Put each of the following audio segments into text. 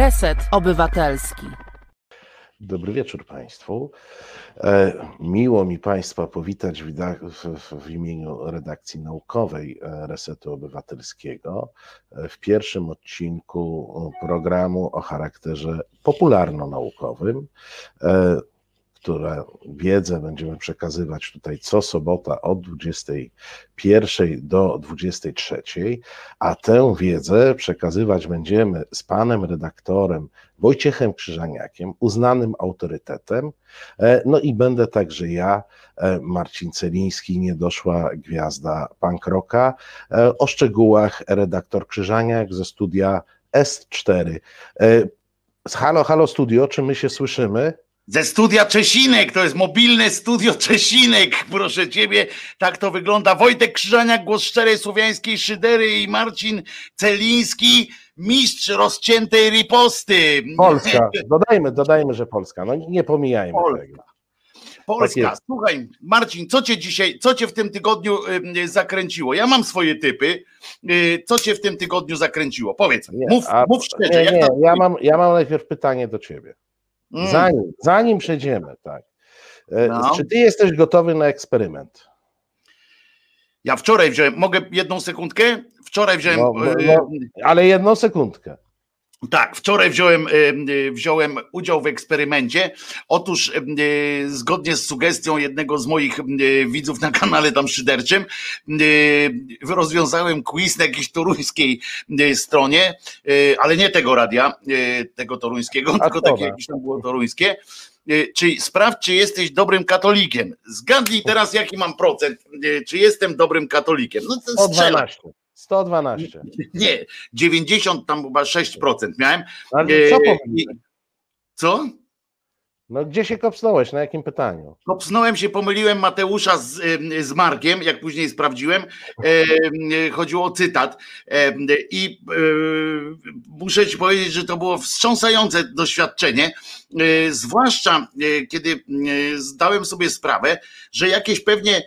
Reset Obywatelski. Dobry wieczór Państwu. E, miło mi Państwa powitać w, imieniu redakcji naukowej e, Resetu Obywatelskiego e, w pierwszym odcinku programu o charakterze popularno-naukowym które wiedzę będziemy przekazywać tutaj co sobota od 21 do 23, a tę wiedzę przekazywać będziemy z panem redaktorem Wojciechem Krzyżaniakiem, uznanym autorytetem. E, no i będę także ja, e, Marcin Celiński, niedoszła gwiazda Pankroka. E, o szczegółach redaktor Krzyżaniak ze studia S4. Halo, halo studio, czy my się słyszymy? Ze studia Czesinek, to jest mobilne studio Czesinek, proszę ciebie, tak to wygląda. Wojtek Krzyżaniak, głos szczerej słowiańskiej szydery i Marcin Celiński, mistrz rozciętej riposty. Polska, dodajmy, dodajmy, że Polska, no nie pomijajmy Polska. tego. Polska, tak słuchaj, Marcin, co cię dzisiaj, co cię w tym tygodniu zakręciło? Ja mam swoje typy. Y, co cię w tym tygodniu zakręciło? Powiedz, nie, mów, a, mów szczerze. Nie, nie, ja, mam, ja mam najpierw pytanie do ciebie. Mm. Zanim, zanim przejdziemy, tak. E, no. Czy ty jesteś gotowy na eksperyment? Ja wczoraj wziąłem, mogę jedną sekundkę? Wczoraj wziąłem. No, no, no, ale jedną sekundkę. Tak, wczoraj wziąłem, wziąłem udział w eksperymencie. Otóż zgodnie z sugestią jednego z moich widzów na kanale tam szyderczym, rozwiązałem quiz na jakiejś toruńskiej stronie, ale nie tego radia, tego toruńskiego, A tylko takie jakieś tam było toruńskie. Czyli sprawdź, czy jesteś dobrym katolikiem. Zgadnij teraz, jaki mam procent, czy jestem dobrym katolikiem. No to strzelam. 112. Nie, 90 tam chyba 6% miałem. Ale co e, Co? No gdzie się kopsnąłeś? Na jakim pytaniu? Kopsnąłem się, pomyliłem Mateusza z, z Markiem, jak później sprawdziłem. E, chodziło o cytat. E, I e, muszę ci powiedzieć, że to było wstrząsające doświadczenie. E, zwłaszcza e, kiedy zdałem sobie sprawę, że jakieś pewnie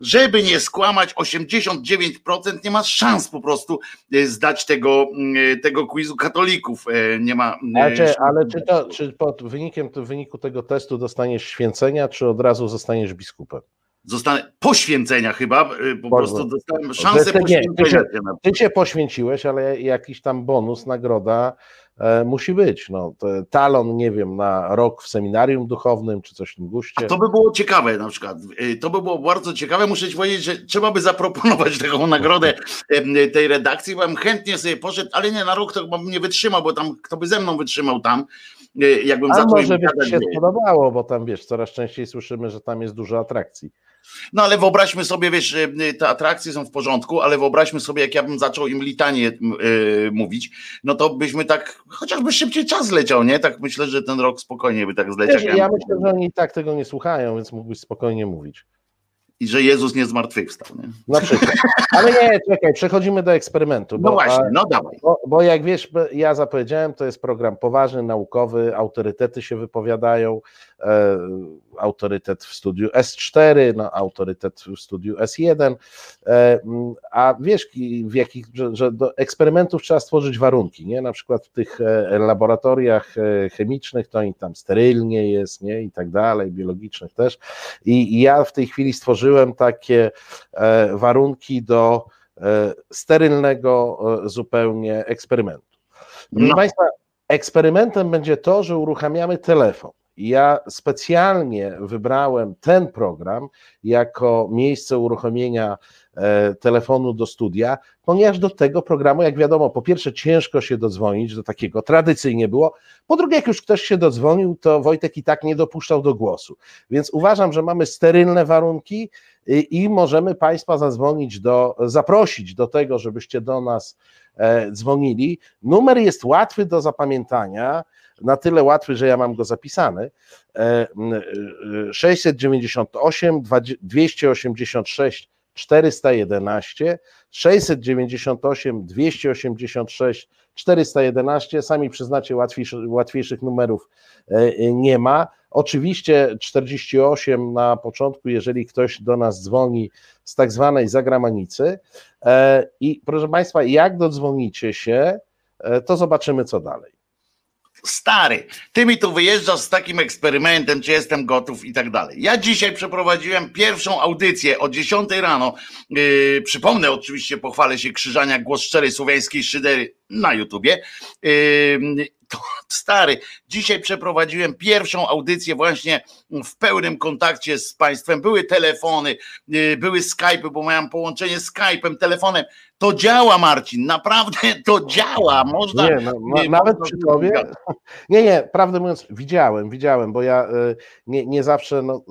żeby nie skłamać, 89% nie ma szans po prostu e, zdać tego, e, tego quizu katolików. E, nie ma. Ale czy, ale czy, to, czy pod wynikiem w wyniku tego testu dostaniesz święcenia, czy od razu zostaniesz biskupem? Zostanę poświęcenia chyba, po prostu dostałem szansę poświęcenia. Nie, ty, się, ty się poświęciłeś, ale jakiś tam bonus, nagroda musi być. No, talon, nie wiem, na rok w seminarium duchownym czy coś w tym guście. A to by było ciekawe na przykład. E, to by było bardzo ciekawe. Muszę ci powiedzieć, że trzeba by zaproponować taką nagrodę tej redakcji, bo bym chętnie sobie poszedł, ale nie na rok to bym nie wytrzymał, bo tam kto by ze mną wytrzymał tam, e, jakbym A zaczął może by się spodobało, bo tam wiesz, coraz częściej słyszymy, że tam jest dużo atrakcji. No ale wyobraźmy sobie, wiesz, te atrakcje są w porządku, ale wyobraźmy sobie, jak ja bym zaczął im litanie yy, mówić, no to byśmy tak, chociażby szybciej czas leciał, nie? Tak myślę, że ten rok spokojnie by tak zleciał. Ja, ja myślę, że oni i tak tego nie słuchają, więc mógłbyś spokojnie mówić i że Jezus nie zmartwychwstał. Nie? Na przykład. Ale nie, czekaj, przechodzimy do eksperymentu. Bo, no właśnie, no dawaj. Bo, bo, jak wiesz, ja zapowiedziałem, to jest program poważny, naukowy, autorytety się wypowiadają, e, autorytet w studiu S4, no, autorytet w studiu S1, e, a wiesz, w jakich, że, że, do eksperymentów trzeba stworzyć warunki, nie? Na przykład w tych e, laboratoriach e, chemicznych to i tam sterylnie jest, nie? I tak dalej, biologicznych też. I, i ja w tej chwili stworzyłem stworzyłem takie e, warunki do e, sterylnego e, zupełnie eksperymentu. Proszę no. Państwa, eksperymentem będzie to, że uruchamiamy telefon. Ja specjalnie wybrałem ten program jako miejsce uruchomienia E, telefonu do studia, ponieważ do tego programu, jak wiadomo, po pierwsze ciężko się dodzwonić, do takiego tradycyjnie było, po drugie, jak już ktoś się dodzwonił, to Wojtek i tak nie dopuszczał do głosu. Więc uważam, że mamy sterylne warunki i, i możemy Państwa zadzwonić do, zaprosić do tego, żebyście do nas dzwonili. Numer jest łatwy do zapamiętania, na tyle łatwy, że ja mam go zapisany. 698 286 411, 698, 286, 411. Sami przyznacie, łatwiejszych, łatwiejszych numerów e, nie ma. Oczywiście 48 na początku, jeżeli ktoś do nas dzwoni z tak zwanej zagramanicy. E, I proszę Państwa, jak dodzwonicie się, e, to zobaczymy, co dalej. Stary, ty mi tu wyjeżdżasz z takim eksperymentem, czy jestem gotów i tak dalej. Ja dzisiaj przeprowadziłem pierwszą audycję o 10 rano. Yy, przypomnę oczywiście, pochwalę się Krzyżania Głos Szczerej Słowiańskiej Szydery na YouTubie. Yy, to, stary, dzisiaj przeprowadziłem pierwszą audycję właśnie w pełnym kontakcie z państwem. Były telefony, yy, były Skype'y, bo miałem połączenie Skype'em, telefonem. To działa, Marcin, naprawdę to działa. Można. Nie, no, na, nawet przy tobie. Nie, nie, prawdę mówiąc, widziałem, widziałem, bo ja y, nie, nie zawsze, no,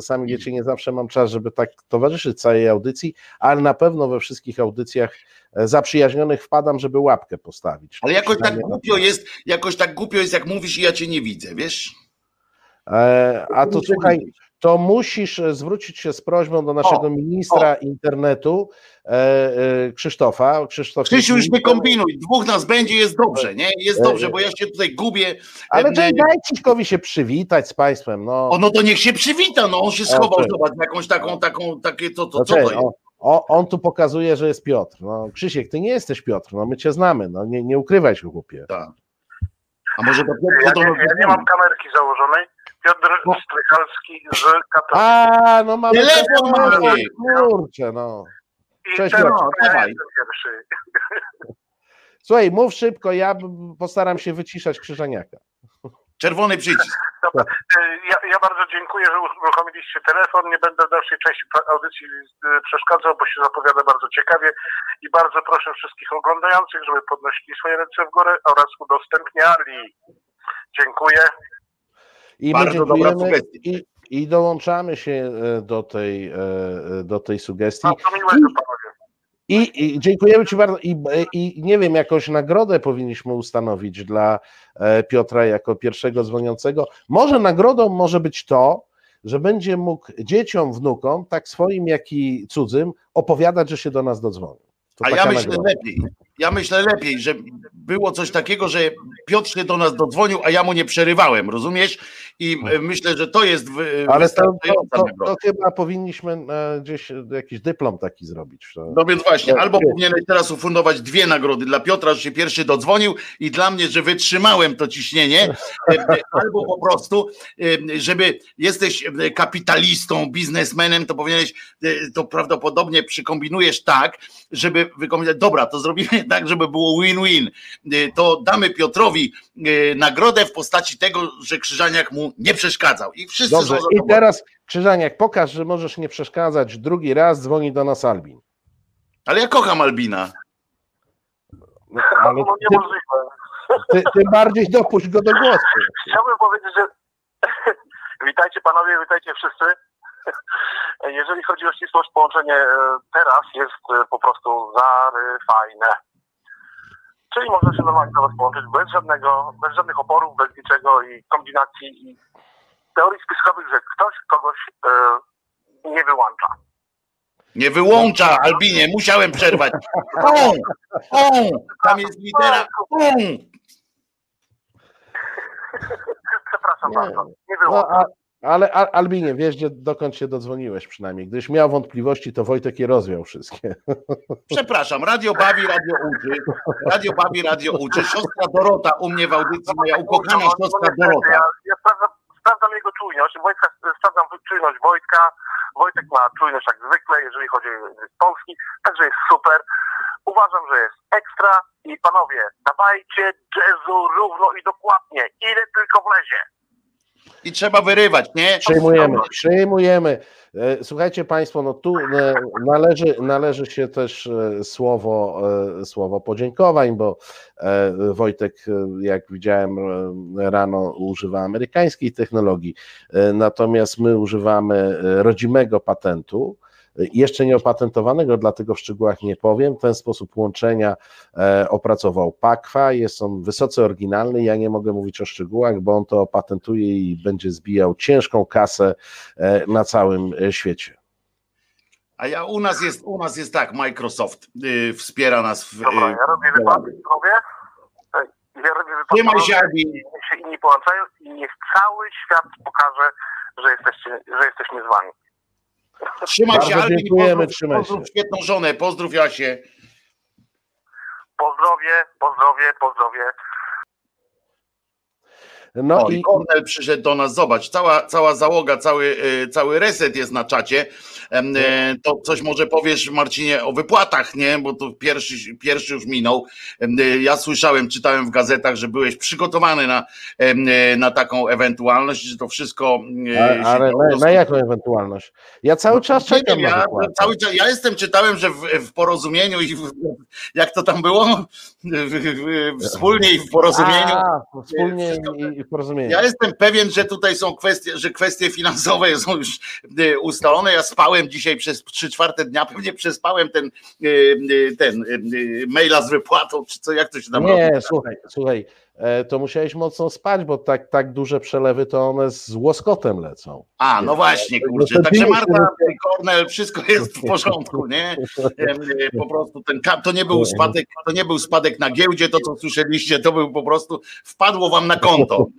sami wiecie, nie zawsze mam czas, żeby tak towarzyszyć całej audycji, ale na pewno we wszystkich audycjach e, zaprzyjaźnionych wpadam, żeby łapkę postawić. Ale jakoś tak głupio jest, jakoś tak głupio jest, jak mówisz i ja cię nie widzę, wiesz? E, a to słuchaj, to musisz e, zwrócić się z prośbą do naszego o, ministra o. internetu e, e, Krzysztofa. Krzysztof Krzysiu, już nie kombinuj, dwóch nas będzie, jest dobrze, nie? Jest dobrze, bo ja się tutaj gubię. Ale e, daj Ciśkowi się przywitać z państwem, no. O, no to niech się przywita, no on się schował, o, zobacz, jakąś taką, taką, takie, to, to, co to jest? O, on tu pokazuje, że jest Piotr. No, Krzysiek, ty nie jesteś Piotr, no my cię znamy, no nie, nie ukrywaj się, głupie. Tak. A może to Piotr? Ja, nie, ja nie mam kamerki założonej. Piotr no. Strychalski z Katowic. A, no mamy telefon, mamy. Kurczę, no. Cześć, Piotr. Dawaj. Słuchaj, mów szybko, ja postaram się wyciszać Krzyżaniaka. Czerwony przycisk. Dobra. Ja, ja, bardzo dziękuję, że uruchomiliście telefon. Nie będę w dalszej części audycji y, przeszkadzał, bo się zapowiada bardzo ciekawie. I bardzo proszę wszystkich oglądających, żeby podnosili swoje ręce w górę oraz udostępniali. Dziękuję. I Bardzo dobra sugestia. I, I dołączamy się e, do tej, e, do tej sugestii. No, I, I, dziękujemy Ci bardzo. I, I nie wiem, jakąś nagrodę powinniśmy ustanowić dla e, Piotra jako pierwszego dzwoniącego. Może nagrodą może być to, że będzie mógł dzieciom, wnukom, tak swoim jak i cudzym, opowiadać, że się do nas dodzwonił. To A ja myślę nagroda. lepiej. Ja myślę lepiej, że było coś takiego, że Piotr się do nas dodzwonił, a ja mu nie przerywałem, rozumiesz? I e, myślę, że to jest. Ale to, to, to, chyba powinniśmy e, gdzieś jakiś dyplom taki zrobić. No więc właśnie, albo powinieneś teraz ufundować dwie nagrody dla Piotra, że się pierwszy dodzwonił i dla mnie, że wytrzymałem to ciśnienie, e, albo po prostu, żeby jesteś kapitalistą, biznesmenem, to powinieneś, to prawdopodobnie przykombinujesz tak, żeby wykombinować, dobra, to zrobimy tak, żeby było win-win. To damy Piotrowi nagrodę w postaci tego, że Krzyżaniak mu nie przeszkadzał. I wszyscy Dobrze, i teraz Krzyżaniak, pokaż, że możesz nie przeszkadzać. Drugi raz dzwoni do nas Albin. Ale ja kocham Albina. No, ale no, ty, ty, ty bardziej dopuść go do głosu. Chciałbym powiedzieć, że witajcie panowie, witajcie wszyscy. Jeżeli chodzi o ścisłość, połączenie e, teraz jest e, po prostu zaryfajne. Czyli można się normalnie do Was połączyć bez żadnego, bez żadnych oporów, bez niczego i kombinacji i teorii spiskowych, że ktoś kogoś e, nie wyłącza. Nie wyłącza, Albinie, musiałem przerwać. O, o, tam jest litera O. Przepraszam bardzo, nie wyłącza. Ale Albinie, wiesz, gdzie, dokąd się dodzwoniłeś przynajmniej. Gdyś miał wątpliwości, to Wojtek je rozwiał wszystkie. Przepraszam, radio bawi, radio uczy. Radio bawi, radio uczy. Siostra Dorota u mnie w audycji, moja ukochana siostra Dorota. Ja, ja sprawdzam, sprawdzam, jego czujność. Wojtka, sprawdzam czujność Wojtka. Wojtek ma czujność jak zwykle, jeżeli chodzi o Polski, także jest super. Uważam, że jest ekstra i panowie, dawajcie jazzu równo i dokładnie, ile tylko wlezie i trzeba wyrywać, nie? Przyjmujemy, przyjmujemy. E, słuchajcie Państwo, no tu e, należy, należy się też e, słowo, słowo podziękowań, bo Wojtek, jak widziałem rano, używa amerykańskiej technologii, natomiast my używamy rodzimego patentu jeszcze nieopatentowanego, dlatego w szczegółach nie powiem. Ten sposób łączenia e, opracował Pakwa, jest on wysoce oryginalny, ja nie mogę mówić o szczegółach, bo on to opatentuje i będzie zbijał ciężką kasę e, na całym e, świecie. A ja u nas jest, u nas jest tak, Microsoft y, wspiera nas w. Dobra, ja robię wypadki, robię. Ja robię wypadki, się inni połączają i niech cały świat pokaże, że, jesteście, że jesteśmy z wami. Trzymaj się, Albin, dziękujemy, pozdrów, trzymaj pozdrów się. świetną żonę, pozdrów Jasie. Pozdrowie, pozdrowie, pozdrowie. No o, i Kornel przyszedł do nas, zobacz, cała, cała załoga, cały, e, cały reset jest na czacie. E, To coś może powiesz, Marcinie, o wypłatach, nie? Bo to pierwszy, pierwszy już minął. E, Ja słyszałem, czytałem w gazetach, że byłeś przygotowany na, na taką ewentualność, że to wszystko. ale po na, na jaką ewentualność? Ja cały czas Nie czekam ja, cały czas, ja jestem, czytałem, że w, w porozumieniu i w, jak to tam było? W, w, wspólnie i w porozumieniu. A, wspólnie i, Ja jestem pewien, że tutaj są kwestie, że kwestie finansowe są już e, ustalone. Ja spałem dzisiaj przez trzy czwarte dnia, pewnie przespałem ten, e, e, ten maila z wypłatą, czy co, jak to się tam Nie, robi. słuchaj, słuchaj, to musiałeś mocno spać, bo tak, tak duże przelewy to one z łoskotem lecą. A, no właśnie, kurczę. Także Marta, Kornel, wszystko jest w porządku, nie? E, Po prostu ten to nie był spadek, to nie był spadek na giełdzie, to co słyszeliście, to był po prostu, wpadło wam na konto.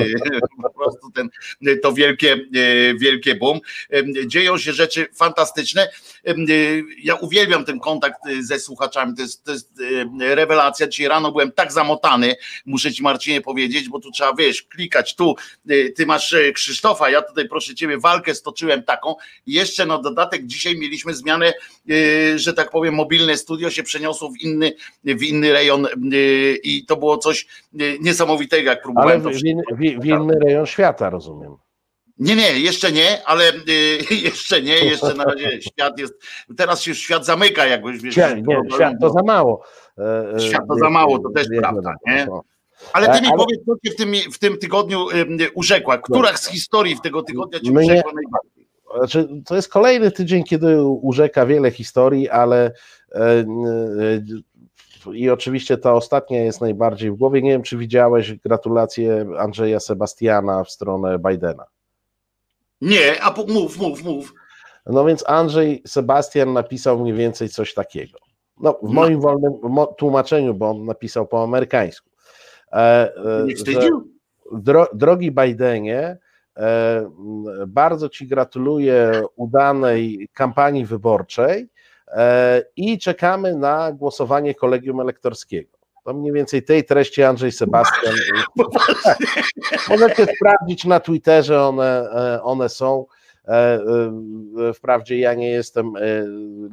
E, Po prostu ten, to wielkie, e, wielkie boom. Dzieją się rzeczy fantastyczne. E, Ja uwielbiam ten kontakt e, ze słuchaczami, to jest, to jest e, rewelacja. Dzisiaj rano byłem tak zamotany, muszę ci Marcinie powiedzieć, bo tu trzeba, wiesz, klikać tu, e, ty masz e, Krzysztofa, ja tutaj proszę ciebie walkę stoczyłem taką i jeszcze na dodatek dzisiaj mieliśmy zmianę, e, że tak powiem, mobilne studio się przeniosło w inny, w inny rejon i to było coś niesamowitego, jak Ale próbowałem w, to w, w, inny rejon świata, rozumiem. Nie, nie, jeszcze nie, ale y, jeszcze nie, jeszcze na razie świat jest. Teraz się już świat zamyka, jakbyś wiesz. Świat, nie, świat to za mało. E, e, Świat to za mało, to też prawda, wiadomo, nie? No. Ale ty mi ale- powiedz, co cię w tym, w tym tygodniu urzekła? Która z historii w tego tygodnia cię Mnie- urzekła najbardziej? Znaczy, to jest kolejny tydzień, kiedy urzeka wiele historii, ale e, e, i oczywiście ta ostatnia jest najbardziej w głowie. Nie wiem, czy widziałeś gratulacje Andrzeja Sebastiana w stronę Bidena. Nie, a mów, mów, mów. No więc Andrzej Sebastian napisał mniej więcej coś takiego. No, w No. moim wolnym mo- tłumaczeniu, bo on napisał po amerykańsku. E, e, Nie wstydził? dro, drogi Bidenie, e, bardzo Ci gratuluję udanej kampanii wyborczej i czekamy na głosowanie kolegium elektorskiego. To mniej więcej tej treści Andrzej Sebastian. Możecie sprawdzić na Twitterze, one, one są. E, e, Wprawdzie ja nie jestem e,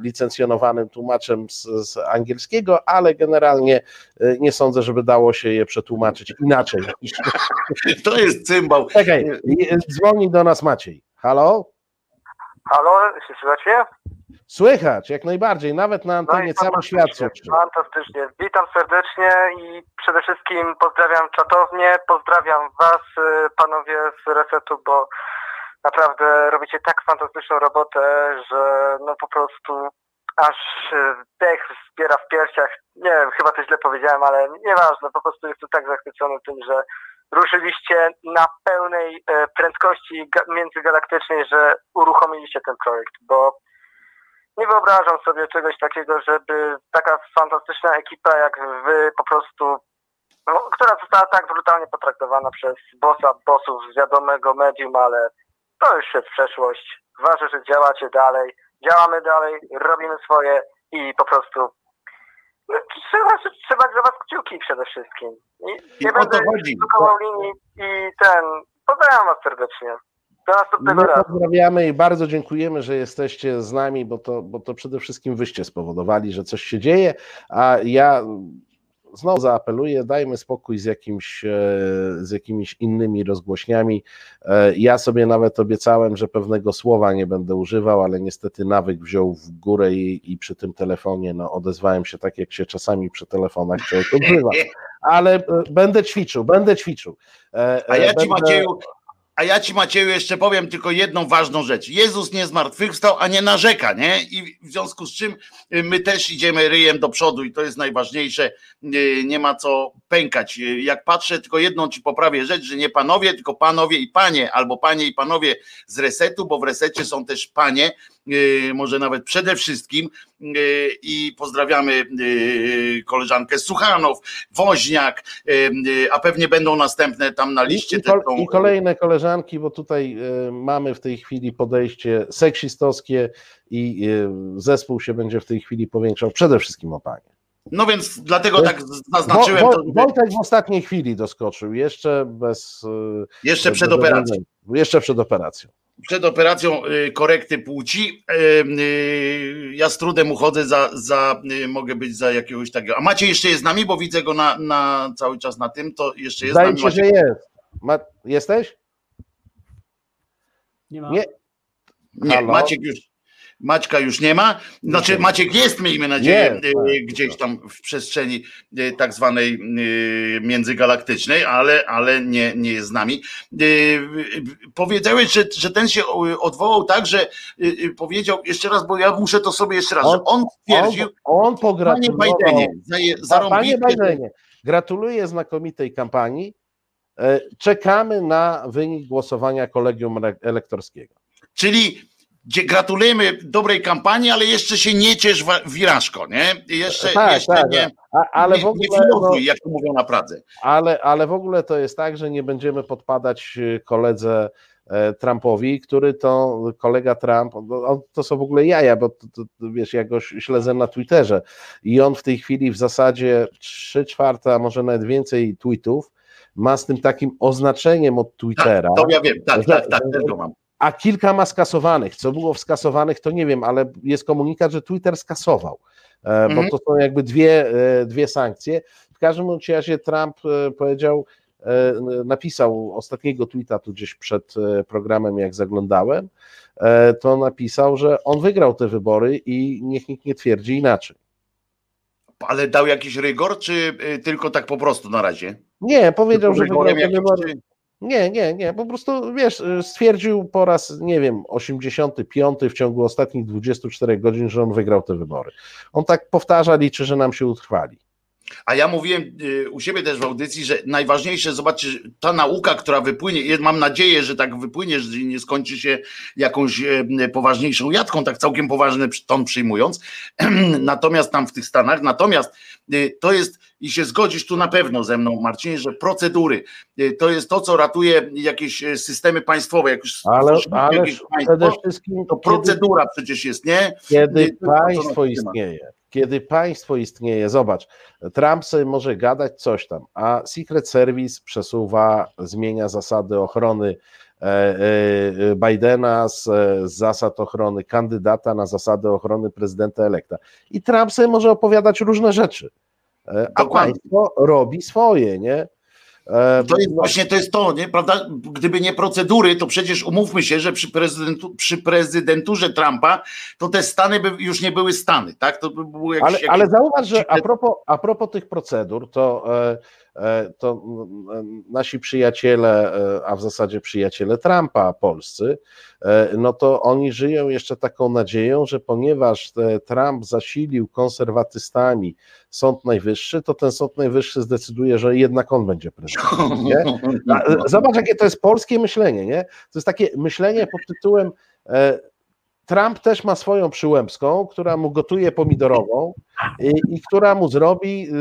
licencjonowanym tłumaczem z, z angielskiego, ale generalnie e, nie sądzę, żeby dało się je przetłumaczyć inaczej. To jest cymbał. Czekaj, dzwoni do nas Maciej. Halo? Halo, się słyszycie? Słychać, jak najbardziej, nawet na antenie No cały świat fantastycznie, słyszy. Fantastycznie. Witam serdecznie i przede wszystkim pozdrawiam czatownię, pozdrawiam Was, panowie z Resetu, bo naprawdę robicie tak fantastyczną robotę, że no po prostu aż y, dech zbiera w piersiach. Nie wiem, chyba to źle powiedziałem, ale nieważne, po prostu jestem tak zachwycony tym, że ruszyliście na pełnej e, prędkości ga- międzygalaktycznej, że uruchomiliście ten projekt, bo nie wyobrażam sobie czegoś takiego, żeby taka fantastyczna ekipa jak wy po prostu, no, która została tak brutalnie potraktowana przez bossa bossów z wiadomego medium, ale to już jest przeszłość. Ważne, że działacie dalej, działamy dalej, robimy swoje i po prostu no, trzeba, trzeba za was kciuki przede wszystkim. I I nie to będę blokował linii i ten, pozdrawiam was serdecznie. Do następnego razu. pozdrawiamy i bardzo dziękujemy, że jesteście z nami, bo to, bo to przede wszystkim wyście spowodowali, że coś się dzieje, a ja znowu zaapeluję, dajmy spokój z, jakimś, e, z jakimiś innymi rozgłośniami. E, Ja sobie nawet obiecałem, że pewnego słowa nie będę używał, ale niestety nawyk wziął w górę i, i przy tym telefonie no, odezwałem się tak, jak się czasami przy telefonach człowiek odzywa. Ale e, będę ćwiczył, będę ćwiczył. A ja e, ci będę- Macieju, a ja ci Macieju jeszcze powiem tylko jedną ważną rzecz. Jezus nie zmartwychwstał, a nie narzeka, nie? I w związku z czym y, my też idziemy ryjem do przodu i to jest najważniejsze. Y, Nie ma co pękać. Y, Jak patrzę, tylko jedną ci poprawię rzecz, że nie panowie, tylko panowie i panie, albo panie i panowie z resetu, bo w resecie są też panie, może nawet przede wszystkim. Y, I pozdrawiamy y, koleżankę Suchanow, Woźniak, y, y, a pewnie będą następne tam na liście. I, kol, I kolejne koleżanki, bo tutaj mamy w tej chwili podejście seksistowskie i zespół się będzie w tej chwili powiększał przede wszystkim o panie. No więc dlatego tak zaznaczyłem. Wo, to, Wo, Wojtek w ostatniej chwili doskoczył, jeszcze bez. Jeszcze bez przed operacją. Jeszcze przed operacją. Przed operacją y, korekty płci. y, Ja z trudem uchodzę za, za mogę być za jakiegoś takiego. A Macie jeszcze jest z nami, bo widzę go na, na cały czas na tym, to jeszcze jest Zdaje z się, nami. że jest. Ma, jesteś? Nie ma. Nie. Nie? Maciek już. Maćka już nie ma. Znaczy Maciek jest, miejmy nadzieję, Nie, tak, y, gdzieś tam w przestrzeni y, tak zwanej y, międzygalaktycznej, ale, ale nie, nie jest z nami. Powiedziałeś, że, że ten się odwołał tak, że powiedział jeszcze raz, bo ja muszę to sobie jeszcze raz, On- że on stwierdził, On, on panie pogratulował. Panie zarąbiste, Bijdenie, gratuluję znakomitej kampanii. E, Czekamy na wynik głosowania kolegium elektorskiego. czyli gdzie gratulujemy dobrej kampanii, ale jeszcze się nie ciesz wirażko, nie? Jeszcze, Tak, jeszcze tak, nie, A, ale, nie, w ogóle, nie filozuj, no, jak to mówią na Pradze. ale, ale w ogóle to jest tak, że nie będziemy podpadać e, koledze e, Trumpowi, który to kolega Trump, to są w ogóle jaja, bo to, to, wiesz, ja go śledzę na Twitterze i on w tej chwili w zasadzie 3 czwarte, a może nawet więcej tweetów ma z tym takim oznaczeniem od Twittera. To ja wiem, tak, Że- tak, tak, też go mam. A kilka ma skasowanych. Co było w skasowanych, to nie wiem, ale jest komunikat, że Twitter skasował, e, bo Mhm. to są jakby dwie, e, dwie sankcje. W każdym razie Trump e, powiedział, napisał ostatniego tweeta tu gdzieś przed programem, jak zaglądałem, to napisał, że on wygrał te wybory i niech nikt nie twierdzi inaczej. Ale dał jakiś rygor, czy y, tylko tak po prostu na razie? Nie, powiedział, że wygrał te wybory. Nie, nie, nie, po prostu wiesz, stwierdził po raz, nie wiem, 85 w ciągu ostatnich 24 godzin, że on wygrał te wybory. On tak powtarza, liczy, że nam się utrwali. A ja mówiłem y, u siebie też w audycji, że najważniejsze, zobaczcie, ta nauka, która wypłynie, mam nadzieję, że tak wypłynie, że nie skończy się jakąś e, poważniejszą jadką, tak całkiem poważny ton przyjmując. Natomiast tam w tych Stanach, natomiast y, to jest, i się zgodzisz tu na pewno ze mną, Marcinie, że procedury y, to jest to, co ratuje jakieś systemy państwowe, jak już Ale, ale przede wszystkim, to kiedy, procedura przecież jest, nie? kiedy to, państwo istnieje, kiedy państwo istnieje, zobacz, Trump sobie może gadać coś tam, a Secret Service przesuwa, zmienia zasady ochrony e, e, Bidena z, zasad ochrony kandydata na zasady ochrony prezydenta elekta. I Trump sobie może opowiadać różne rzeczy, e, a Dokładnie. państwo robi swoje, nie? E, To jest właśnie to jest to, nie? Prawda? Gdyby nie procedury, to przecież umówmy się, że przy, prezydentu, przy prezydenturze Trumpa to te Stany by już nie były Stany, tak? To by było jakieś, Ale, jakieś... ale zauważ, że a propos, a propos tych procedur, to, e, to mm, nasi przyjaciele, e, a w zasadzie przyjaciele Trumpa polscy, e, no to oni żyją jeszcze taką nadzieją, że ponieważ e, Trump zasilił konserwatystami Sąd Najwyższy, to ten Sąd Najwyższy zdecyduje, że jednak on będzie prezydentem. Nie? E, Zobacz, jakie to jest polskie myślenie, nie? To jest takie myślenie pod tytułem e, Trump też ma swoją przyłębską, która mu gotuje pomidorową i, i która mu zrobi y,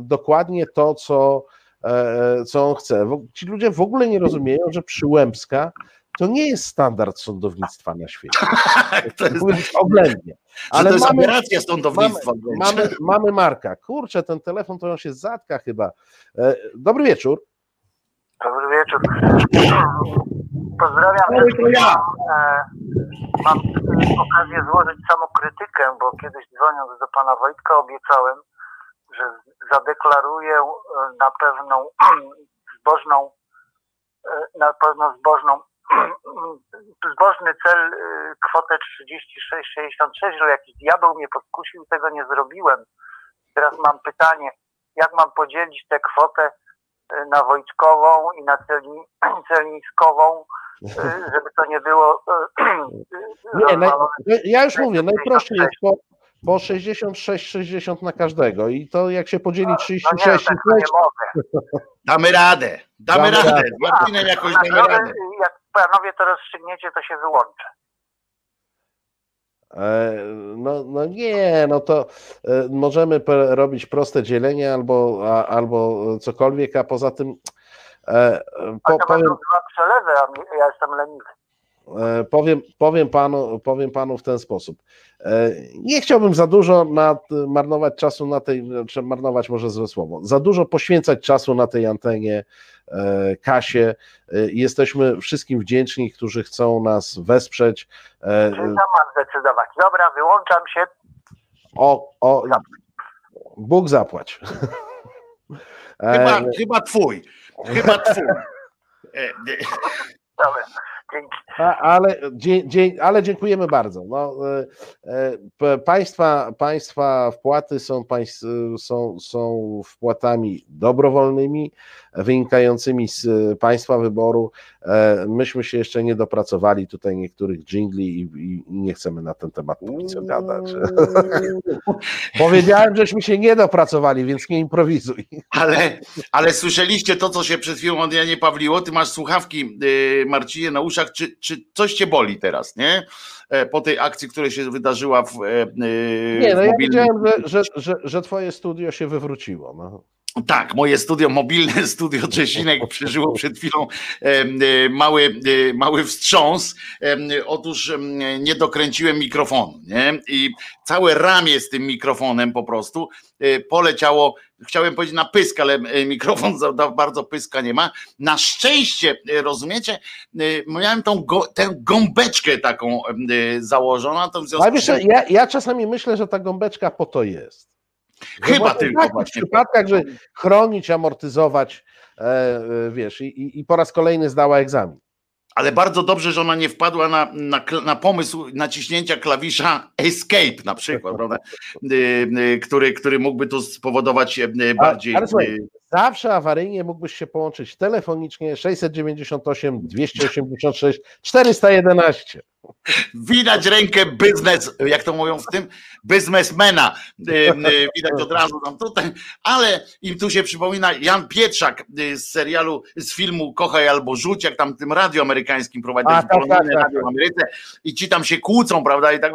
dokładnie to, co, e, co on chce. Ci ludzie w ogóle nie rozumieją, że przyłębska to nie jest standard sądownictwa na świecie. to jest, Mówiąc oględnie. Ale to jest mamy, aberracja sądownictwa. mamy, mamy Marka. Kurczę, ten telefon to on się zatka chyba. E, Dobry wieczór. Dobry wieczór. Pozdrawiam wszystkich. ja. E, Mam e, okazję złożyć samokrytykę, bo kiedyś dzwoniąc do pana Wojtka obiecałem, że zadeklaruję e, na pewną zbożną, na pewno zbożną, zbożny cel, kwotę 36,66, że jakiś diabeł mnie podkusił, tego nie zrobiłem. Teraz mam pytanie, jak mam podzielić tę kwotę na Wojtkową i na celni, celniskową, żeby to nie było e, Nie, naj, ja już mówię, najprościej jest po, po 66-60 na każdego i to jak się podzieli No nie, 36 tak to nie mogę. Damy radę, damy, Damy radę. radę. Z Marcinem jakoś damy radę. jak panowie to rozstrzygniecie, to się wyłączę. E, No, no nie, no to e, możemy robić proste dzielenie albo, a, albo cokolwiek, a poza tym e, A po, to powiem, dwa przelewy, a ja jestem leniwy. E, powiem, powiem, panu, powiem panu w ten sposób. E, nie chciałbym za dużo nad, marnować czasu na tej, czy marnować może złe słowo, za dużo poświęcać czasu na tej antenie e, Kasie. Jesteśmy wszystkim wdzięczni, którzy chcą nas wesprzeć. Czy mam zdecydować? Dobra, wyłączam się. O, o, Bóg zapłać. Chyba, chyba twój. Chyba twój. Dobra. Dzięki. ale, dzie, ale dziękujemy bardzo. No, e, e, państwa, państwa wpłaty są, są, są wpłatami dobrowolnymi, wynikającymi z państwa wyboru. E, myśmy się jeszcze nie dopracowali tutaj niektórych dżingli i, i nie chcemy na ten temat póki co gadać. Powiedziałem, żeśmy się nie dopracowali, więc nie improwizuj. Ale, ale słyszeliście to, co się przed chwilą od Janie Pawliło. Ty masz słuchawki, y, Marcinie, na uszach. Czy, czy coś cię boli teraz, nie? E, po tej akcji, która się wydarzyła w. E, nie, no ja widziałem, że, że, że, że twoje studio się wywróciło. No. Tak, moje studio, mobilne studio Czesinek przeżyło przed chwilą e, mały, mały wstrząs. Otóż nie dokręciłem mikrofonu nie? i całe ramię z tym mikrofonem po prostu poleciało, chciałem powiedzieć na pysk, ale mikrofon za bardzo pyska nie ma. Na szczęście, rozumiecie, miałem tą go, tę gąbeczkę taką założoną. To w związku ale wiesz, ja, ja czasami myślę, że ta gąbeczka po to jest. Chyba tylko w takich przypadkach, że chronić, amortyzować, e, e, wiesz, i, i po raz kolejny zdała egzamin. Ale bardzo dobrze, że ona nie wpadła na, na, na pomysł naciśnięcia klawisza Escape na przykład, prawda? E, który, który mógłby to spowodować bardziej. Ale, słuchaj, zawsze awaryjnie mógłbyś się połączyć telefonicznie 698 286 411. Widać rękę biznes, jak to mówią w tym, biznesmena. E, widać od razu tam tutaj, ale im tu się przypomina Jan Pietrzak e, z serialu, z filmu Kochaj albo Rzuć, jak tam tym radio amerykańskim prowadzi, tak, tak, tak, radio w Ameryce i ci tam się kłócą, prawda, i tak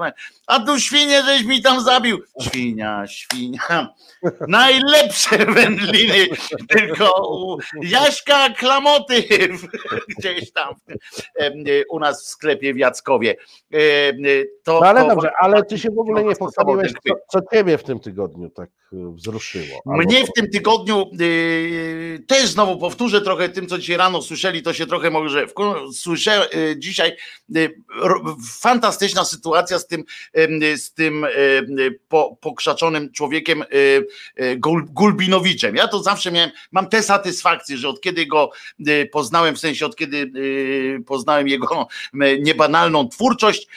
a tu świnie żeś mi tam zabił. Świnia, świnia. Najlepsze wędliny, tylko u Jaśka Klamoty gdzieś tam u nas w sklepie w Jackowie. To, no ale to, dobrze, ale ty się w ogóle nie pochwaliłeś, co, co ciebie w tym tygodniu tak wzruszyło. Mnie w tym tygodniu yy, też znowu powtórzę trochę tym, co dzisiaj rano słyszeli, to się trochę może słyszę yy, dzisiaj fantastyczna sytuacja z tym, z tym po, pokrzaczonym człowiekiem Gulbinowiczem. Ja to zawsze miałem, mam tę satysfakcję, że od kiedy go poznałem, w sensie od kiedy poznałem jego niebanalną twórczość,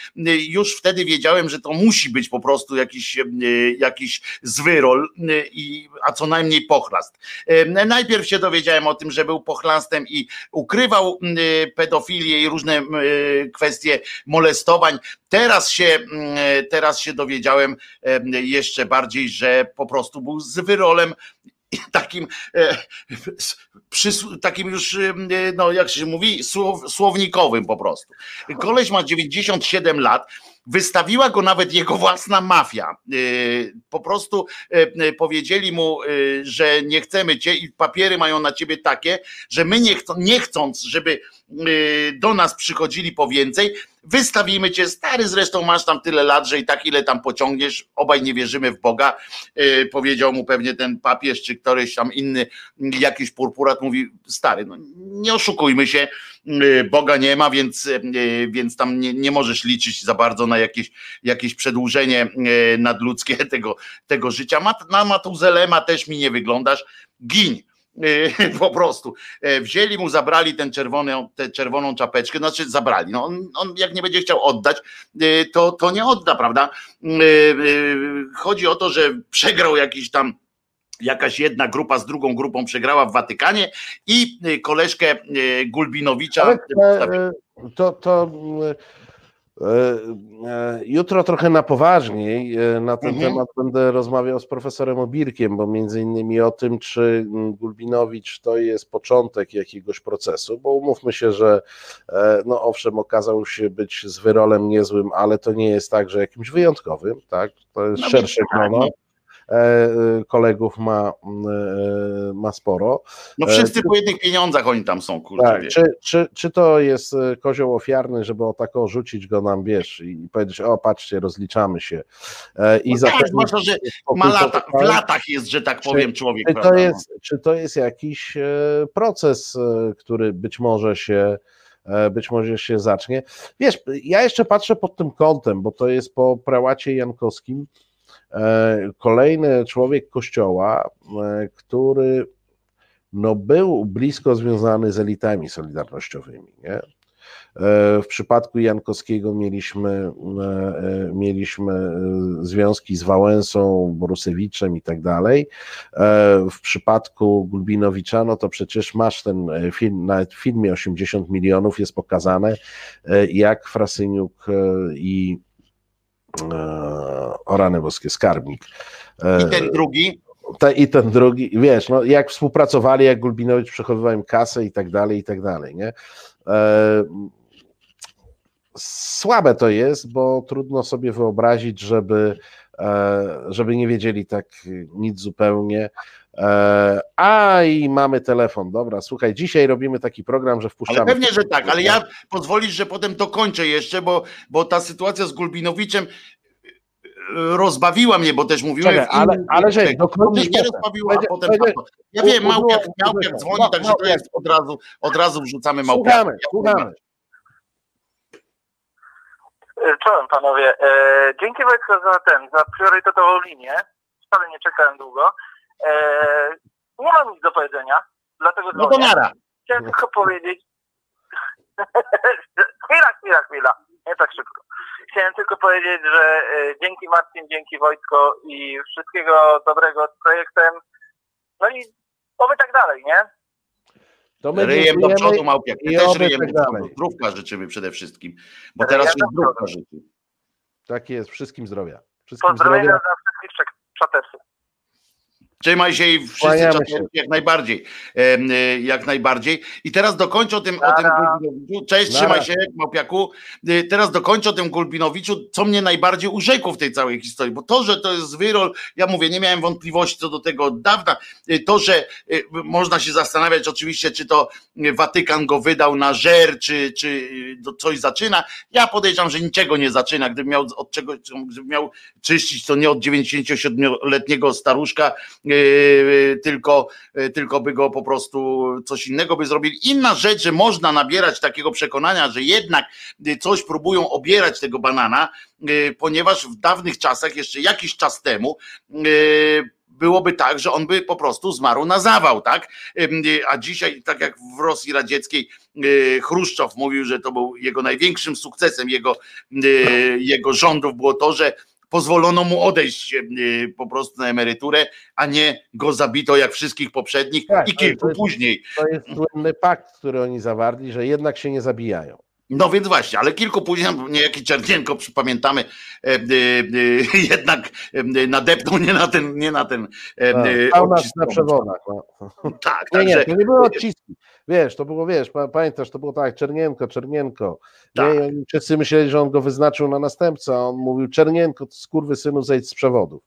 już wtedy wiedziałem, że to musi być po prostu jakiś, jakiś zwyrol, i, a co najmniej pochlast. Najpierw się dowiedziałem o tym, że był pochlastem i ukrywał pedofilię i różne kwestie molestowań. Teraz się, teraz się dowiedziałem jeszcze bardziej, że po prostu był z wyrolem takim, e, takim już, no jak się mówi, słownikowym po prostu. Koleś ma 97 lat, Wystawiła go nawet jego własna mafia. Y, po prostu y, y, powiedzieli mu, że nie chcemy cię i papiery mają na ciebie takie, że my nie, nie chcąc, żeby do nas przychodzili po więcej, wystawimy cię, stary zresztą masz tam tyle lat, że i tak ile tam pociągniesz, obaj nie wierzymy w Boga, powiedział mu pewnie ten papież, czy któryś tam inny, jakiś purpurat, mówi, stary, no nie oszukujmy się, Boga nie ma, więc, więc tam nie, nie możesz liczyć za bardzo na jakieś, jakieś przedłużenie e, nadludzkie tego, tego życia. Na Matuzelema też mi nie wyglądasz, gin e, po prostu. E, wzięli mu, zabrali ten czerwony, tę czerwoną czapeczkę, znaczy zabrali. No on, on, jak nie będzie chciał oddać, to, to nie odda, prawda? Chodzi o to, że przegrał jakiś tam jakaś jedna grupa z drugą grupą przegrała w Watykanie i koleżkę Gulbinowicza. Ale to, to jutro trochę na poważniej e, na ten mhm. temat będę rozmawiał z profesorem Obirkiem, bo między innymi o tym, czy Gulbinowicz to jest początek jakiegoś procesu, bo umówmy się, że no owszem, okazał się być z wyrolem niezłym, ale to nie jest tak, że jakimś wyjątkowym, tak? To jest no szersze grono. Kolegów ma, ma sporo. No wszyscy po jednych pieniądzach oni tam są, kurczę. Tak, czy, czy, czy to jest kozioł ofiarny, żeby o tak rzucić go nam, wiesz, i powiedzieć, o patrzcie, rozliczamy się. I no tak, zwłaszcza, że ma lata, w latach jest, że tak powiem, człowiek. Czy to, jest, czy to jest jakiś proces, który być może się E, być może się zacznie. Wiesz, ja jeszcze patrzę pod tym kątem, bo to jest po prałacie Jankowskim e, kolejny człowiek kościoła, e, który no, był blisko związany z elitami solidarnościowymi. Nie? W przypadku Jankowskiego mieliśmy, mieliśmy związki z Wałęsą, Borusewiczem i tak dalej. W przypadku Gulbinowicza, no to przecież masz ten film, nawet w filmie 80 milionów jest pokazane, jak Frasyniuk i o rany boskie, Skarbnik. I ten drugi? Te, I ten drugi, wiesz, no, jak współpracowali, jak Gulbinowicz przechowywał im kasę i tak dalej, i tak dalej, nie? Słabe to jest, bo trudno sobie wyobrazić, żeby, e, żeby nie wiedzieli tak nic zupełnie. E, a i mamy telefon. Dobra, słuchaj, dzisiaj robimy taki program, że wpuszczamy. Ale pewnie, że tak, ale ja pozwolisz, że potem dokończę jeszcze, bo, bo ta sytuacja z Gulbinowiczem e, rozbawiła mnie, bo też mówiłem. Czekaj, ale, ale że mnie nie rozbawiła, a potem. Będzie, ja wiem, Małpiak, Małpiak dzwoni, także to jest od razu, od razu wrzucamy Małpiaka. Słuchamy, słuchamy. E, czołem panowie. E, dzięki Wojtko za ten, za priorytetową linię. Wcale nie czekałem długo. E, nie mam nic do powiedzenia, dlatego No to nara. Chciałem tylko powiedzieć. chwila, chwila, chwila. Nie tak szybko. Chciałem tylko powiedzieć, że e, dzięki Marcin, dzięki Wojtko i wszystkiego dobrego z projektem. No i oby tak dalej, nie? To my ryjem do przodu, Małpiak. My też ryjem tak do przodu. Zdrówka życzymy przede wszystkim, bo teraz ja już zdrówka życzy. Tak jest, wszystkim zdrowia. Wszystkim Pozdrowienia zdrowia. dla wszystkich czatersów. Trzymaj się i wszyscy się. jak najbardziej. E, jak najbardziej. I teraz dokończę o tym, o tym Gulbinowiczu. Cześć, trzymaj się, Małpiaku. E, teraz dokończę o tym Gulbinowiczu, co mnie najbardziej urzekło w tej całej historii, bo to, że to jest wyrol, ja mówię, nie miałem wątpliwości co do tego od dawna. E, to, że można się zastanawiać oczywiście, czy to Watykan go wydał na żer, czy, czy coś zaczyna. Ja podejrzewam, że niczego nie zaczyna. Gdyby miał od czego, gdyby miał czyścić, to nie od 97-letniego staruszka, tylko, yy, tylko by go po prostu coś innego by zrobili. Inna rzecz, że można nabierać takiego przekonania, że jednak coś próbują obierać tego banana, ponieważ w dawnych czasach, jeszcze jakiś czas temu, byłoby tak, że on by po prostu zmarł na zawał, tak? A dzisiaj, tak jak w Rosji Radzieckiej, Chruszczow mówił, że to był jego największym sukcesem jego, jego rządów było to, że pozwolono mu odejść e, po prostu na emeryturę, a nie go zabito jak wszystkich poprzednich tak, i kilku to jest, później. To jest słynny pakt, który oni zawarli, że jednak się nie zabijają. No więc właśnie, ale kilku później, niejaki Czernienko, pamiętamy, e, e, e, jednak e, nadepnął nie na ten, nie na ten e, tak, nas na przewodach. No. Tak, nie, nie, to nie było odciski. Wiesz, to było, wiesz, pamiętasz, to było tak, Czernienko, Czernienko. Tak. Nie, wszyscy myśleli, że on go wyznaczył na następcę, a on mówił, Czernienko, skurwy synu, zejdź z przewodów.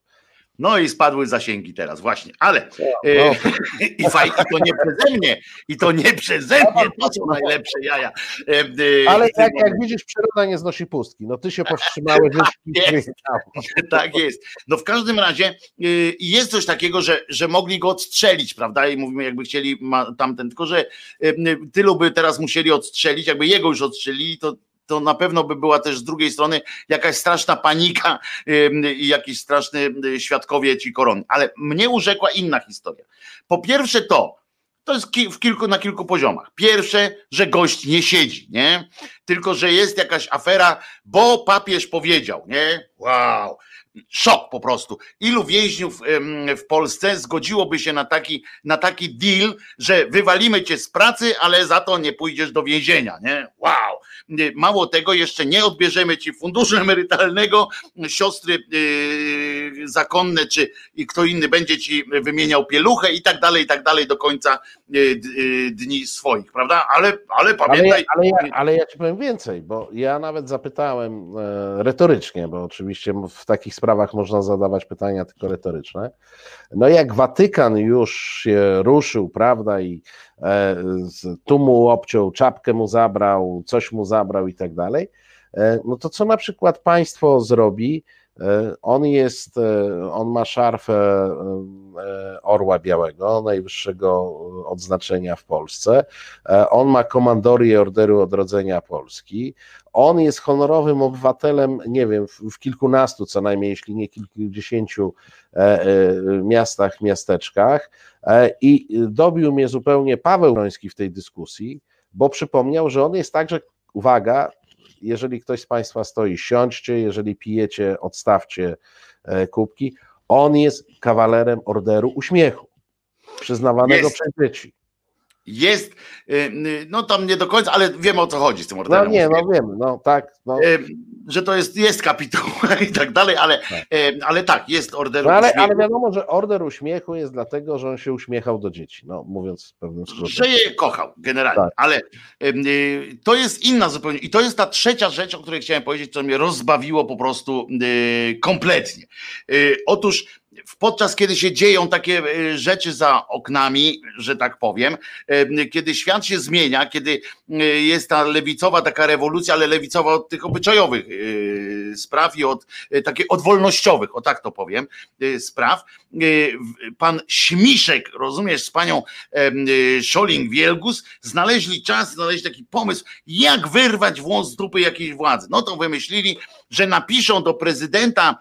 No i spadły zasięgi teraz, właśnie, ale e, i, faj, i to nie przeze mnie, i to nie przeze mnie, to są najlepsze jaja. E, e, ale jak, jak widzisz, przyroda nie znosi pustki, no ty się powstrzymałeś. tak, jest, tak jest. No w każdym razie jest coś takiego, że, że mogli go odstrzelić, prawda, i mówimy jakby chcieli tamten, tylko że tylu by teraz musieli odstrzelić, jakby jego już odstrzelili, to to na pewno by była też z drugiej strony jakaś straszna panika i jakiś straszny świadkowie ci korony. Ale mnie urzekła inna historia. Po pierwsze to, to jest w kilku, na kilku poziomach. Pierwsze, że gość nie siedzi, nie? Tylko, że jest jakaś afera, bo papież powiedział, nie? Wow szok po prostu. Ilu więźniów w Polsce zgodziłoby się na taki, na taki deal, że wywalimy cię z pracy, ale za to nie pójdziesz do więzienia, nie? Wow! Mało tego, jeszcze nie odbierzemy ci funduszu emerytalnego, siostry zakonne, czy kto inny będzie ci wymieniał pieluchę i tak dalej, i tak dalej do końca dni swoich, prawda? Ale, ale pamiętaj. Ale ja, ale, ja, ale ja ci powiem więcej, bo ja nawet zapytałem e, retorycznie, bo oczywiście w takich sprawach można zadawać pytania tylko retoryczne. No jak Watykan już się ruszył, prawda, i tu mu obciął, czapkę mu zabrał, coś mu zabrał i tak dalej, e, no to co na przykład państwo zrobi, E, on jest, e, on ma szarfę e, Orła Białego, najwyższego odznaczenia w Polsce. On ma komandorię Orderu Odrodzenia Polski. On jest honorowym obywatelem, nie wiem, w kilkunastu co najmniej, jeśli nie kilkudziesięciu miastach, miasteczkach. I dobił mnie zupełnie Paweł Roński w tej dyskusji, bo przypomniał, że on jest także, uwaga, jeżeli ktoś z Państwa stoi, siądźcie, jeżeli pijecie, odstawcie e, kubki. On jest kawalerem Orderu Uśmiechu, przyznawanego jest. przez dzieci. Jest, y, no tam nie do końca, ale wiemy o co chodzi z tym orderem. No nie, no wiem, no tak. No. Że to jest, jest kapituł i tak dalej, ale, tak. ale tak, jest order no, ale, uśmiechu. Ale wiadomo, że order uśmiechu jest dlatego, że on się uśmiechał do dzieci, no mówiąc w pewnym skrócie. Że je kochał generalnie, tak. ale y, to jest inna zupełnie i to jest ta trzecia rzecz, o której chciałem powiedzieć, co mnie rozbawiło po prostu y, kompletnie. Otóż podczas kiedy się dzieją takie e, rzeczy za oknami, że tak powiem, e, kiedy świat się zmienia, kiedy e, jest ta lewicowa taka rewolucja, ale lewicowa od tych obyczajowych spraw i od takich odwolnościowych, o tak to powiem, spraw. Pan Śmiszek, rozumiesz, z panią Scholling-Wielgus znaleźli czas, znaleźli taki pomysł, jak wyrwać włos z dupy jakiejś władzy. No to wymyślili, że napiszą do prezydenta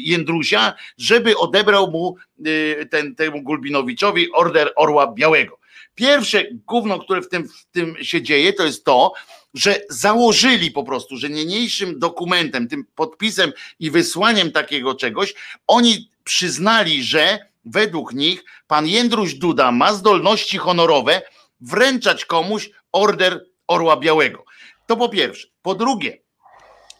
Jędrusia, żeby odebrał mu y, ten, temu Gulbinowiczowi order Orła Białego. Pierwsze gówno, które w tym, w tym się dzieje, to jest to, że założyli po prostu, że niniejszym dokumentem, tym podpisem i wysłaniem takiego czegoś, oni przyznali, że według nich pan Jędruś Duda ma zdolności honorowe wręczać komuś order Orła Białego. To po pierwsze. Po drugie,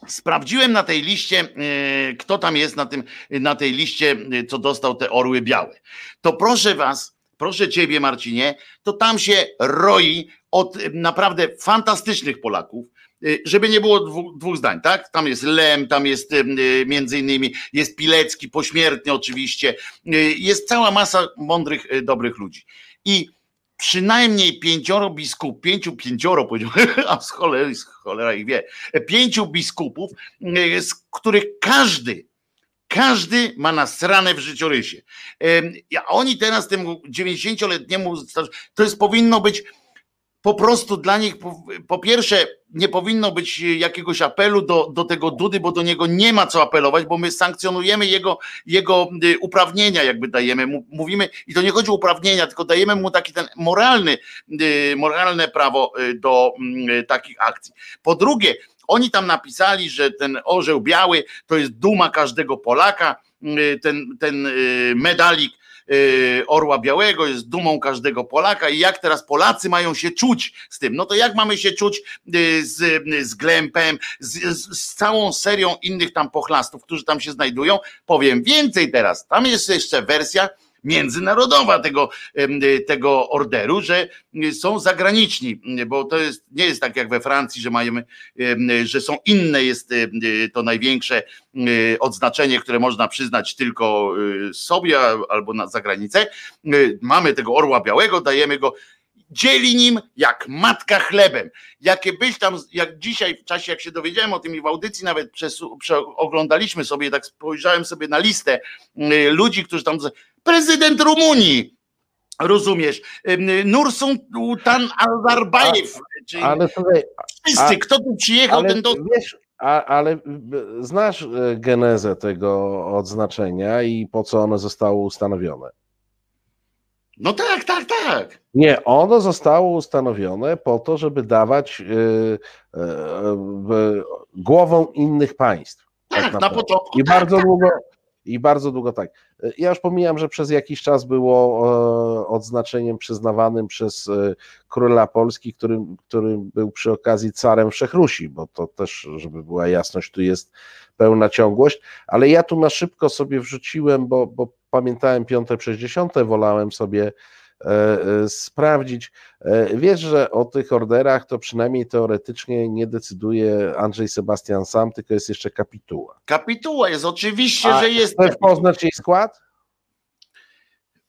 Sprawdziłem na tej liście, e, kto tam jest na, tym, na tej liście, e, co dostał te orły białe. To proszę was, proszę ciebie, Marcinie, to tam się roi od naprawdę fantastycznych Polaków. E, żeby nie było dwóch, dwóch, zdań, tak? Tam jest Lem, tam jest między innymi, jest Pilecki, pośmiertnie oczywiście, jest cała masa mądrych, dobrych ludzi. I przynajmniej pięcioro biskupów, pięciu, pięcioro powiedziałem, a z cholery, z cholera ich wie, pięciu biskupów, e, z których każdy, każdy ma nasrane w życiorysie. A oni teraz temu 90-letniemu, to jest powinno być po prostu dla nich, po, po, pierwsze, nie powinno być jakiegoś apelu do, do tego Dudy, bo do niego nie ma co apelować, bo my sankcjonujemy jego, jego y, uprawnienia, jakby dajemy. Mówimy, i to nie chodzi o uprawnienia, tylko dajemy mu taki ten moralny, y, moralne prawo y, do mm, takich akcji. Po drugie, oni tam napisali, że ten orzeł biały to jest duma każdego Polaka, ten, ten medalik Orła Białego, jest dumą każdego Polaka i jak teraz Polacy mają się czuć z tym? No to jak mamy się czuć y, z, z Glempem, z, z, z całą serią innych tam pochlastów, którzy tam się znajdują? Powiem więcej teraz, tam jest jeszcze wersja, międzynarodowa tego, tego orderu, że są zagraniczni, bo to jest, nie jest tak jak we Francji, że mamy, że są inne, jest to największe odznaczenie, które można przyznać tylko y, sobie albo na zagranicę. Mamy tego orła białego, dajemy go dzieli nim jak matka chlebem. Jakie byś tam, jak dzisiaj w czasie, jak się dowiedziałem o tym i w audycji nawet przez, oglądaliśmy sobie, tak spojrzałem sobie na listę y, ludzi, którzy tam, prezydent Rumunii, rozumiesz, Nursultan czyli ale słuchaj, wszyscy, a, kto tu przyjechał, ale, ten do... Wiesz, a, ale znasz e, genezę tego odznaczenia i po co ono zostało ustanowione? No tak, tak, tak. Nie, ono zostało ustanowione po to, żeby dawać yy, yy, głową innych państw. Tak, tak na początku. I tak, bardzo tak. długo. I bardzo długo tak. Ja już pomijam, że przez jakiś czas było e, odznaczeniem przyznawanym przez e, króla Polski, który, który był przy okazji carem Wszechrusi, bo to też, żeby była jasność, tu jest pełna ciągłość, ale ja tu na szybko sobie wrzuciłem, bo, bo pamiętałem piąte przez dziesiąte, wolałem sobie E, e, sprawdzić. E, wiesz, że o tych orderach to przynajmniej teoretycznie nie decyduje Andrzej Sebastian sam, tylko jest jeszcze kapituła. Kapituła jest, oczywiście, A że jest. Chcesz poznać jej skład?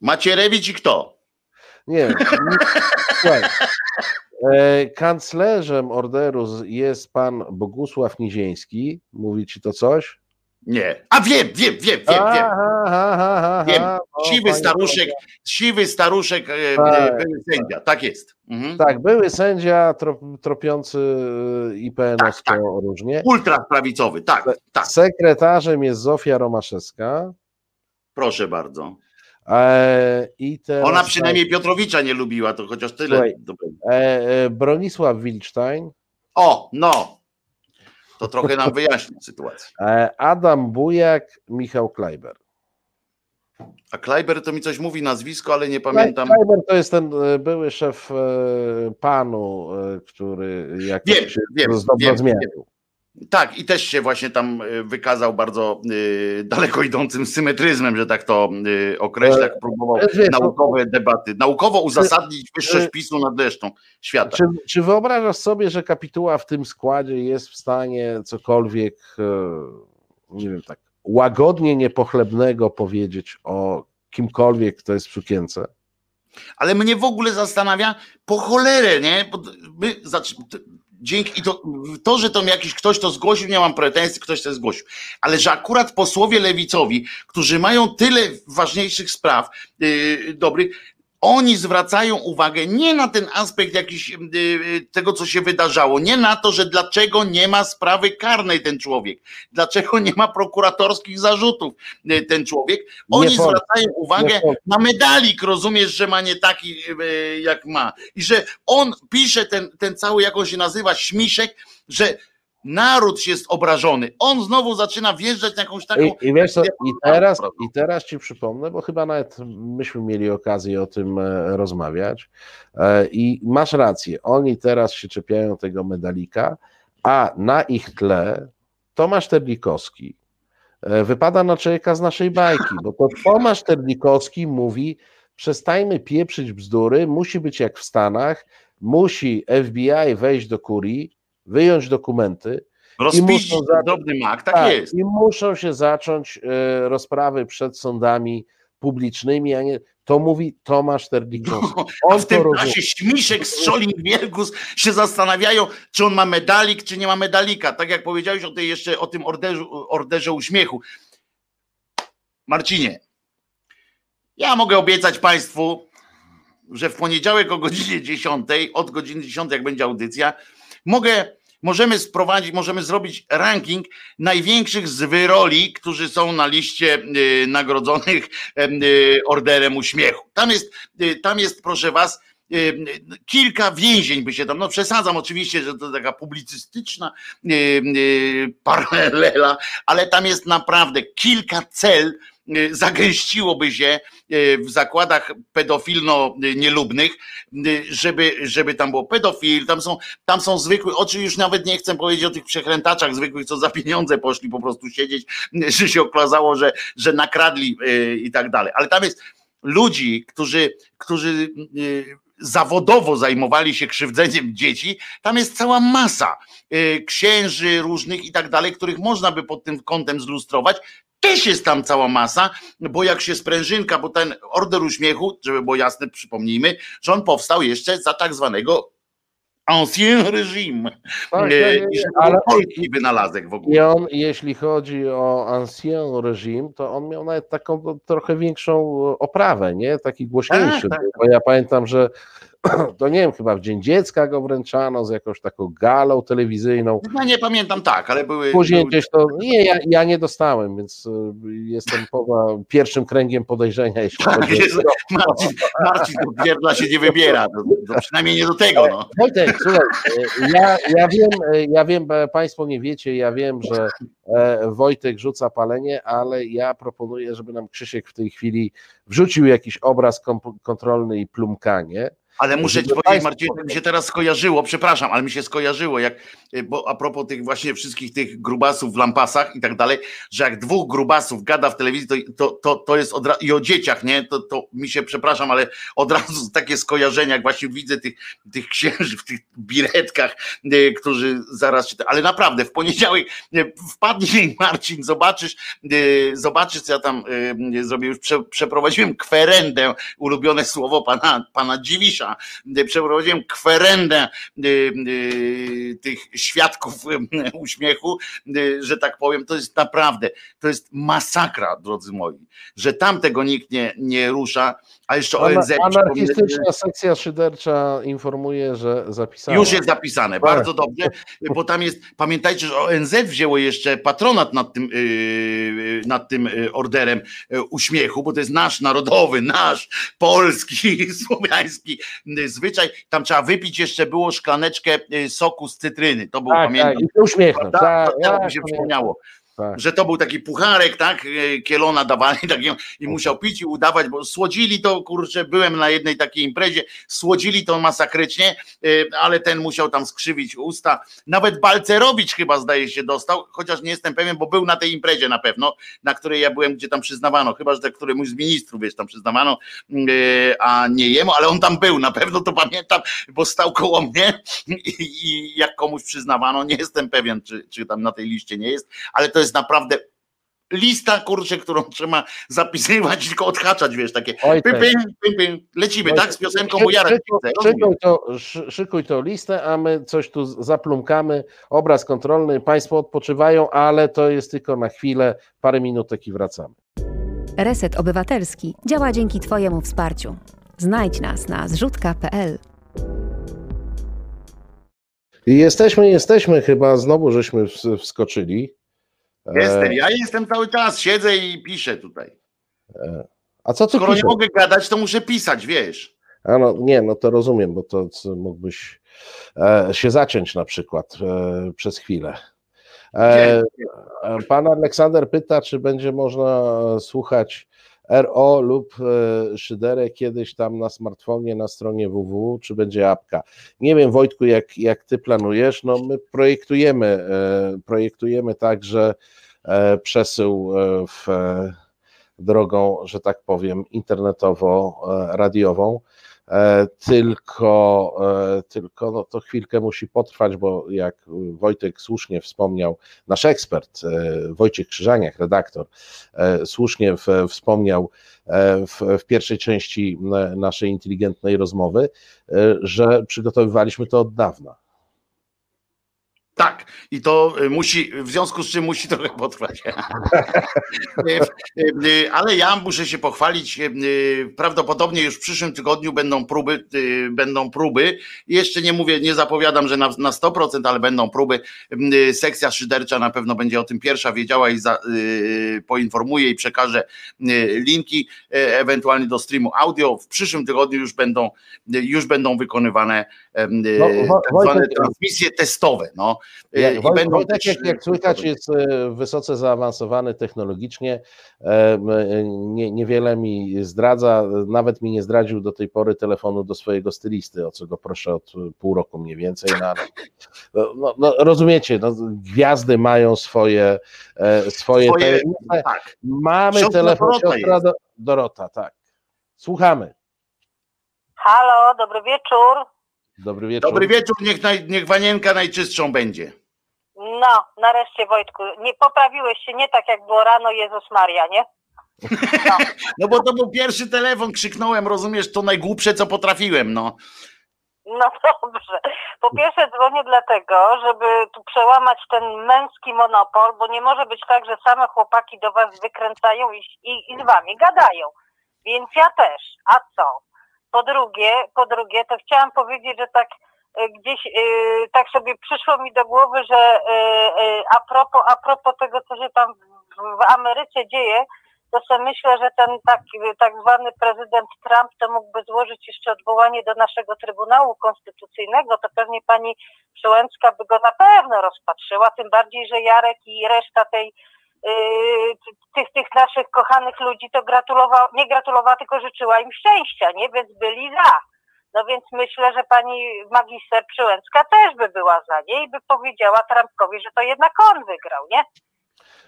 Macierewicz i kto? Nie. Słuchaj. Kanclerzem orderu jest pan Bogusław Nizieński. Mówi ci to coś? Nie. A wiem, wiem, wiem, wiem, wiem. Wiem. Siwy staruszek, siwy staruszek, tak. były sędzia, tak jest. Mhm. Tak, były sędzia tropiący IPN tak, tak. różnie. Ultraprawicowy, tak, tak. Sekretarzem jest Zofia Romaszewska. Proszę bardzo. E, i teraz, Ona przynajmniej. Piotrowicza nie lubiła, to chociaż tyle. Słuchaj, e, e, Bronisław Wilstein. O, no, to trochę nam wyjaśni sytuację. E, Adam Bujak, Michał Kleiber. A Kleiber to mi coś mówi nazwisko, ale nie pamiętam. Kleiber to jest ten e, były szef e, panu, który jakoś wiem, wiem, wiem, zmienił. Tak, i też się właśnie tam y, wykazał bardzo y, daleko idącym symetryzmem, że tak to y, określę, próbował naukowe debaty, naukowo uzasadnić wyższość PiSu nad resztą świata. Czy, czy wyobrażasz sobie, że kapituła w tym składzie jest w stanie cokolwiek, e, nie wiem, tak łagodnie niepochlebnego powiedzieć o kimkolwiek, kto jest w sukience? Ale mnie w ogóle zastanawia po cholerę, nie? Bo my, dzięki to, to, że to jakiś ktoś to zgłosił, nie mam pretensji, ktoś to zgłosił, ale że akurat posłowie lewicowi, którzy mają tyle ważniejszych spraw yy, dobrych, oni zwracają uwagę nie na ten aspekt jakiś y, y, tego, co się wydarzało, nie na to, że dlaczego nie ma sprawy karnej ten człowiek, dlaczego nie ma prokuratorskich zarzutów y, ten człowiek. Oni zwracają uwagę na medalik, rozumiesz, że ma nie taki, jak ma. I że on pisze ten, ten cały, jak on się nazywa, śmiszek, że Naród jest obrażony. On znowu zaczyna wjeżdżać na jakąś taką. I, i wiesz co, i teraz, i teraz ci przypomnę, bo chyba nawet myśmy mieli okazję o tym e, rozmawiać. E, I masz rację, oni teraz się czepiają tego medalika, a na ich tle Tomasz Terlikowski e, wypada na człowieka z naszej bajki, bo to Tomasz Terlikowski mówi: przestajmy pieprzyć bzdury, musi być jak w Stanach, musi FBI wejść do kurii wyjąć dokumenty. Rozpić drobny mak, tak, tak, jest. I muszą się zacząć e, rozprawy przed sądami publicznymi, a nie. To mówi Tomasz Terlikowski. No, w tym czasie Śmiszek z Scholling Wielgus się zastanawiają, czy on ma medalik, czy nie ma medalika. Tak jak powiedziałeś o tej jeszcze o tym orderze, orderze uśmiechu. Marcinie, ja mogę obiecać Państwu, że w poniedziałek o godzinie 10, od godziny 10, jak będzie audycja, mogę możemy sprowadzić, możemy zrobić ranking największych zwyroli, którzy są na liście y, nagrodzonych y, orderem uśmiechu. Tam jest, y, tam jest, proszę was, kilka więzień by się tam, no przesadzam oczywiście, że to taka publicystyczna paralela, ale tam jest naprawdę kilka cel, zagęściłoby się y, w zakładach pedofilno-nielubnych, y, żeby, żeby tam było pedofil, tam są, tam są zwykłe, oczy już nawet nie chcę powiedzieć o tych przekrętaczach zwykłych, co za pieniądze poszli po prostu siedzieć, że się okazało, że, że nakradli i tak dalej. Ale tam jest ludzi, którzy, którzy zawodowo zajmowali się krzywdzeniem dzieci, tam jest cała masa księży różnych i tak dalej, których można by pod tym kątem zlustrować. Też jest tam cała masa, bo jak się sprężynka, bo ten order uśmiechu, żeby było jasne, przypomnijmy, że on powstał jeszcze za tak zwanego ancien régime. Tak, e, I że ale polski wynalazek w ogóle. I on, jeśli chodzi o ancien régime, to on miał nawet taką trochę większą oprawę, nie? Taki głośniejszy. Tak, tak. Bo ja pamiętam, że to nie wiem, chyba w Dzień Dziecka go wręczano z jakąś taką galą telewizyjną. No nie pamiętam tak, ale były. Później były... gdzieś to, nie, ja, ja nie dostałem, więc y, jestem poza pierwszym kręgiem podejrzenia, jeśli Tak, chodzi jest, Marcin, Marcin do pierdla się nie wybiera, to, to przynajmniej nie do tego. No. Wojtek, słuchaj, y, ja, ja wiem, y, ja wiem, Państwo nie wiecie, ja wiem, że e, Wojtek rzuca palenie, ale ja proponuję, żeby nam Krzysiek w tej chwili wrzucił jakiś obraz kontrolny i plumkanie. Ale muszę ci powiedzieć, Marcin, mi się teraz skojarzyło, przepraszam, ale mi się skojarzyło, jak, y, bo a propos tych właśnie wszystkich tych grubasów w lampasach i tak dalej, że jak dwóch grubasów gada w telewizji, to, to, to, to jest od razu, i o dzieciach, nie, to, to mi się, przepraszam, ale od razu takie skojarzenia, jak właśnie widzę tych, tych księży w tych biletkach, y, którzy zaraz, czyta- ale naprawdę, w poniedziałek y, wpadnij Marcin, zobaczysz, zobaczysz, co ja tam zrobię, już prze, przeprowadziłem kwerendę, ulubione słowo pana, pana Dziwisza, y, przeprowadziłem kwerendę y, y, tych świadków y, uśmiechu, że tak powiem, to jest naprawdę, to jest masakra, drodzy moi, że tam tego nikt nie, nie rusza, a jeszcze ONZ Anarchistyczna sekcja szydercza informuje, że zapisała. już jest zapisane, bardzo dobrze, bo tam jest, pamiętajcie, że ONZ wzięło jeszcze patronat nad tym, yy, nad tym yy, orderem uśmiechu, bo to jest nasz narodowy, nasz polski, słowiański zwyczaj. Tam trzeba wypić jeszcze było szklaneczkę soku z cytryny. To był, Tak, pamiętam, tak, i uśmiechnąć. tak, Tak, mi się pamiętam. przypomniało Tak. że to był taki pucharek, tak, e, kielona dawali takiego i musiał pić i udawać, bo słodzili to, kurczę, byłem na jednej takiej imprezie, słodzili to masakrycznie, e, ale ten musiał tam skrzywić usta, nawet Balcerowicz chyba zdaje się dostał, chociaż nie jestem pewien, bo był na tej imprezie na pewno, na której ja byłem, gdzie tam przyznawano, chyba, że tak któremuś z ministrów, wiesz, tam przyznawano, e, a nie jemu, ale on tam był, na pewno to pamiętam, bo stał koło mnie i, i jak komuś przyznawano, nie jestem pewien, czy, czy tam na tej liście nie jest, ale to jest naprawdę lista, kurczę, którą trzeba zapisywać, tylko odhaczać, wiesz, takie Oj, pym, tak. pym, pym, pym. lecimy, tak, z piosenką, bo Jarek Szykuj- to, szy- szykuj tą listę, a my coś tu zaplumkamy. Obraz kontrolny, Państwo odpoczywają, ale to jest tylko na chwilę, parę minutek i wracamy. Reset Obywatelski działa dzięki Twojemu wsparciu. Znajdź nas na zrzutka.pl. Jesteśmy, jesteśmy, chyba znowu żeśmy ws- wskoczyli. Jestem, ja jestem cały czas, siedzę i piszę tutaj. A co ty Skoro nie mogę gadać, to muszę pisać, wiesz. A no, nie, no to rozumiem, bo to mógłbyś e, się zaciąć na przykład e, przez chwilę. E, pan Aleksander pyta, czy będzie można słuchać RO lub e, szyderę kiedyś tam na smartfonie, na stronie www, czy będzie apka. Nie wiem, Wojtku, jak, jak ty planujesz, no my projektujemy, e, projektujemy także e, przesył w drogą, że tak powiem, internetowo-radiową. E, Tylko, e, tylko no to chwilkę musi potrwać, bo jak Wojtek słusznie wspomniał, nasz ekspert e, Wojciech Krzyżaniak, redaktor, słusznie wspomniał w, w pierwszej części naszej inteligentnej rozmowy, że przygotowywaliśmy to od dawna. Tak, i to y, musi, w związku z czym musi trochę potrwać. Y, y, Ale ja muszę się pochwalić. Prawdopodobnie już w przyszłym tygodniu będą próby, y, będą próby. Jeszcze nie mówię, nie zapowiadam, że na, na 100%, ale będą próby. Y, Sekcja szydercza na pewno będzie o tym pierwsza wiedziała i za, poinformuje i przekaże linki, ewentualnie do streamu audio. W przyszłym tygodniu już będą, już będą wykonywane No, tak zwane transmisje testowe. No. Jak, I Wojtek, będą też, jak, jak słychać, jest e, wysoce zaawansowany technologicznie. E, e, Nie, niewiele mi zdradza, nawet mi nie zdradził do tej pory telefonu do swojego stylisty, o co go proszę od pół roku mniej więcej. No, no, no, no, rozumiecie, no, gwiazdy mają swoje, e, swoje, Swoje- tajemnice. tak. Mamy Siostra telefon Dorota siostra. Do, Dorota, tak. Słuchamy. Halo, dobry wieczór. Dobry wieczór. Dobry wieczór, niech, naj, niech wanienka najczystszą będzie. No, nareszcie Wojtku, nie poprawiłeś się, nie tak jak było rano, Jezus Maria, nie? No bo to był pierwszy telefon, krzyknąłem, rozumiesz, to najgłupsze, co potrafiłem, no. No dobrze. Po pierwsze dzwonię dlatego, żeby tu przełamać ten męski monopol, bo nie może być tak, że same chłopaki do was wykręcają i, i, i z wami gadają. Więc ja też. A co? Po drugie, po drugie, to chciałam powiedzieć, że tak e, gdzieś e, tak sobie przyszło mi do głowy, że e, a propos, a propos tego, co się tam w, w Ameryce dzieje, to sobie myślę, że ten tak, tak zwany prezydent Trump to mógłby złożyć jeszcze odwołanie do naszego Trybunału Konstytucyjnego, to pewnie pani Przyłęcka by go na pewno rozpatrzyła, tym bardziej, że Jarek i reszta tej yy, tych, tych naszych kochanych ludzi to gratulowała, nie gratulowała, tylko życzyła im szczęścia, nie? Więc byli za. No więc myślę, że pani magister Przyłęcka też by była za nie i by powiedziała Trumpkowi, że to jednak on wygrał, nie?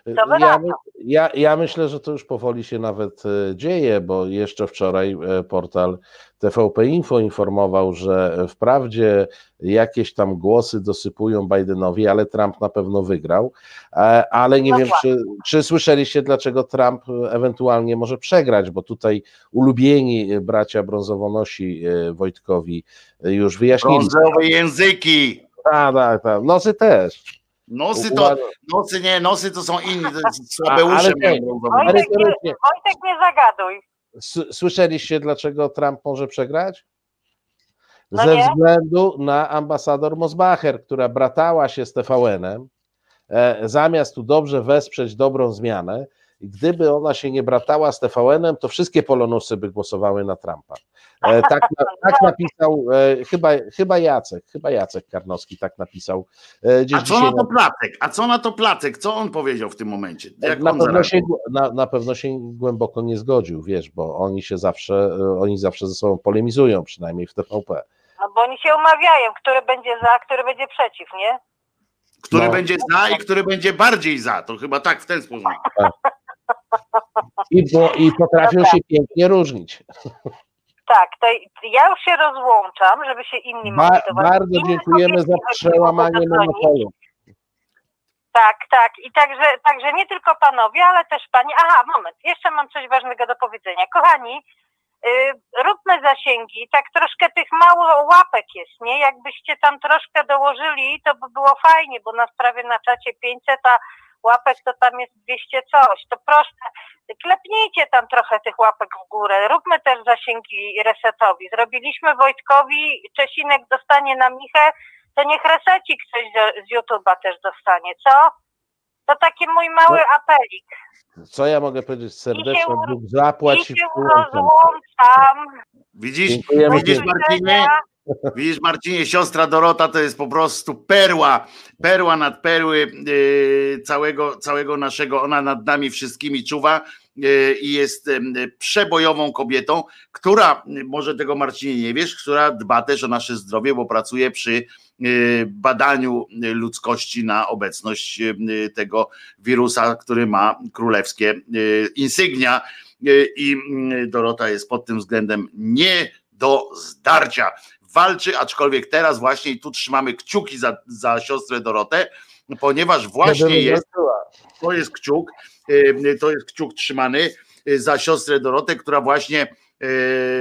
Wy Ja, ja, ja myślę, że to już powoli się nawet e, dzieje, bo jeszcze wczoraj e, portal TVP Info informował, że wprawdzie jakieś tam głosy dosypują Bidenowi, ale Trump na pewno wygrał. E, Ale nie No wiem, czy, czy słyszeliście, dlaczego Trump ewentualnie może przegrać, bo tutaj ulubieni bracia brązowonosi Wojtkowi już wyjaśnili. Brązowe języki. Tak, tak, tak. Nosy też. Nosy to, nosy nie, nosy to są inni, to jest mają brązowe. Wojtek. Wojtek nie zagaduj. Słyszeliście, dlaczego Trump może przegrać? No Ze nie. względu na ambasador Mosbacher, która bratała się z TVN-em, e, zamiast tu dobrze wesprzeć dobrą zmianę, gdyby ona się nie bratała z TVN-em, to wszystkie polonusy by głosowały na Trumpa. E, tak, tak napisał e, chyba, chyba Jacek, chyba Jacek Karnowski tak napisał. E, gdzieś A co na to Placek? A co na to Placek? Co on powiedział w tym momencie? Jak na on pewno, się, na, na pewno się głęboko nie zgodził, wiesz, bo oni się zawsze, oni zawsze ze sobą polemizują, przynajmniej w TVP. No bo oni się umawiają, który będzie za, który będzie przeciw, nie? Który No. będzie za i który będzie bardziej za. To chyba tak w ten sposób. I, bo, i potrafią się pięknie różnić. Tak, to ja już się rozłączam, żeby się inni mogli was- bardzo dziękujemy za przełamanie monopolu. Tak, tak. I także, także nie tylko panowie, ale też pani. Aha, moment, jeszcze mam coś ważnego do powiedzenia. Kochani, yy, róbmy zasięgi, tak troszkę tych mało łapek jest, nie? Jakbyście tam troszkę dołożyli, to by było fajnie, bo nas prawie na czacie 500, a łapek to tam jest 200 coś. To proszę, klepnijcie tam trochę tych łapek w górę. Róbmy też zasięgi resetowi. Zrobiliśmy Wojtkowi, Czesinek dostanie na Michę, to niech resecik coś z- z YouTube'a też dostanie, co? To taki mój mały No. apelik. Co ja mogę powiedzieć serdecznie? Bóg zapłać I się rozłączam. Widzisz, Dziękujemy widzisz. Marcinie? Widzisz Marcinie, siostra Dorota to jest po prostu perła, perła nad perły yy, całego, całego naszego, ona nad nami wszystkimi czuwa yy, i jest yy, przebojową kobietą, która, może tego Marcinie nie wiesz, która dba też o nasze zdrowie, bo pracuje przy badaniu ludzkości na obecność tego wirusa, który ma królewskie insygnia i Dorota jest pod tym względem nie do zdarcia. Walczy, aczkolwiek teraz właśnie i tu trzymamy kciuki za, za siostrę Dorotę, ponieważ właśnie jest, to jest kciuk, y, to jest kciuk trzymany y, za siostrę Dorotę, która właśnie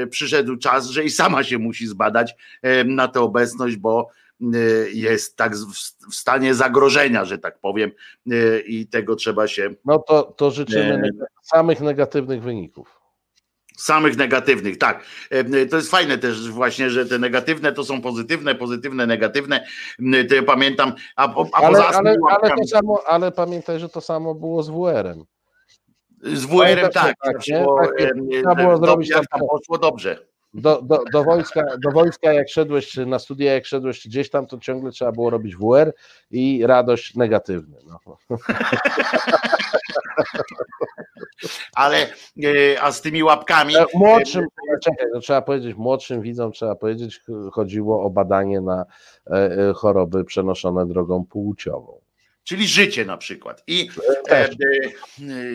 y, przyszedł czas, że i sama się musi zbadać na tę obecność, bo jest tak w stanie zagrożenia, że tak powiem, i tego trzeba się No to, to życzymy neg- samych negatywnych wyników. Samych negatywnych, tak. E, To jest fajne też właśnie, że te negatywne to są pozytywne, pozytywne, negatywne. M, To ja pamiętam, a, a Ale, poza ale, ale, to samo, ale pamiętaj, że to samo było z WR-em. z WR-em tak, tak, zawsze nie? e, zrobić jak tam- tam poszło dobrze. Do, do, do, wojska, do wojska, jak szedłeś na studia, jak szedłeś gdzieś tam, to ciągle trzeba było robić WR i radość negatywny. No. Ale e, a z tymi łapkami E, Młodszym, czekaj, no trzeba powiedzieć, młodszym widzom trzeba powiedzieć, ch- chodziło o badanie na e, e, choroby przenoszone drogą płciową. Czyli życie na przykład. I e, e,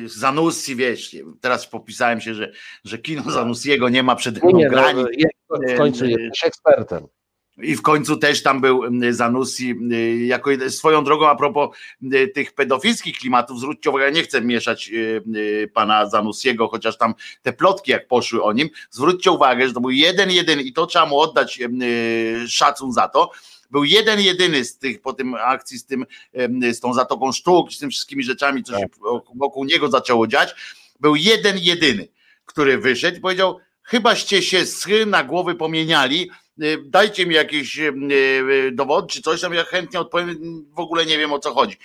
Zanussi, wiesz, teraz popisałem się, że, że kino Zanussiego nie ma przede Nie, mną no, granic. jest, w końcu E, jesteś ekspertem. I w końcu też tam był Zanussi, jako swoją drogą a propos tych pedofilskich klimatów, zwróćcie uwagę, nie chcę mieszać pana Zanussiego, chociaż tam te plotki jak poszły o nim, zwróćcie uwagę, że to był jeden, jeden i to trzeba mu oddać szacun za to, był jeden, jedyny z tych, po tym akcji z tym, z tą Zatoką Sztuk, z tym wszystkimi rzeczami, co się wokół niego zaczęło dziać, był jeden, jedyny, który wyszedł i powiedział, chybaście się schy na głowy pomieniali, y, dajcie mi jakieś y, y, dowody czy coś tam, ja chętnie odpowiem, w ogóle nie wiem o co chodzi.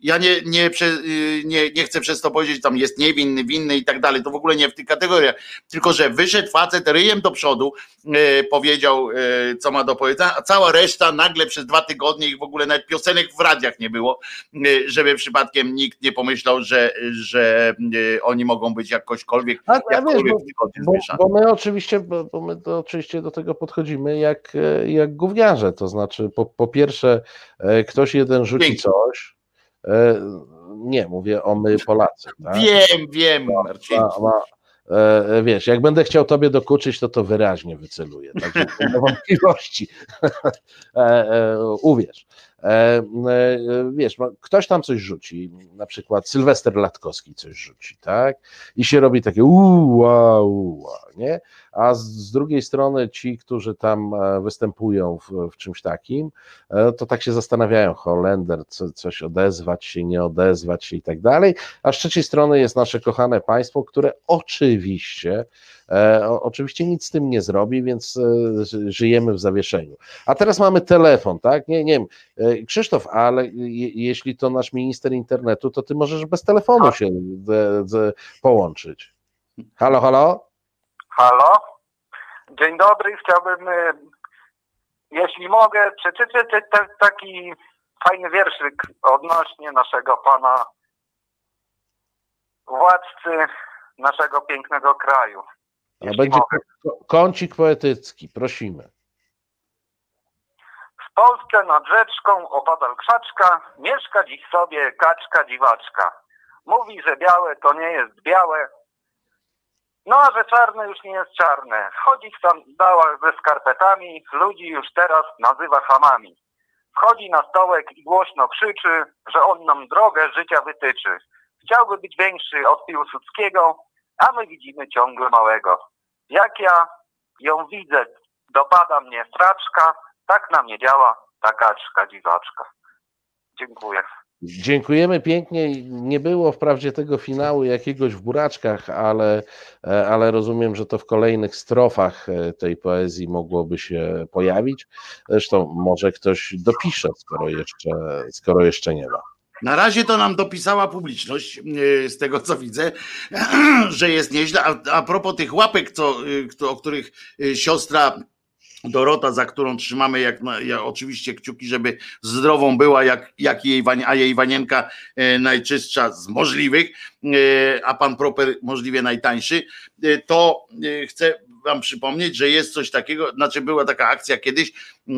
Ja nie, nie, y, nie, nie chcę przez to powiedzieć, tam jest niewinny, winny i tak dalej, to w ogóle nie w tych kategoriach, tylko że wyszedł facet ryjem do przodu, y, powiedział, y, co ma do powiedzenia, a cała reszta nagle przez dwa tygodnie ich w ogóle nawet piosenek w radiach nie było, y, żeby przypadkiem nikt nie pomyślał, że, że oni mogą być jakośkolwiek, A, a wiesz, jakkolwiek bo, w tygodniu bo, zmieszani. bo my oczywiście, bo, bo my to oczywiście do tego podchodzimy jak, e, jak gówniarze, to znaczy po, po pierwsze e, ktoś jeden rzuci Dzięki. coś, e, nie, mówię o my Polacy, tak? Wiem, wiem, Marcin. ma, ma, e, wiesz, jak będę chciał tobie dokuczyć, to to wyraźnie wyceluję, także nie ma wątpliwości, e, e, uwierz. E, e, wiesz, ma- ktoś tam coś rzuci, na przykład Sylwester Latkowski coś rzuci, tak? I się robi takie wow, ua, nie? A z, drugiej strony ci, którzy tam e, występują w, w czymś takim, to tak się zastanawiają, Holender, co, coś odezwać się, nie odezwać się i tak dalej, a z trzeciej strony jest nasze kochane państwo, które oczywiście, oczywiście nic z tym nie zrobi, więc e, ży- żyjemy w zawieszeniu. A teraz mamy telefon, tak? Nie, nie wiem, e, Krzysztof, ale je, jeśli to nasz minister internetu, to ty możesz bez telefonu się z, z, połączyć. Halo, halo? Halo? Dzień dobry, chciałbym, e, jeśli mogę, przeczytać taki fajny wierszyk odnośnie naszego pana władcy naszego pięknego kraju. Jeśli będzie kącik poetycki, prosimy. W Polsce nad rzeczką opadal krzaczka, mieszka dziś sobie kaczka dziwaczka. Mówi, że białe to nie jest białe, no a że czarne już nie jest czarne. Chodzi w sandałach ze skarpetami, ludzi już teraz nazywa hamami. Wchodzi na stołek i głośno krzyczy, że on nam drogę życia wytyczy. Chciałby być większy od Piłsudskiego, a my widzimy ciągle małego. Jak ja ją widzę, dopada mnie straczka, tak na mnie działa ta kaczka dziwaczka. Dziękuję. Dziękujemy pięknie. Nie było wprawdzie tego finału jakiegoś w buraczkach, ale, e, ale rozumiem, że to w kolejnych strofach e, tej poezji mogłoby się pojawić. Zresztą może ktoś dopisze, skoro jeszcze, skoro jeszcze nie ma. Na razie to nam dopisała publiczność, yy, z tego co widzę, że jest nieźle. A, a propos tych łapek, co, kto- o których yy, siostra Dorota, za którą trzymamy jak, na- ja, oczywiście kciuki, żeby zdrową była, jak, jak jej, a jej wanienka najczystsza z możliwych, a pan proper możliwie najtańszy, to chcę wam przypomnieć, że jest coś takiego, znaczy była taka akcja kiedyś, yy,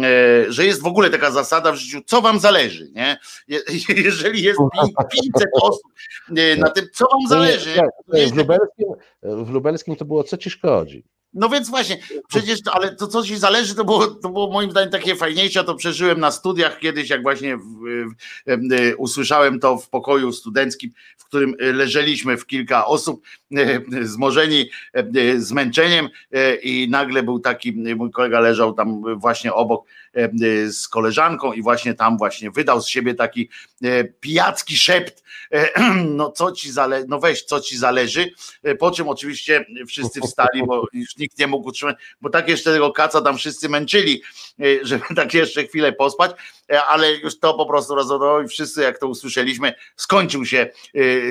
że jest w ogóle taka zasada w życiu, co wam zależy, nie? Je- Jeżeli jest pi- 500 osób yy, na tym, co wam zależy. W, lubelskim, w lubelskim to było, co ci szkodzi? No więc właśnie, przecież, ale to co ci zależy, to było, to było moim zdaniem takie fajniejsze, to przeżyłem na studiach kiedyś, jak właśnie w, w, e, usłyszałem to w pokoju studenckim, w którym e, leżeliśmy w kilka osób, e, zmożeni e, e, zmęczeniem e, i nagle był taki, e, mój kolega leżał tam właśnie obok e, e, z koleżanką i właśnie tam właśnie wydał z siebie taki e, pijacki szept, e, no co ci zależy, no weź co ci zależy, E, po czym oczywiście wszyscy wstali, bo już nikt nie mógł utrzymać, bo tak jeszcze tego kaca tam wszyscy męczyli, e, żeby tak jeszcze chwilę pospać, e, ale już to po prostu rozładowało i wszyscy jak to usłyszeliśmy, skończył się,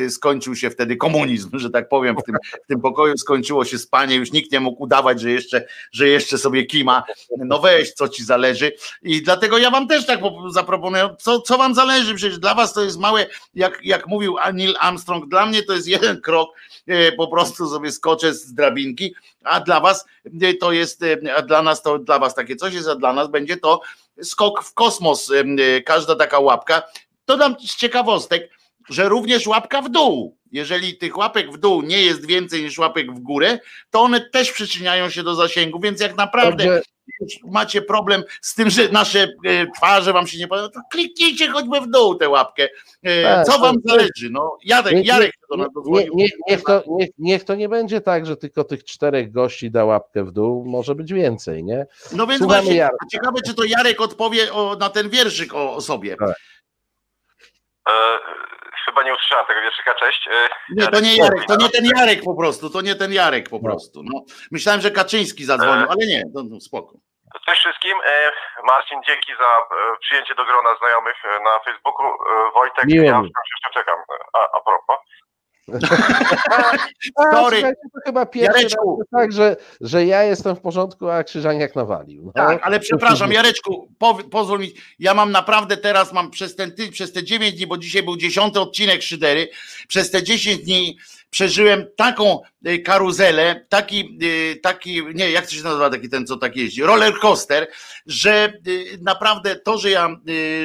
e, skończył się wtedy komunizm, że tak powiem, w tym, w tym pokoju skończyło się spanie, już nikt nie mógł udawać, że jeszcze, że jeszcze sobie kima, no weź, co ci zależy. I dlatego ja wam też tak po- zaproponuję, co, co wam zależy, przecież dla was to jest małe, jak, jak mówił Neil Armstrong, dla mnie to jest jeden krok, e, po prostu sobie skoczę z drabinki, a dla was e, to jest, e, a dla nas to dla was takie coś jest, a dla nas będzie to skok w kosmos, e, każda taka łapka. Dodam z ciekawostek, że również łapka w dół. Jeżeli tych łapek w dół nie jest więcej niż łapek w górę, to one też przyczyniają się do zasięgu, więc jak naprawdę już macie problem z tym, że nasze e, twarze wam się nie podobają, to kliknijcie choćby w dół tę łapkę. E, Tak, Co wam to- zależy? No, Jarek, Nie- Jarek do nas nie, nie, niech, to, niech, niech to nie będzie tak, że tylko tych czterech gości da łapkę w dół, może być więcej, nie? No więc Słuchamy właśnie, Jarka. ciekawe, czy to Jarek odpowie o, na ten wierszyk o, o sobie. Tak. E, chyba nie usłyszałem tego wierszyka, cześć. E, Nie, to nie Jarek, to nie ten Jarek po prostu, to nie ten Jarek po prostu. No. Myślałem, że Kaczyński zadzwonił, ale nie, no, no, spoko. Cześć wszystkim. E, Marcin, dzięki za e, przyjęcie do grona znajomych e, na Facebooku. E, Wojtek, Miło ja wciąż jeszcze czekam. E, A, a propos. Sorry. to chyba pierwszy Jareczku. raz tak, że, że ja jestem w porządku, a Krzyżaniak nawalił. No, Tak, ale przepraszam, Jareczku, po, pozwól mi, ja mam naprawdę teraz, mam przez ten przez te 9 dni, bo dzisiaj był dziesiąty odcinek Szydery, przez te 10 dni przeżyłem taką y, karuzelę, taki, y, taki, nie, jak to się nazywa taki ten, co tak jeździ, roller coaster, że y, naprawdę to, że ja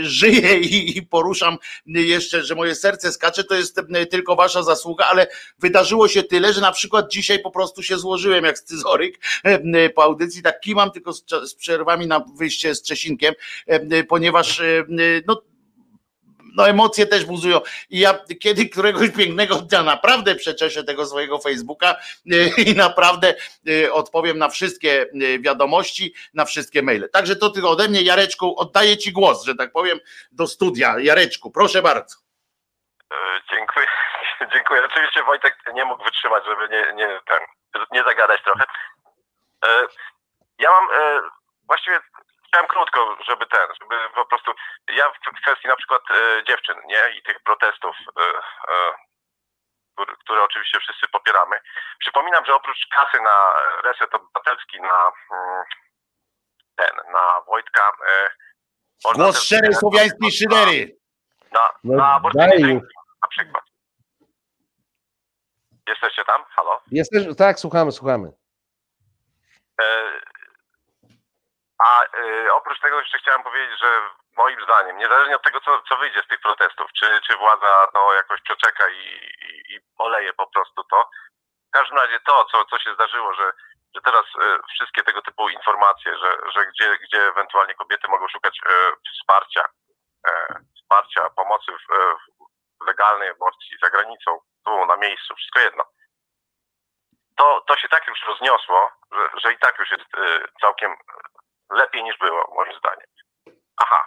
żyję i, poruszam jeszcze, że moje serce skacze, to jest tylko wasza zasługa, ale wydarzyło się tyle, że na przykład dzisiaj po prostu się złożyłem jak scyzoryk po audycji, tak kimam tylko z, z przerwami na wyjście z Czesinkiem, ponieważ no, no emocje też buzują. I ja kiedy któregoś pięknego dnia naprawdę przeczeszę tego swojego Facebooka e, i naprawdę e, odpowiem na wszystkie e, wiadomości, na wszystkie maile. Także to tylko ode mnie, Jareczku, oddaję Ci głos, że tak powiem, do studia. Jareczku, proszę bardzo. E, Dziękuję. Dziękuję. Oczywiście Wojtek nie mógł wytrzymać, żeby nie, nie, ten, nie zagadać trochę. E, Ja mam e, właściwie chciałem krótko, żeby ten, żeby po prostu ja w kwestii na przykład e, dziewczyn, nie? I tych protestów, e, e, które, które oczywiście wszyscy popieramy. Przypominam, że oprócz kasy na reset obywatelski, na mm, ten, na Wojtka. E, Głos szczerej słowiańskiej na- szydery. Na, No na daj aborcyjne już. drinki na przykład. Jesteście tam? Halo? Jesteś, tak, słuchamy, słuchamy. A e, oprócz tego jeszcze chciałem powiedzieć, że moim zdaniem, niezależnie od tego, co, co wyjdzie z tych protestów, czy, czy władza no, jakoś przeczeka i, i, i oleje po prostu to, w każdym razie to, co, co się zdarzyło, że, że teraz e, wszystkie tego typu informacje, że, że gdzie, gdzie ewentualnie kobiety mogą szukać e, wsparcia, e, wsparcia, pomocy w, e, w legalnej aborcji za granicą, tu na miejscu, wszystko jedno. To, to się tak już rozniosło, że, że i tak już jest y, całkiem lepiej niż było, moim zdaniem. Aha.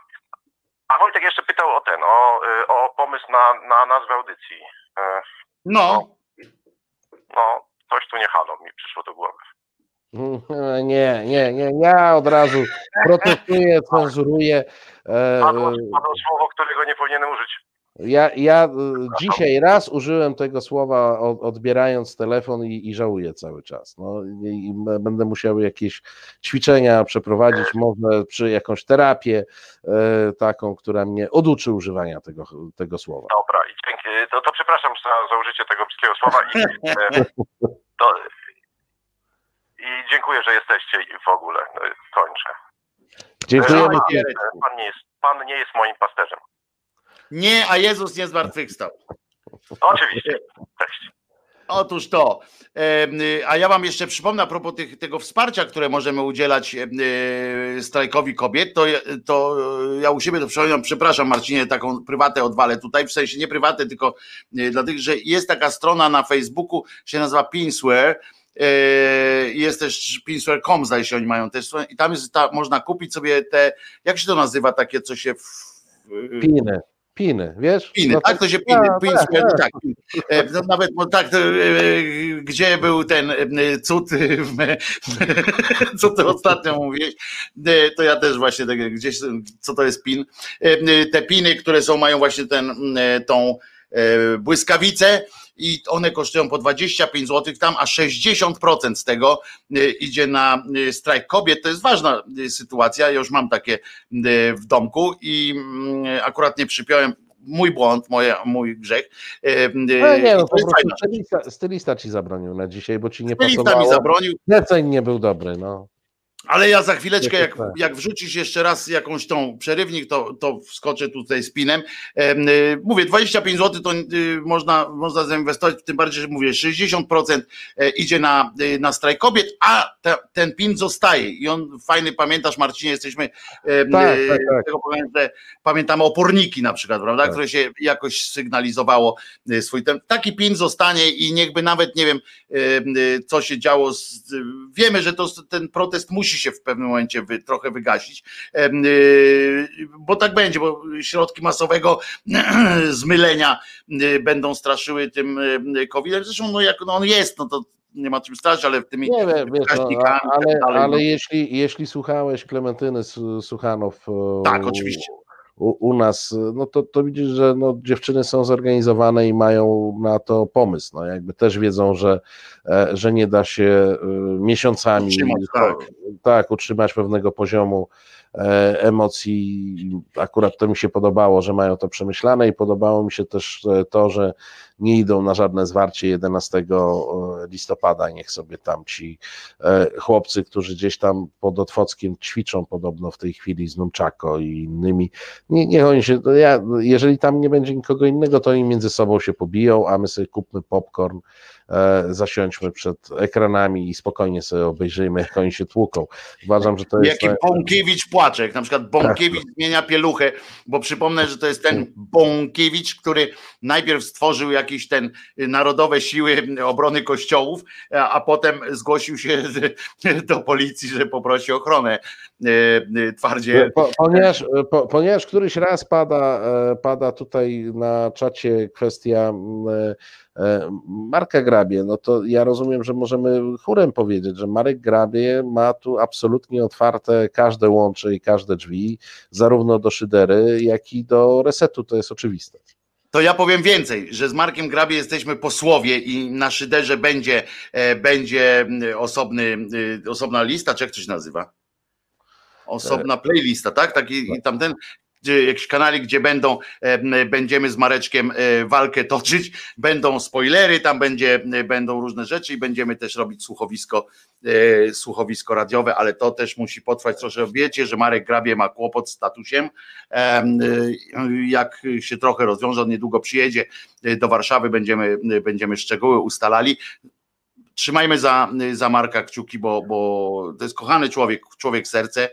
A Wojtek jeszcze pytał o ten, o, y, o pomysł na, na nazwę audycji. Y, No, no, coś tu nie halo mi przyszło do głowy. Nie, nie, nie. Ja od razu protestuję, cenzuruję. E, Padło, padło słowo, którego nie powinienem użyć. Ja, ja e, dzisiaj raz użyłem tego słowa odbierając telefon i, i żałuję cały czas. No, i, będę musiał jakieś ćwiczenia przeprowadzić, może przy jakąś terapię e, taką, która mnie oduczy używania tego, tego słowa. Dobra, i dzięki. To, to przepraszam za, za użycie tego brzydkiego słowa i, e, to, i dziękuję, że jesteście i w ogóle. No, kończę. Dziękujemy. pan, nie jest, pan nie jest moim pasterzem. Nie, a Jezus nie zmartwychwstał. Oczywiście. Cześć. Otóż to. A ja Wam jeszcze przypomnę a propos tych, tego wsparcia, które możemy udzielać y, strajkowi kobiet, to, ja- to y, ja u siebie to przypominam, przepraszam Marcinie, taką prywatę odwalę tutaj, w sensie nie prywatę, tylko y, dlatego, że jest taka strona na Facebooku, się nazywa Pinsware, jest też pinsware.com, zdaje się, oni mają też stronę i tam jest ta, można kupić sobie te, jak się to nazywa, takie, co się w, w, Piny, piny, wiesz? Piny, No tak to się piny, tak, piny, tak, tak, tak. tak. E, no Nawet bo tak, to, e, gdzie był ten e, cud, e, co ty ostatnio mówiłeś, e, to ja też właśnie tak, gdzieś, co to jest pin. E, Te piny, które są, mają właśnie ten, e, tą e, błyskawicę i one kosztują po 25 zł tam, a 60% z tego e, idzie na e, strajk kobiet. To jest ważna e, sytuacja. Ja już mam takie w domku i mm, akurat nie przypiąłem mój błąd, mój grzech. No nie, no po prostu stylista, stylista ci zabronił na dzisiaj, bo ci nie Lista mi pasowało. zabronił, Zleceń nie był dobry, no. Ale ja za chwileczkę, jak, jak wrzucisz jeszcze raz jakąś tą przerywnik, to, to wskoczę tutaj z pinem. Em, y, Mówię, 25 zł to y, można, można zainwestować, tym bardziej, że mówię, 60% e, idzie na, y, na strajk kobiet, a te, ten pin zostaje. I on fajny, pamiętasz Marcinie, jesteśmy Tak, tak, tak. tego powiem, że pamiętamy oporniki na przykład, prawda, Tak. które się jakoś sygnalizowało swój ten. Taki pin zostanie i niechby nawet nie wiem, em, co się działo. Z, wiemy, że to, ten protest musi musi się w pewnym momencie wy, trochę wygasić, y, bo tak będzie, bo środki masowego zmylenia będą straszyły tym COVID-em. Zresztą no jak no on jest, no to nie ma czym stać, ale tymi nie wiesz, no, ale, dalej, ale no. jeśli, jeśli słuchałeś Klementyny Suchanow tak, oczywiście u, u nas, no to, to widzisz, że no, dziewczyny są zorganizowane i mają na to pomysł. No, jakby też wiedzą, że, e, że nie da się e, miesiącami utrzymać, tak. tak, utrzymać pewnego poziomu E, emocji. Akurat to mi się podobało, że mają to przemyślane i podobało mi się też to, że nie idą na żadne zwarcie 11 e, listopada. Niech sobie tam ci chłopcy, którzy gdzieś tam pod Otwockiem ćwiczą podobno w tej chwili z Nunczako i innymi, nie, niech oni się, ja, jeżeli tam nie będzie nikogo innego, to oni między sobą się pobiją, a my sobie kupmy popcorn E, zasiądźmy przed ekranami i spokojnie sobie obejrzyjmy, jak oni się tłuką. Uważam, że to jest. Jaki Bąkiewicz płacze, jak na przykład Bąkiewicz tak. zmienia pieluchę, bo przypomnę, że to jest ten Bąkiewicz, który najpierw stworzył jakieś ten narodowe siły obrony kościołów, a potem zgłosił się do policji, że poprosi ochronę e, e, twardzie. Po, ponieważ, po, ponieważ któryś raz pada, pada tutaj na czacie kwestia E, Marka Grabie, no to ja rozumiem, że możemy chórem powiedzieć, że Marek Grabie ma tu absolutnie otwarte każde łącze i każde drzwi, zarówno do szydery, jak i do resetu, to jest oczywiste. To ja powiem więcej, że z Markiem Grabie jesteśmy posłowie i na szyderze będzie, e, będzie osobny, e, osobna lista, czy jak to się nazywa? Osobna playlista, tak? Taki tak. tamten jakiś kanale, gdzie będą, e, będziemy z Mareczkiem e, walkę toczyć, będą spoilery, tam będzie, e, będą różne rzeczy i będziemy też robić słuchowisko, słuchowisko radiowe, ale to też musi potrwać troszkę. Wiecie, że Marek Grabie ma kłopot z statusem. Jak się trochę rozwiąże, on niedługo przyjedzie do Warszawy, będziemy, będziemy szczegóły ustalali trzymajmy za, za Marka kciuki, bo, bo to jest kochany człowiek, człowiek serce,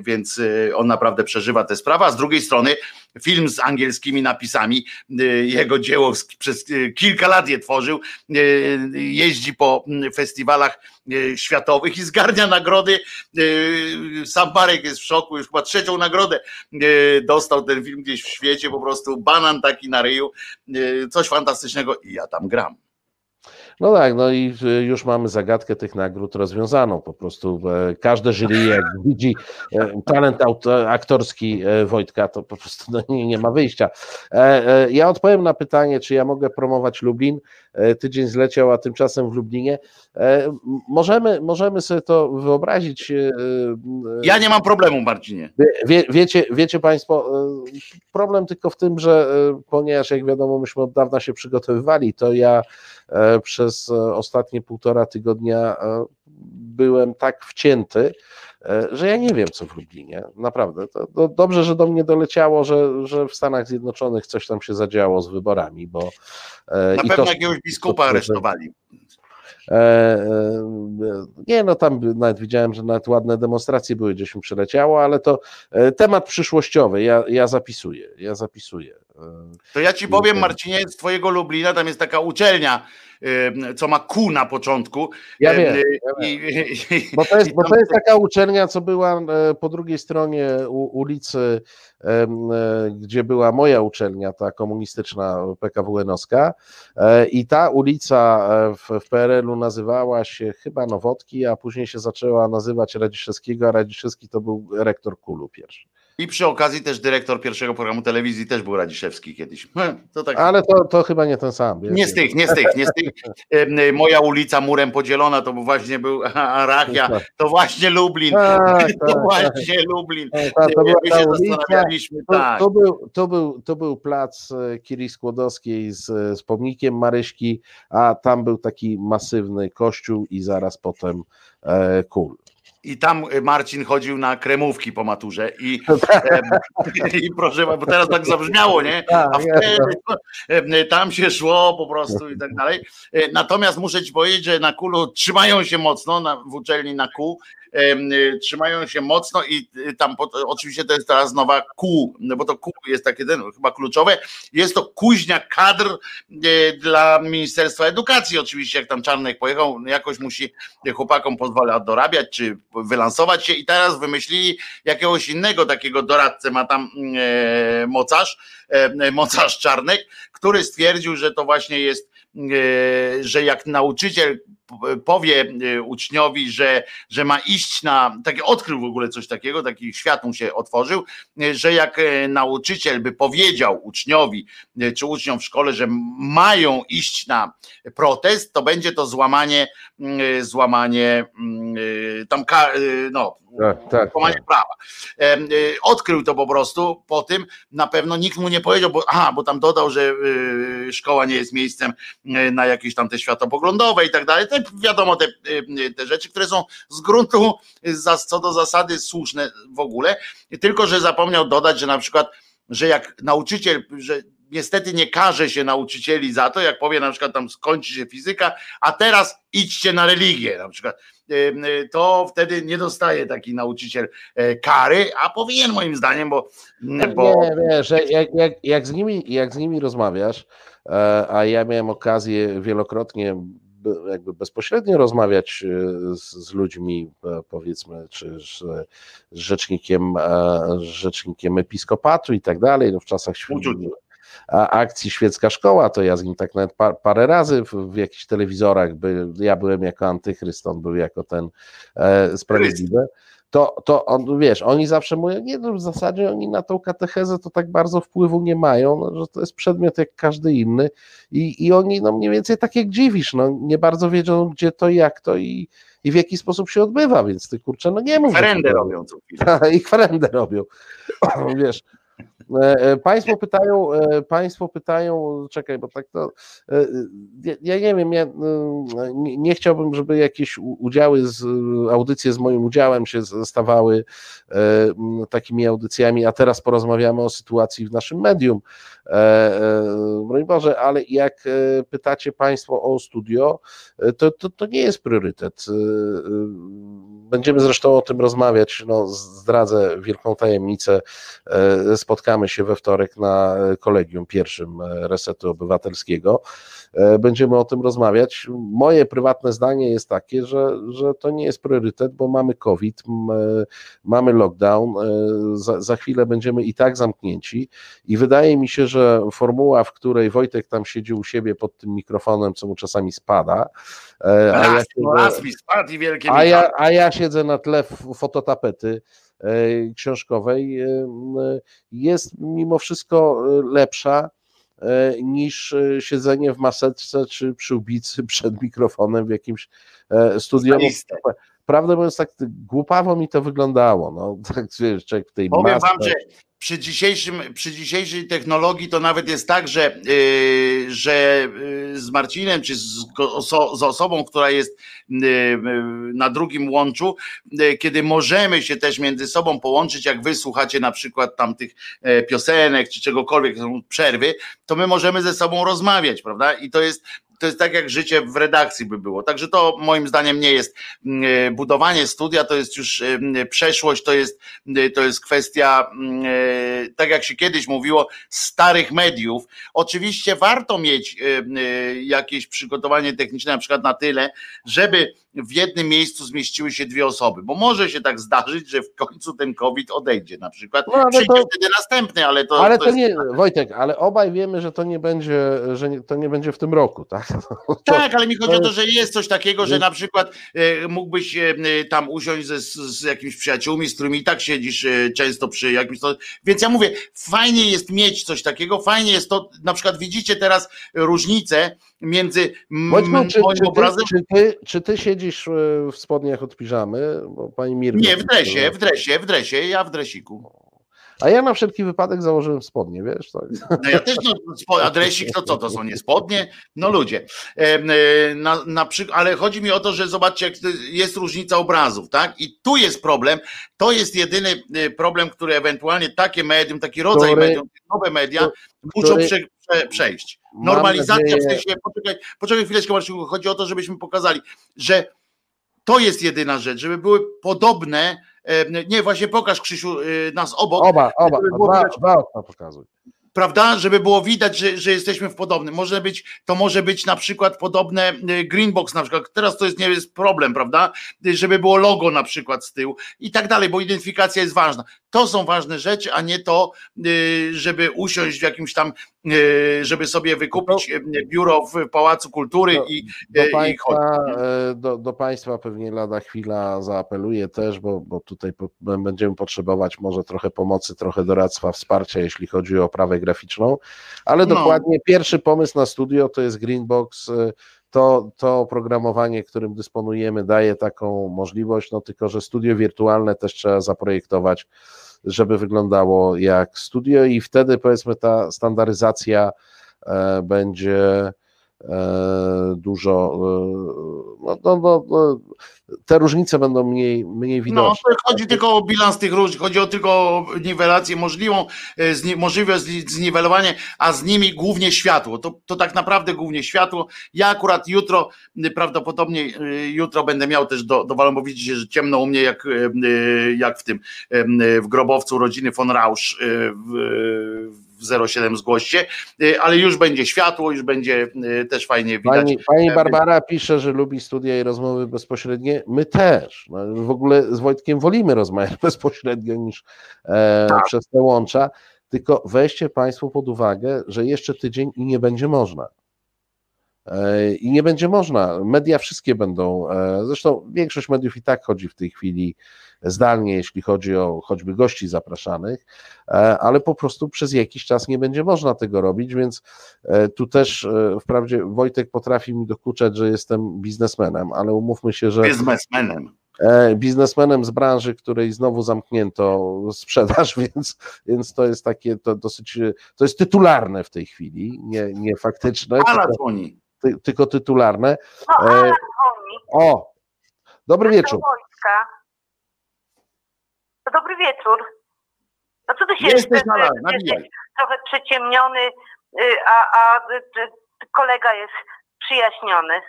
więc on naprawdę przeżywa tę sprawę, a z drugiej strony film z angielskimi napisami, jego dzieło przez kilka lat je tworzył, jeździ po festiwalach światowych i zgarnia nagrody. Sam Marek jest w szoku, już chyba trzecią nagrodę dostał ten film gdzieś w świecie, po prostu banan taki na ryju, coś fantastycznego i ja tam gram. No tak, no i y, już mamy zagadkę tych nagród rozwiązaną. Po prostu e, każde jury, jak widzi e, talent aktorski e, Wojtka, to po prostu no, nie, nie ma wyjścia. Ja odpowiem na pytanie, czy ja mogę promować Lublin. Tydzień zleciał, a tymczasem w Lublinie. Możemy, możemy sobie to wyobrazić. Ja nie mam problemu, Marcinie. Wie, wiecie, wiecie Państwo, problem tylko w tym, że ponieważ jak wiadomo, myśmy od dawna się przygotowywali, to ja przez e, ostatnie półtora tygodnia e, byłem tak wcięty, e, że ja nie wiem, co w Lublinie. Naprawdę. To, to dobrze, że do mnie doleciało, że, że w Stanach Zjednoczonych coś tam się zadziało z wyborami, bo. Na pewno to, jakiegoś biskupa aresztowali. Nie, no tam nawet widziałem, że nawet ładne demonstracje były, gdzieś mi przyleciało, ale to temat przyszłościowy, ja, ja zapisuję, ja zapisuję. To ja ci powiem, Marcinie, z twojego Lublina, tam jest taka uczelnia, co ma Q na początku. Ja wiem, bo, to jest, bo to jest taka uczelnia, co była e, po drugiej stronie ulicy, e, gdzie była moja uczelnia, ta komunistyczna PKWN-owska e, i ta ulica w, w PRL-u nazywała się chyba Nowotki, a później się zaczęła nazywać Radziszewskiego, a Radziszewski to był rektor Kulu pierwszy. I przy okazji też dyrektor pierwszego programu telewizji też był Radziszewski kiedyś. To tak... Ale to, to chyba nie ten sam. Nie z tych, nie z tych, nie z tych. Moja ulica murem podzielona to właśnie był Arachia, to właśnie Lublin. Tak, to tak, właśnie tak. Lublin. Tak, to, My się zastanawialiśmy. Tak. to, był, to, był, to był plac e, Kiri Skłodowskiej z, z pomnikiem Maryśki, a tam był taki masywny kościół i zaraz potem e, kul i tam y, Marcin chodził na kremówki po maturze i, i proszę, bo teraz tak zabrzmiało, nie? Tak, A wtedy tam się szło po prostu i tak dalej. E, natomiast muszę ci powiedzieć, że na kulu trzymają się mocno na, w uczelni na kół trzymają się mocno i y, tam oczywiście to jest teraz nowa kół, no bo to kół jest takie ten, chyba kluczowe, jest to kuźnia kadr e, dla Ministerstwa Edukacji. Oczywiście, jak tam Czarnek pojechał, jakoś musi chłopakom pozwala dorabiać, czy wylansować się. I teraz wymyślili jakiegoś innego takiego doradcę, ma tam e, mocarz, e, mocarz Czarnek, który stwierdził, że to właśnie jest, e, że jak nauczyciel powie e, uczniowi, że, że ma iść na, takie odkrył w ogóle coś takiego, taki świat mu się otworzył, e, że jak e, nauczyciel by powiedział uczniowi, czy uczniom w szkole, że mają iść na protest, to będzie to złamanie, mm, złamanie mm, tam, no, Tak, tak. łamanie prawa. Em, y, Odkrył to po prostu po tym, na pewno nikt mu nie powiedział, bo, aha, bo tam dodał, że szkoła nie jest miejscem na jakieś tam te światopoglądowe i tak dalej. Wiadomo, te, y, te rzeczy, które są z gruntu co do zasady słuszne w ogóle, tylko że zapomniał dodać, że na przykład, że jak nauczyciel, że niestety nie karze się nauczycieli za to, jak powie na przykład tam skończy się fizyka, a teraz idźcie na religię na przykład. Y, y, to wtedy nie dostaje taki nauczyciel e, kary, a powinien moim zdaniem, bo, bo Nie, wiesz, jak, jak, jak, jak, z nimi, jak z nimi rozmawiasz, e, a ja miałem okazję wielokrotnie jakby bezpośrednio rozmawiać e, z, z ludźmi, e, powiedzmy, czy z, z rzecznikiem, e, z rzecznikiem episkopatu i tak dalej, no w czasach świ- Uczuć. a- akcji Świecka Szkoła, to ja z nim tak nawet pa, parę razy w, w jakichś telewizorach, by, ja byłem jako antychryst, on był jako ten e, sprawiedliwy, to, to on, wiesz, oni zawsze mówią, nie no, w zasadzie oni na tą katechezę to tak bardzo wpływu nie mają, no, że to jest przedmiot jak każdy inny i, i oni no mniej więcej tak jak dziwisz, no nie bardzo wiedzą gdzie to, jak to i, i w jaki sposób się odbywa, więc ty kurczę, no nie mów. to- robią co chwilę. i kwerendę robią. Wiesz. E, e, Państwo pytają, e, państwo pytają, czekaj, bo tak to, ja- nie wiem, ja nie, nie chciałbym, żeby jakieś udziały, z, audycje z moim udziałem się stawały takimi audycjami, a teraz porozmawiamy o sytuacji w naszym medium. Broń Boże, ale jak pytacie Państwo o studio, to, to, to nie jest priorytet. Będziemy zresztą o tym rozmawiać. No, zdradzę wielką tajemnicę. E, Spotkamy się we wtorek na kolegium pierwszym e, Resetu Obywatelskiego. E, Będziemy o tym rozmawiać. Moje prywatne zdanie jest takie, że, że to nie jest priorytet, bo mamy COVID, mamy lockdown. Za, za chwilę będziemy i tak zamknięci. I wydaje mi się, że formuła, w której Wojtek tam siedzi u siebie pod tym mikrofonem, co mu czasami spada, a ja Raz, no siedzę- raz mi spadł i wielkie a ja, a ja siedzę na tle fototapety e, książkowej, e, jest mimo wszystko e, lepsza niż siedzenie w maseczce czy przyłbicy przed mikrofonem w jakimś studium. Prawdę mówiąc, tak głupawo mi to wyglądało. No, tak wiesz, człowiek w tej Powiem masce. wam, że przy, dzisiejszym, przy dzisiejszej technologii to nawet jest tak, że, yy, że yy, z Marcinem, czy z, z osobą, która jest yy, na drugim łączu, kiedy możemy się też między sobą połączyć, jak wy słuchacie na przykład tamtych e, piosenek, czy czegokolwiek, są przerwy, to my możemy ze sobą rozmawiać, prawda? I to jest to jest tak jak życie w redakcji by było. Także to moim zdaniem nie jest mm, budowanie studia, to jest już mm, przeszłość, to jest, mm, to jest kwestia, e, tak jak się kiedyś mówiło, starych mediów. Oczywiście warto mieć e, e, jakieś przygotowanie techniczne, na przykład na tyle, żeby w jednym miejscu zmieściły się dwie osoby, bo może się tak zdarzyć, że w końcu ten COVID odejdzie na przykład. No, Przyjdzie to- wtedy następny, ale to, ale to to jest nie, Wojtek, ale obaj wiemy, że to nie będzie, że nie, to nie będzie w tym roku, tak? Tak, ale mi chodzi o to, że jest coś takiego, że na przykład e, mógłbyś e, tam usiąść ze, z, jakimiś przyjaciółmi, z którymi i tak siedzisz e, często przy jakimś. To, więc ja mówię, fajnie jest mieć coś takiego, fajnie jest to, na przykład widzicie teraz różnicę między Wojtku, czy, moim czy, ty, obrazem. czy, ty, czy ty siedzisz e, w spodniach od piżamy? Bo pani Mirka. Nie, w dresie, w dresie, w dresie, ja w dresiku. A ja na wszelki wypadek założyłem spodnie, wiesz? Tak. No ja też, no, spo- a dresik to co, to są nie spodnie? No ludzie. E, Na, na przy, ale chodzi mi o to, że zobaczcie, jak jest różnica obrazów, tak? I tu jest problem, to jest jedyny e, problem, który ewentualnie takie medium, taki rodzaj Który- medium, nowe media muszą który- prze, prze, przejść. Normalizacja w sensie, poczekaj, poczekaj chwileczkę Marcinku, chodzi o to, żebyśmy pokazali, że To jest jedyna rzecz, żeby były podobne. Nie, właśnie pokaż Krzysiu e, nas obok. Oba, oba, dwa, dwa okna pokazuj. prawda, żeby było widać, że, że jesteśmy w podobnym. Może być, to może być na przykład podobne y, Greenbox na przykład. Teraz to jest nie jest problem, prawda? Y, Żeby było logo na przykład z tyłu i tak dalej, bo identyfikacja jest ważna. To są ważne rzeczy, a nie to, y, żeby usiąść w jakimś tam, y, żeby sobie wykupić y, biuro w Pałacu Kultury To- i, Do i państwa, chodzić. e, do, do państwa pewnie lada chwila zaapeluję też, bo, bo tutaj będziemy potrzebować może trochę pomocy, trochę doradztwa, wsparcia, jeśli chodzi o oprawę graficzną, ale No. dokładnie pierwszy pomysł na studio to jest Greenbox. e, To, to oprogramowanie, którym dysponujemy, daje taką możliwość, no tylko, że studio wirtualne też trzeba zaprojektować, żeby wyglądało jak studio i wtedy powiedzmy ta standaryzacja e, będzie dużo, e, no, no, no, no, te różnice będą mniej, mniej No, widoczne. to chodzi tylko o bilans tych różnic, chodzi o tylko o niwelację możliwą, e, zni, możliwe zni- zniwelowanie, a z nimi głównie światło. To, to tak naprawdę głównie światło. Ja akurat jutro, prawdopodobnie jutro będę miał też do, do bo widzicie, że ciemno u mnie jak, jak w tym, w grobowcu rodziny von Rausch y, w, w 07 zgłoście, y, ale już będzie światło, już będzie y, też fajnie widać. Pani, pani e, Barbara pisze, że lubi studia i rozmowy bezpośrednie. My też. No, w ogóle z Wojtkiem wolimy rozmawiać bezpośrednio niż e, Tak. przez te łącza. Tylko weźcie Państwo pod uwagę, że jeszcze tydzień i nie będzie można. E, I nie będzie można. Media wszystkie będą. e, Zresztą większość mediów i tak chodzi w tej chwili zdalnie, jeśli chodzi o choćby gości zapraszanych, e, ale po prostu przez jakiś czas nie będzie można tego robić, więc e, tu też e, wprawdzie Wojtek potrafi mi dokuczać, że jestem biznesmenem, ale umówmy się, że Biznesmenem. biznesmenem z branży, której znowu zamknięto sprzedaż, więc, więc to jest takie to dosyć, to jest tytularne w tej chwili, nie, nie faktyczne, Ala tylko, dzwoni. ty, tylko tytularne. No, ale dzwoni. O, dobry wieczór. Do wojska. No, dobry wieczór. No co ty się Jesteś, jesteś trochę przyciemniony, y, a, a y, y, kolega jest przyjaśniony.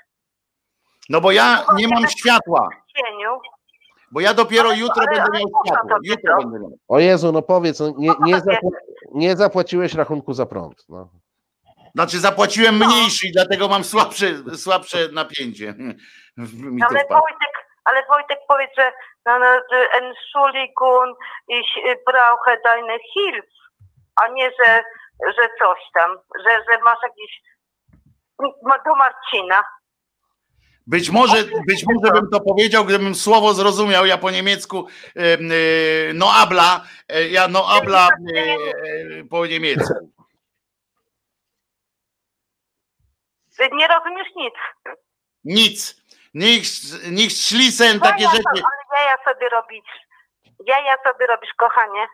No bo ja nie mam światła. Bo ja dopiero Ale- jutro ale- będę ale miał światło. Jutro będę miał. O Jezu, no powiedz, no nie, nie, No zapła- nie zapłaciłeś rachunku za prąd. No. Znaczy zapłaciłem mniejszy i dlatego mam słabsze, słabsze napięcie. Mi to Ale. Wojtek, ale Wojtek powiedz, że Entschuldigung, ich brauche deine Hilfe, a nie, że, że coś tam, że, że masz jakiś do Marcina. Być może, być może bym to powiedział, gdybym słowo zrozumiał. Ja po niemiecku em, e, no abla, e, ja no abla e, po niemiecku. Nie rozumiesz nic. Nic. Nichts, nichts schließen, takie Jaja rzeczy. Ale jaja sobie robisz. Jaja sobie robisz, kochanie.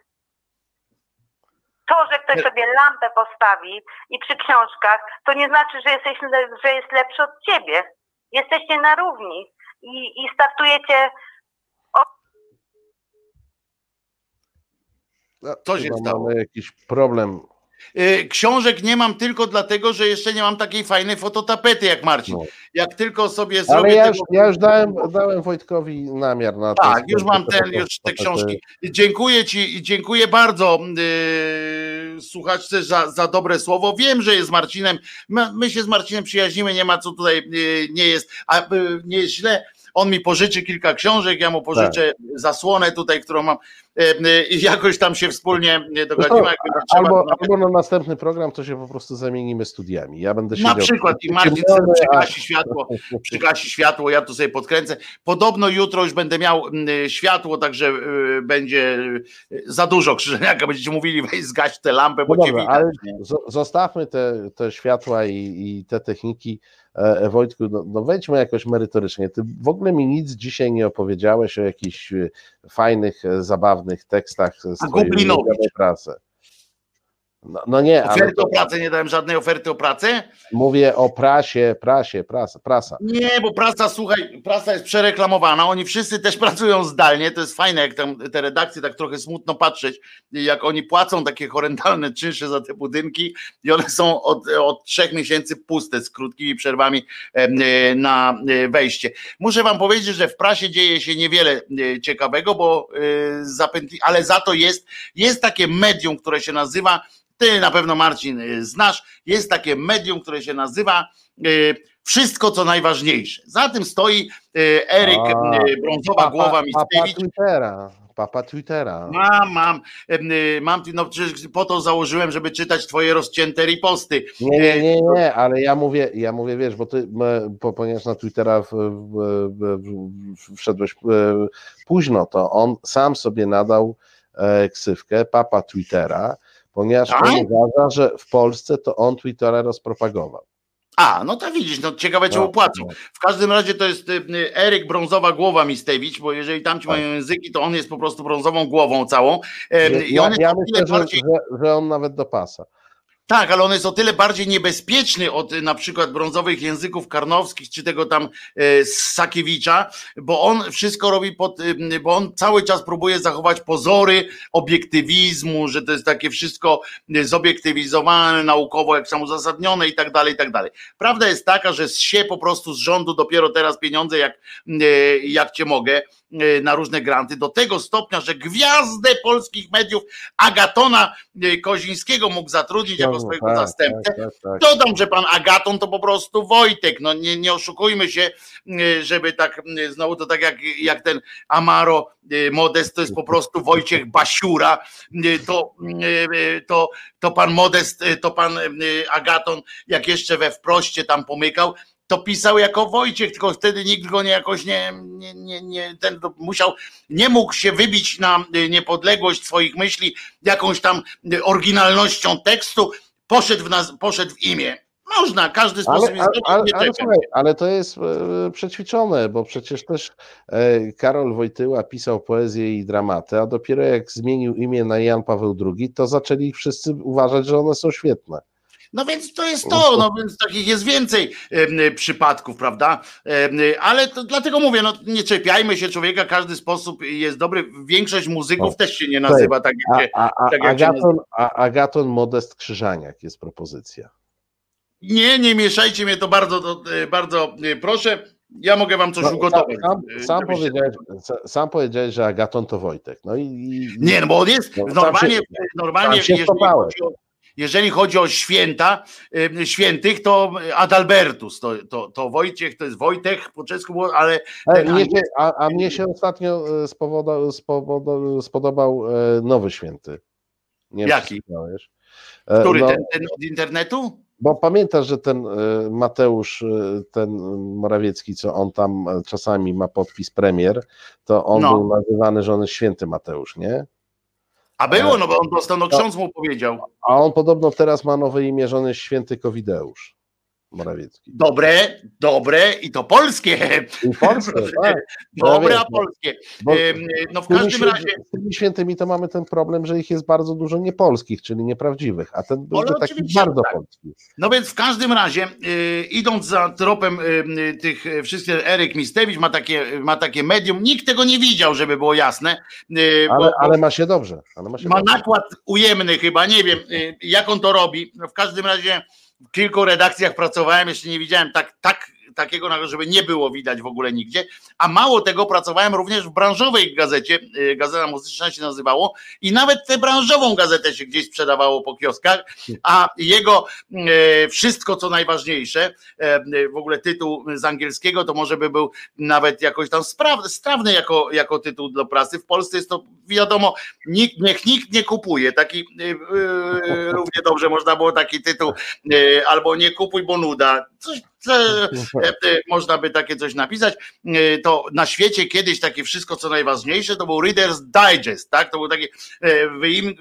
To, że ktoś sobie lampę postawi i przy książkach, to nie znaczy, że, jesteś, że jest lepszy od ciebie. Jesteście na równi i, i startujecie No, Co się chyba stało? Mamy jakiś problem. E, Książek nie mam tylko dlatego, że jeszcze nie mam takiej fajnej fototapety jak Marcin. No. Jak tylko sobie zrobię Ale ja już, tego- ja już dałem, dałem Wojtkowi namiar na to. Tak, już mam ten, już te książki. Dziękuję Ci i dziękuję bardzo yy, słuchaczce za, za dobre słowo. Wiem, że jest Marcinem. My, my się z Marcinem przyjaźnimy, nie ma co tutaj yy, nie jest, a yy, nie jest źle. On mi pożyczy kilka książek, ja mu pożyczę zasłonę tutaj, którą mam yy, i jakoś tam się wspólnie yy, dogadimy. Trzeba, Albo, albo na następny program to się po prostu zamienimy studiami. Ja będę na siedział przykład i Marcin przygasi światło, przygasi światło, ja tu sobie podkręcę. Podobno jutro już będę miał światło, także y, będzie za dużo krzyżeniaka, będziecie mówili, weź zgaś tę lampę, bo No cię dobra, widać. ale zostawmy te, te światła i, i te techniki. E, Wojtku, no, no wejdźmy jakoś merytorycznie. Ty w ogóle mi nic dzisiaj nie opowiedziałeś o jakichś e, fajnych, e, zabawnych tekstach z twojej Gublinowicz. No, no nie, Oferty to, o pracę, nie dałem żadnej oferty o pracę. mówię o prasie, prasie, prasa, prasa. Nie, bo prasa, słuchaj, prasa jest przereklamowana, oni wszyscy też pracują zdalnie, to jest fajne, jak tam te redakcje tak trochę smutno patrzeć, jak oni płacą takie horrendalne czynsze za te budynki i one są od, od trzech miesięcy puste, z krótkimi przerwami e, na e, wejście. Muszę wam powiedzieć, że w prasie dzieje się niewiele e, ciekawego, bo zapętli, ale za to jest, jest takie medium, które się nazywa ty na pewno Marcin y, znasz, jest takie medium, które się nazywa y, Wszystko co najważniejsze. Za tym stoi y, Eryk Brązowa Głowa Mickiewicz. Papa Twittera. Mam, mam, mam, no przecież po to założyłem, żeby czytać twoje rozcięte riposty. Nie, nie, nie, nie, ale ja mówię, ja mówię, wiesz, bo ty, po- ponieważ na Twittera w, w, w, w, wszedłeś e, późno, to on sam sobie nadał e, ksywkę papa Twittera, ponieważ Tak? on uważa, że w Polsce to on Twittera rozpropagował. A, no to widzisz, no ciekawe czy No, opłacą. no. W każdym razie to jest y, Eryk Brązowa Głowa Mistewicz, bo jeżeli tamci Tak. mają języki, to on jest po prostu brązową głową całą. I Ja, on ja tyle myślę, bardziej że, że on nawet dopasa. Tak, ale on jest o tyle bardziej niebezpieczny od y, na przykład brązowych języków karnowskich, czy tego tam e, Sakiewicza, bo on wszystko robi pod, y, bo on cały czas próbuje zachować pozory obiektywizmu, że to jest takie wszystko zobiektywizowane, naukowo, jak są uzasadnione i tak dalej, i tak dalej. Prawda jest taka, że się po prostu z rządu dopiero teraz pieniądze, jak, y, jak cię mogę, na różne granty, do tego stopnia, że gwiazdę polskich mediów Agatona Kozińskiego mógł zatrudnić jako swojego Tak, zastępcę. tak, tak, tak. Dodam, że pan Agaton to po prostu Wojtek. No nie, nie oszukujmy się, żeby tak znowu to tak jak, jak ten Amaro y, Modest, to jest po prostu Wojciech Basiura. Y, To, y, to, to pan Modest, to pan Agaton, jak jeszcze we wproście tam pomykał, to pisał jako Wojciech, tylko wtedy nikt go nie jakoś nie, nie, nie, nie ten musiał, nie mógł się wybić na niepodległość swoich myśli jakąś tam oryginalnością tekstu, poszedł w, nas, poszedł w imię. Można, każdy sposób Ale, jest ale, ale, ale, słuchaj, ale to jest e, przećwiczone, bo przecież też e, Karol Wojtyła pisał poezję i dramaty, a dopiero jak zmienił imię na Jan Paweł II, to zaczęli wszyscy uważać, że one są świetne. No więc to jest to, no więc takich jest więcej przypadków, prawda? Ale to dlatego mówię, no nie czepiajmy się człowieka, każdy sposób jest dobry. Większość muzyków też się nie nazywa tak jak a, a, tak jak Agaton, a Agaton Modest Krzyżaniak jest propozycja. Nie, nie mieszajcie mnie to bardzo, y, bardzo y, proszę. Ja mogę wam coś No, ugotować. sam, y, sam, powiedziałeś, sa- sam powiedziałeś, że Agaton to Wojtek. No i, i Nie, no bo on jest No, normalnie, się- normalnie jeżeli, chodzi o, jeżeli chodzi o święta, świętych, to Adalbertus, to, to, to Wojciech, to jest Wojtek po czesku, było, ale E, ten mnie się, a, a mnie się ostatnio e, spodobał e, nowy święty. Nie Jaki? E, który no, ten, ten od internetu? Bo pamiętasz, że ten Mateusz, ten Morawiecki, co on tam czasami ma podpis premier, to on No. był nazywany, że on jest święty Mateusz, nie? A było, no bo on dostał, no ksiądz mu powiedział. A on podobno teraz ma nowe imię, jest święty Kowideusz Morawiecki. Dobre, dobre i to polskie. I w Polsce, tak. Dobre, a polskie. Bo No w każdym razie, Z tymi świętymi to mamy ten problem, że ich jest bardzo dużo niepolskich, czyli nieprawdziwych, a ten był taki oczywiście, bardzo tak. polski. no więc w każdym razie, y, idąc za tropem y, tych y, wszystkich, Eryk Mistewicz ma takie, ma takie medium, nikt tego nie widział, żeby było jasne, y, Ale, bo ale ma się dobrze. Ale ma się ma dobrze. nakład ujemny chyba, nie wiem y, jak on to robi. No w każdym razie kilku redakcjach pracowałem, jeszcze nie widziałem. Tak, tak, takiego, żeby nie było widać w ogóle nigdzie. A mało tego, pracowałem również w branżowej gazecie, y, gazeta muzyczna się nazywało, i nawet tę branżową gazetę się gdzieś sprzedawało po kioskach, a jego e, wszystko co najważniejsze, e, w ogóle tytuł z angielskiego, to może by był nawet jakoś tam spraw, strawny jako, jako tytuł do prasy. W Polsce jest to wiadomo, nikt, niech nikt nie kupuje. Taki y, y, równie dobrze można było taki tytuł, y, albo nie kupuj, bo nuda. Coś, co, można by takie coś napisać. E, To na świecie kiedyś takie wszystko, co najważniejsze, to był Reader's Digest, tak? To były takie e,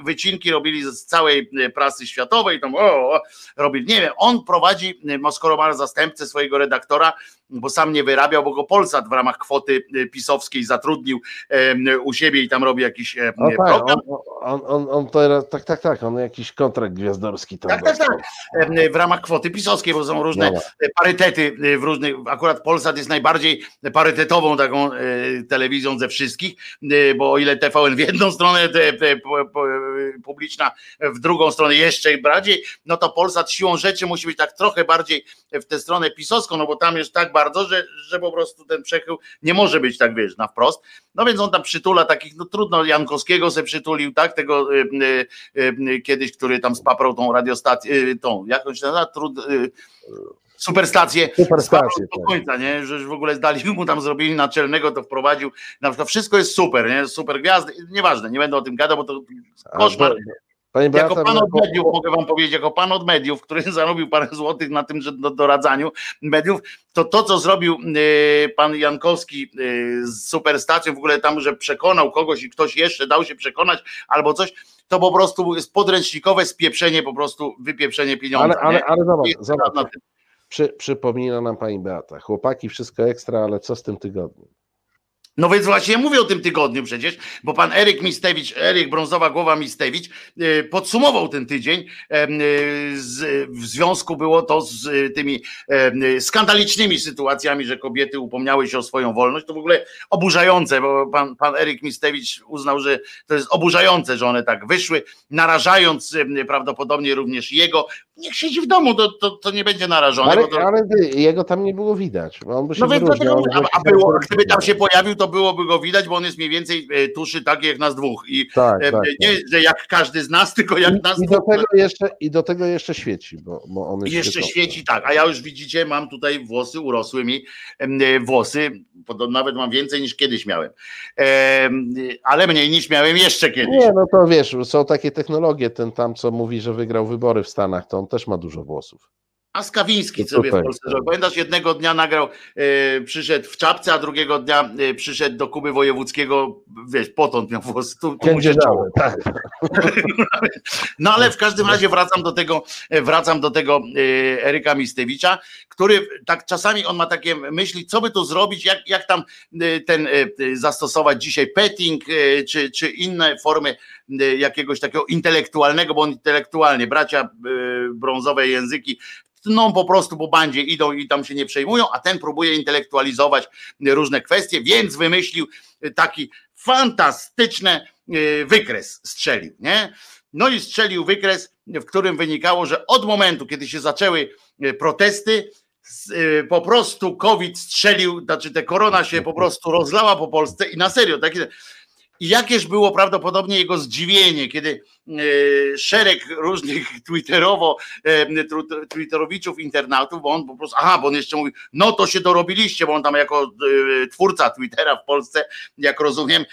wycinki robili z całej e, prasy światowej, tam o, o, robili, nie wiem, on prowadzi, e, skoro ma zastępcę swojego redaktora, bo sam nie wyrabiał, bo go Polsat w ramach kwoty pisowskiej zatrudnił u siebie i tam robi jakiś O tak, program. on, on, on, teraz, tak, tak, tak, on jakiś kontrakt gwiazdorski tam Tak, tak, dostał. tak. W ramach kwoty pisowskiej, bo są różne Dobra. parytety w różnych. Akurat Polsat jest najbardziej parytetową taką e, telewizją ze wszystkich, e, bo o ile TVN w jedną stronę, publiczna w drugą stronę jeszcze bardziej, no to Polsat siłą rzeczy musi być tak trochę bardziej w tę stronę pisowską, no bo tam jest tak bardzo, że, że po prostu ten przechył nie może być tak, wiesz, na wprost. No więc on tam przytula takich, no trudno, Jankowskiego se przytulił, tak, tego y, y, y, kiedyś, który tam spaprał tą radiostację, y, tą, jakąś nazywa, trud, y, superstację, Superstację, do tak. końca, nie, że w ogóle zdali mu tam, zrobili naczelnego, to wprowadził, na przykład wszystko jest super, nie, super gwiazdy, nieważne, nie będę o tym gadał, bo to koszmar. Jako pan od mediów, mogę wam powiedzieć, jako pan od mediów, który zarobił parę złotych na tym, że do, doradzaniu mediów, to to, co zrobił e, pan Jankowski e, z superstacją, w ogóle tam, że przekonał kogoś i ktoś jeszcze dał się przekonać albo coś, to po prostu jest podręcznikowe spieprzenie, po prostu wypieprzenie pieniądza. ale, ale, ale zobacz, zobacz przy, przypomina nam pani Beata, chłopaki wszystko ekstra, ale co z tym tygodniem? No więc właśnie mówię o tym tygodniu przecież, bo pan Eryk Mistewicz, Eryk Brązowa Głowa Mistewicz e, podsumował ten tydzień. e, z, w związku było to z e, tymi e, skandalicznymi sytuacjami, że kobiety upomniały się o swoją wolność. To w ogóle oburzające, bo pan, pan Eryk Mistewicz uznał, że to jest oburzające, że one tak wyszły, narażając prawdopodobnie również jego. Niech siedzi w domu, to, to, to nie będzie narażony. Ale, to... ale jego tam nie było widać. bo On by się No więc dlatego, a, a się było, gdyby tam się pojawił, to byłoby go widać, bo on jest mniej więcej e, tuszy tak jak nas dwóch. I Tak, e, tak, nie, że jak każdy z nas, tylko jak nas I, i, do dwóch. tego jeszcze, I do tego jeszcze świeci, bo, bo on I jest jeszcze świeci tak, a ja już widzicie, mam tutaj włosy, urosły mi e, włosy, nawet mam więcej niż kiedyś miałem, Em, ale mniej niż miałem jeszcze kiedyś. Nie, no to wiesz, są takie technologie, ten tam, co mówi, że wygrał wybory w Stanach, to on też ma dużo włosów. A Skawiński sobie w Polsce zrobił. Pamiętasz, jednego dnia nagrał, e, przyszedł w czapce, a drugiego dnia e, przyszedł do Kuby Wojewódzkiego, wiesz, potąd miał włosy, tu, tu mu się tak. No ale w każdym razie wracam do tego, wracam do tego e, Eryka Mistewicza, który tak czasami on ma takie myśli, co by tu zrobić, jak, jak tam e, ten e, zastosować dzisiaj petting, e, czy, czy inne formy e, jakiegoś takiego intelektualnego, bo on intelektualnie, bracia e, brązowe języki tną po prostu po bandzie, idą i tam się nie przejmują, a ten próbuje intelektualizować różne kwestie, więc wymyślił taki fantastyczny e, wykres, strzelił, nie? No i strzelił wykres, w którym wynikało, że od momentu, kiedy się zaczęły e, protesty, po prostu COVID strzelił, znaczy te korona się po prostu rozlała po Polsce i na serio, takie. I jakież było prawdopodobnie jego zdziwienie, kiedy szereg różnych twitterowo, tru- twitterowiczów, internautów, bo on po prostu, aha, bo on jeszcze mówi, no to się dorobiliście, bo on tam jako e, twórca Twittera w Polsce, jak rozumiem,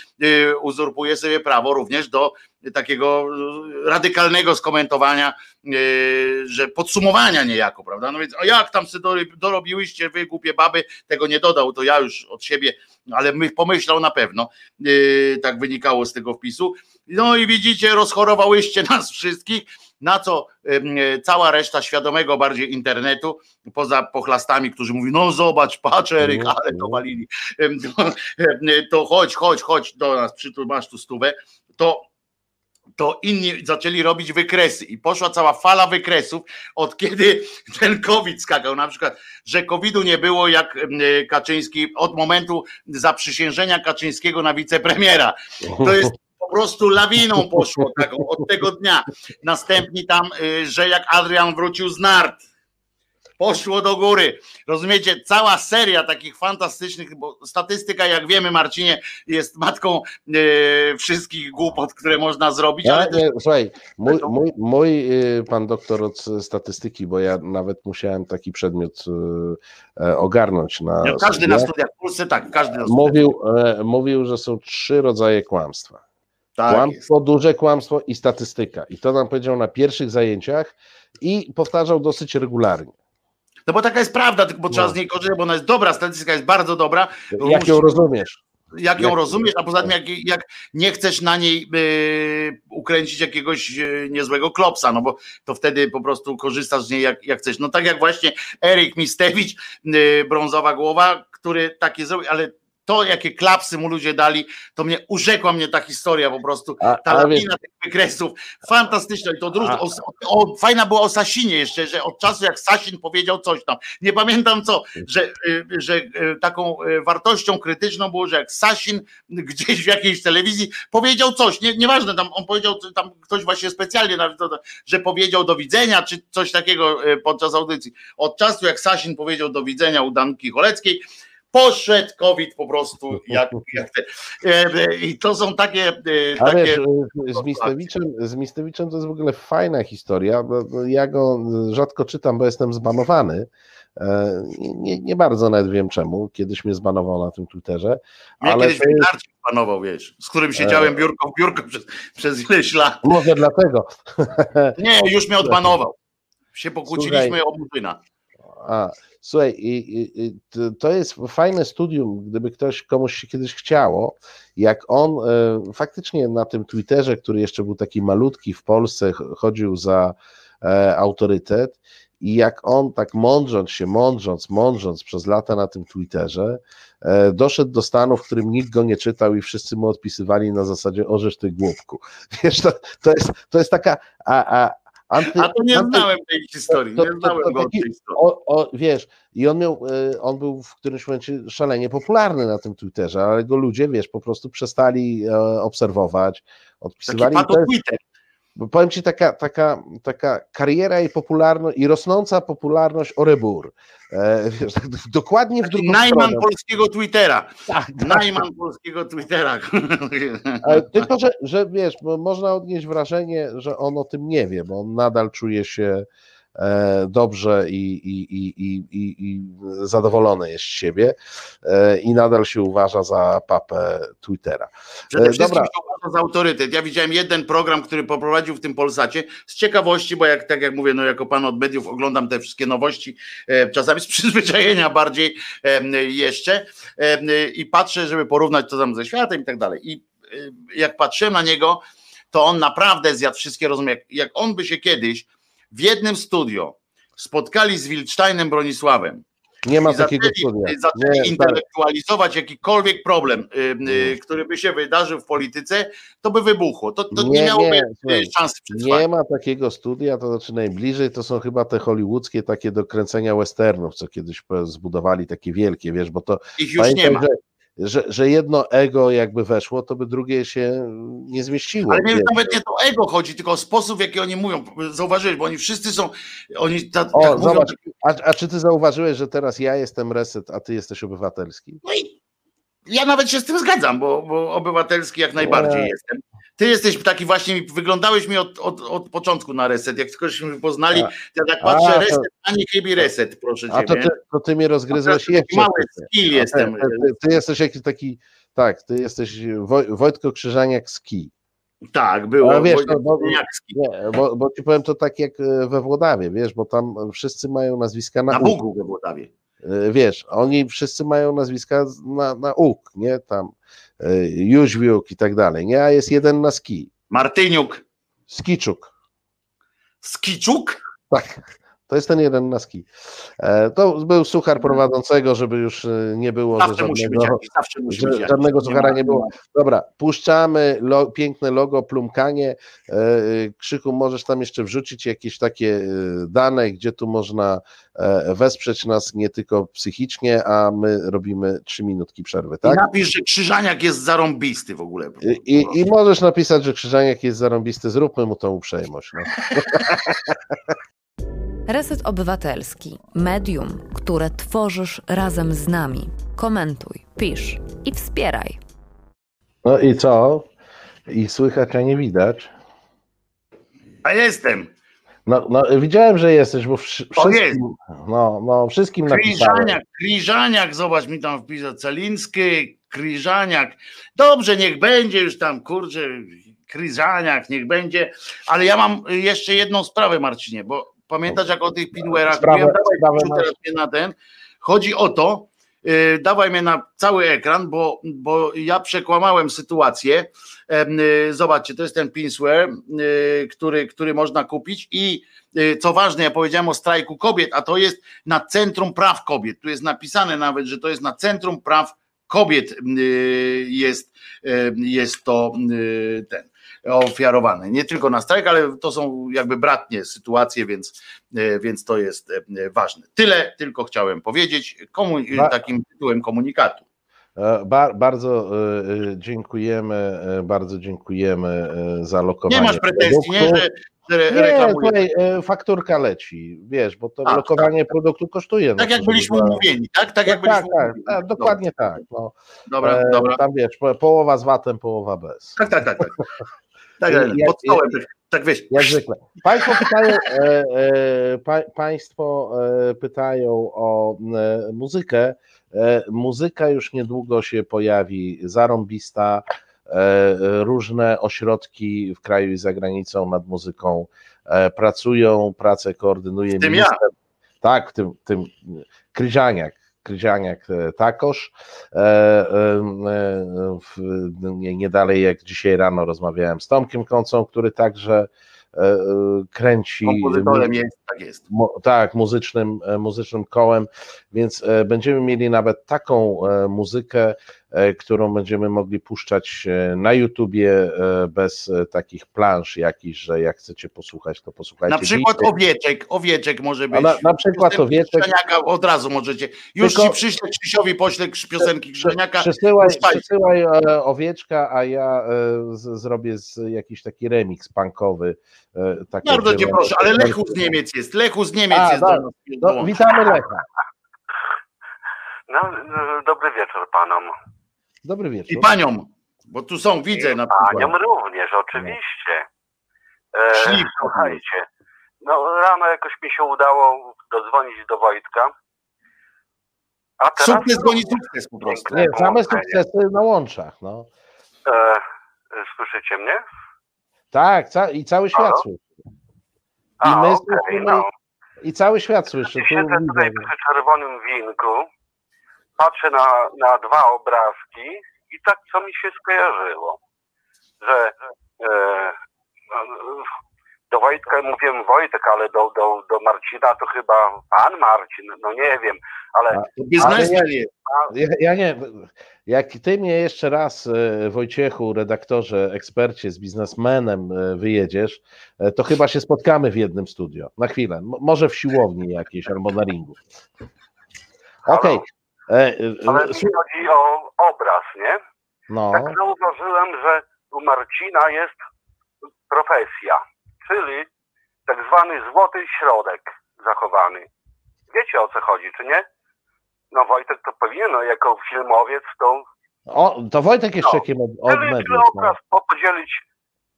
uzurpuje sobie prawo również do takiego radykalnego skomentowania, że podsumowania niejako, prawda? No więc, a jak tam sobie doro- dorobiłyście, wy głupie baby, tego nie dodał, to ja już od siebie, ale my pomyślał na pewno, tak wynikało z tego wpisu. No i widzicie, rozchorowałyście nas wszystkich, na co e, cała reszta świadomego bardziej internetu, poza pochlastami, którzy mówią, no zobacz, patrz Eryk, Mhm. ale to walili, to, to chodź, chodź, chodź do nas, przytul, masz tu stówę, to to inni zaczęli robić wykresy i poszła cała fala wykresów, od kiedy ten COVID skakał, na przykład, że COVID-u nie było jak e, Kaczyński od momentu zaprzysiężenia Kaczyńskiego na wicepremiera. To jest prostu lawiną poszło taką od tego dnia. Następni tam, y, że jak Adrian wrócił z nart, poszło do góry. Rozumiecie, cała seria takich fantastycznych, bo statystyka, jak wiemy, Marcinie, jest matką y, wszystkich głupot, które można zrobić, ale Ja, też nie, słuchaj, mój, mój, mój y, pan doktor od statystyki, bo ja nawet musiałem taki przedmiot e, ogarnąć na no, każdy na studiach, studiach w Polsce, tak, każdy na studiach. mówił, e, mówił, że są trzy rodzaje kłamstwa. Tak jest. kłamstwo, duże kłamstwo i statystyka. I to nam powiedział na pierwszych zajęciach i powtarzał dosyć regularnie. No bo taka jest prawda, tylko bo trzeba No. z niej korzystać, bo ona jest dobra, statystyka jest bardzo dobra. Jak ją Musi- rozumiesz? jak ją rozumiesz, a poza tym jak, jak nie chcesz na niej y, ukręcić jakiegoś y, niezłego klopsa, no bo to wtedy po prostu korzystasz z niej jak, jak chcesz. No tak jak właśnie Erik Mistewicz, y, brązowa głowa, który takie zrobił, ale to jakie klapsy mu ludzie dali, to mnie urzekła mnie ta historia po prostu, ta a lawina tych wykresów, fantastyczna i to drugi, o, o, fajna była o Sasinie jeszcze, że od czasu jak Sasin powiedział coś tam, nie pamiętam co, że, y, że y, taką y, wartością krytyczną było, że jak Sasin gdzieś w jakiejś telewizji powiedział coś, nie, nieważne, tam on powiedział, tam ktoś właśnie specjalnie, że powiedział do widzenia, czy coś takiego podczas audycji. Od czasu jak Sasin powiedział do widzenia u Danki Choleckiej, poszedł COVID po prostu jak, jak te, e, I to są takie, e, takie wiesz, y, z Mistewiczem, z Mistewiczem to jest w ogóle fajna historia. Ja go rzadko czytam, bo jestem zbanowany. E, Nie, nie bardzo nawet wiem czemu. Kiedyś mnie zbanował na tym Twitterze. Ja ale kiedyś jest- panował, wiesz, z którym siedziałem biurko w biurko przez, przez ileś lat. Może dlatego. Nie, już mnie odbanował. Się pokłóciliśmy Słuchaj. o Murzyna. A, słuchaj, i, i, to- jest fajne studium, gdyby ktoś komuś się kiedyś chciało, jak on e, faktycznie na tym Twitterze, który jeszcze był taki malutki w Polsce, ch- chodził za e, autorytet i jak on tak mądrząc się, mądrząc, mądrząc przez lata na tym Twitterze, e, doszedł do stanu, w którym nikt go nie czytał i wszyscy mu odpisywali na zasadzie orzesz ty głupku. Wiesz, to, to, jest, to jest taka a, a, anty, A to nie anty- znałem tej historii, to- nie to- znałem to go taki- tej historii. o, o, wiesz, i on miał, e, on był w którymś momencie szalenie popularny na tym Twitterze, ale go ludzie, wiesz, po prostu przestali e, obserwować, Taki odpisywali. pato To jest, Twitter. Bo powiem ci, taka, taka, taka kariera i popularność, i rosnąca popularność Orebur. E, wiesz, tak dokładnie w drugą Najman stronę. polskiego Twittera. Tak, Najman polskiego Twittera. Ale tylko, że, że wiesz, bo można odnieść wrażenie, że on o tym nie wie, bo on nadal czuje się dobrze i, i, i, i, i, zadowolony jest z siebie e, i nadal się uważa za papę Twittera. Przede E, wszystkim dobra. się uważa za autorytet. Ja widziałem jeden program, który poprowadził w tym Polsacie z ciekawości, bo jak tak jak mówię, no jako pan od mediów oglądam te wszystkie nowości, e, czasami z przyzwyczajenia bardziej e, jeszcze e, i patrzę, żeby porównać to tam ze światem i tak dalej. I e, jak patrzyłem na niego, to on naprawdę zjadł wszystkie rozmowy. Jak, jak on by się kiedyś w jednym studio spotkali z Wilcztajnem Bronisławem Nie ma i takiego zaczęli, studia. zaczęli Nie, tak. intelektualizować jakikolwiek problem, y, y, Mm. który by się wydarzył w polityce, to by wybuchło. To, to nie, Nie, miałoby nie, y, szansy przetrwania. Nie ma takiego studia, to znaczy najbliżej to są chyba te hollywoodzkie takie do kręcenia westernów, co kiedyś zbudowali takie wielkie, wiesz, bo to Ich już nie ma. Że, że, że jedno ego jakby weszło, to by drugie się nie zmieściło. Ale nie, nawet nie to ego chodzi, tylko o sposób, w jaki oni mówią. Zauważyłeś, bo oni wszyscy są, oni ta, O, tak mówią, zobacz, a, a czy ty zauważyłeś, że teraz ja jestem reset, a ty jesteś obywatelski? no i ja nawet się z tym zgadzam, bo, bo obywatelski jak najbardziej Nie. jestem. Ty jesteś taki właśnie, wyglądałeś mi od, od, od początku na reset, jak tylko się poznali, A. ja tak patrzę, A, to- reset, a nie kibi reset, proszę A to ciebie. ty, to ty mnie rozgryzłeś jeszcze. Mały skill A jestem. Ty, ty, ty jesteś jakiś taki, tak, ty jesteś Woj, Wojtko Krzyżaniak z Kij. Tak, było. A wiesz, no, bo-. Nie, bo, bo ci powiem to tak jak e, we Włodawie, wiesz, bo tam wszyscy mają nazwiska na, Na. Bugu we Włodawie. E, Wiesz, oni wszyscy mają nazwiska na, na uk, nie? Tam Jóźwiuk i tak dalej, nie? A jest jeden na ski. Martyniuk. Skiczuk. Skiczuk? Tak, to jest ten jeden na ski. E, To był suchar prowadzącego, żeby już e, nie było, że Zawsze być żadnego, jakiś, że żadnego Nie suchara nie było. Dobra, puszczamy lo, piękne logo, plumkanie. E, Krzyku, możesz tam jeszcze wrzucić jakieś takie dane, gdzie tu można wesprzeć nas nie tylko psychicznie, a my robimy trzy minutki przerwy, I tak? napisz, że Krzyżaniak jest zarąbisty w ogóle. I, i, I możesz napisać, że Krzyżaniak jest zarąbisty, zróbmy mu tą uprzejmość. No. Reset Obywatelski. Medium, które tworzysz razem z nami. Komentuj, pisz i wspieraj. no i co? I słychać, a nie widać. A jestem. No, no widziałem, że jesteś, bo wszy- wszystkim, no, no, wszystkim napisałem. Kriżaniak, Kriżaniak, zobacz mi tam wpisał Celiński, Kriżaniak. Dobrze, niech będzie już tam, kurczę, Kriżaniak, niech będzie. Ale ja mam jeszcze jedną sprawę, Marcinie, bo pamiętasz, jak o tych pinwerach mówiłem, Dawaj, teraz mnie na ten. Chodzi o to, y, dawaj mnie na cały ekran, bo, bo ja przekłamałem sytuację. Y, zobaczcie, to jest ten pinswear, który, który można kupić i co ważne, ja powiedziałem o strajku kobiet, a to jest na Centrum Praw Kobiet. Tu jest napisane nawet, że to jest na Centrum Praw Kobiet jest, jest to ten ofiarowane. Nie tylko na strajk, ale to są jakby bratnie sytuacje, więc, e, więc to jest e, ważne. Tyle tylko chciałem powiedzieć takim tytułem komunikatu. E, bardzo dziękujemy, bardzo dziękujemy za lokowanie. Nie masz pretensji, nie, że, nie, tutaj fakturka leci, wiesz, bo to A, lokowanie tak, produktu kosztuje. Tak no, jak byliśmy umówieni, tak? Tak, jak tak, byliśmy tak, tak, dokładnie tak. No. Dobra, e, dobra. Tam wiesz, połowa z VAT-em, połowa bez. Tak, tak, tak. tak. Tak, jak, pod stołem, tak wiesz. Jak zwykle. Państwo pytają, e, e, pa, państwo e, pytają o e, muzykę. E, muzyka już niedługo się pojawi, zarąbista, e, różne ośrodki w kraju i za granicą nad muzyką pracują, pracę koordynuje w tym minister. Ja. Tak, w tym, tym Kryżaniak, Kryzianiak e, takoż. E, e, nie dalej jak dzisiaj rano rozmawiałem z Tomkiem Kącą, który także kręci. Kompozytorem jest, tak jest. tak, muzycznym, muzycznym kołem, więc będziemy mieli nawet taką muzykę, którą będziemy mogli puszczać e, na YouTubie e, bez takich plansz jakichś, że jak chcecie posłuchać, to posłuchajcie. Na przykład owieczek, owieczek może być. Na, na, przykład owieczek. Grzeniaka od razu możecie. Już Tylko, ci przyślę Krzysiowi poślę piosenki Grzeniaka. Przesyłaj, przesyłaj owieczka, a ja z, zrobię z, jakiś taki remix punkowy. Bardzo cię proszę, ale Lechu z Niemiec jest. Lechu z Niemiec a, jest. Do, do, do, witamy Lecha. No, dobry wieczór panom. Dobry wieczór. I paniom, bo tu są, widzę I na przykład. Paniom również, oczywiście. E, słuchajcie, no rano jakoś mi się udało dodzwonić do Wojtka. A teraz sukces goni sukces po prostu. Nie, same sukcesy na łączach, no. E, słyszycie mnie? Tak, ca i cały świat Halo? słyszy. I A, my okay, słyszymy, no. i cały świat słyszy. Siedzę tutaj przy czerwonym winku patrzę na, na dwa obrazki i tak co mi się skojarzyło, że e, no, do Wojtka mówiłem Wojtek, ale do, do, do Marcina to chyba pan Marcin, no nie wiem, ale... ale ja, ja, ja nie, jak ty mnie jeszcze raz e, Wojciechu, redaktorze, ekspercie z biznesmenem e, wyjedziesz, e, to chyba się spotkamy w jednym studio, na chwilę, może w siłowni jakiejś albo na ringu. Okej, okay. E, e, Ale mi chodzi o obraz, nie? No. Tak zauważyłem, że u Marcina jest profesja, czyli tak zwany złoty środek zachowany. Wiecie o co chodzi, czy nie? No Wojtek to powinien, no jako filmowiec to... O, to Wojtek jeszcze no. od, od Czyli mediów, obraz no. podzielić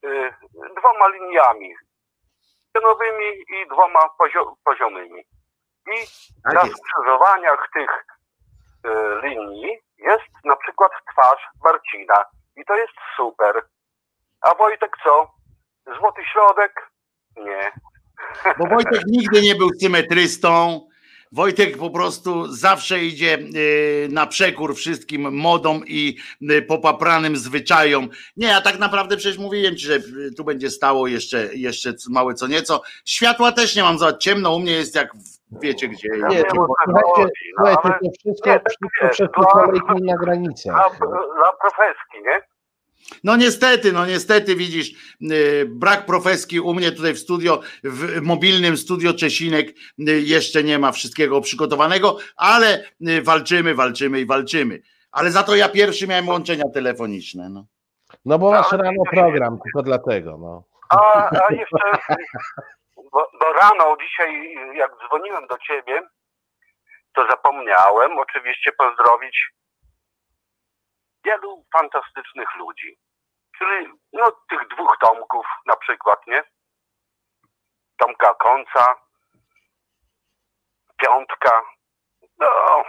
y, dwoma liniami, pionowymi i dwoma pozio poziomymi. I tak na skrzyżowaniach tych linii jest na przykład twarz Marcina i to jest super. A Wojtek co? Złoty środek? Nie. Bo Wojtek nigdy nie był symetrystą. Wojtek po prostu zawsze idzie y, na przekór wszystkim modom i y, popapranym zwyczajom. Nie, a tak naprawdę przecież mówiłem ci, że tu będzie stało jeszcze, jeszcze małe co nieco. Światła też nie mam za ciemno, u mnie jest jak wiecie gdzie. Ja nie, słuchajcie, słuchajcie, to wszystko, nie, wszystko przed kolejki na granicę. Dla, dla profeski, nie? No niestety, no niestety widzisz, y, brak profeski u mnie tutaj w studio, w mobilnym studio Czesinek y, jeszcze nie ma wszystkiego przygotowanego, ale y, walczymy, walczymy i walczymy. Ale za to ja pierwszy miałem łączenia telefoniczne. No, no bo masz rano program, tylko dlatego. No. A, a jeszcze bo, bo rano dzisiaj, jak dzwoniłem do ciebie, to zapomniałem oczywiście pozdrowić wielu fantastycznych ludzi. Czyli no, tych dwóch Tomków na przykład, nie? Tomka Końca, Piątka, no,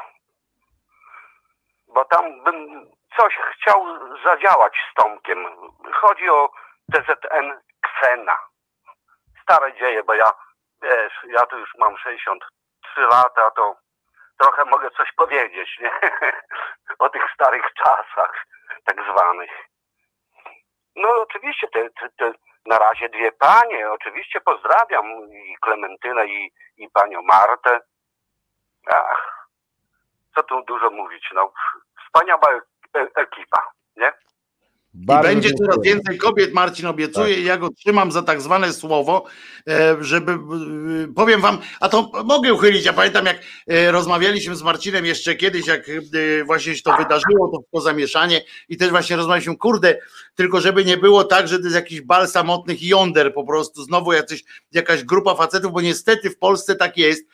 bo tam bym coś chciał zadziałać z Tomkiem. Chodzi o TZN Ksena stare dzieje, bo ja, wiesz, ja tu już mam 63 lata, to trochę mogę coś powiedzieć, nie? O tych starych czasach, tak zwanych. No oczywiście, te, te, te, na razie dwie panie, oczywiście pozdrawiam i Klementynę i, i panią Martę. Ach, co tu dużo mówić, no wspaniała e- ekipa, nie? I Bardzo będzie dziękuję. coraz więcej kobiet, Marcin obiecuje, i ja go trzymam za tak zwane słowo, e, żeby, e, powiem wam, a to mogę uchylić, ja pamiętam jak e, rozmawialiśmy z Marcinem jeszcze kiedyś, jak właśnie się to wydarzyło, to, to zamieszanie i też właśnie rozmawialiśmy, kurde, tylko żeby nie było tak, że to jest jakiś bal samotnych jąder po prostu, znowu jacyś, jakaś grupa facetów, bo niestety w Polsce tak jest,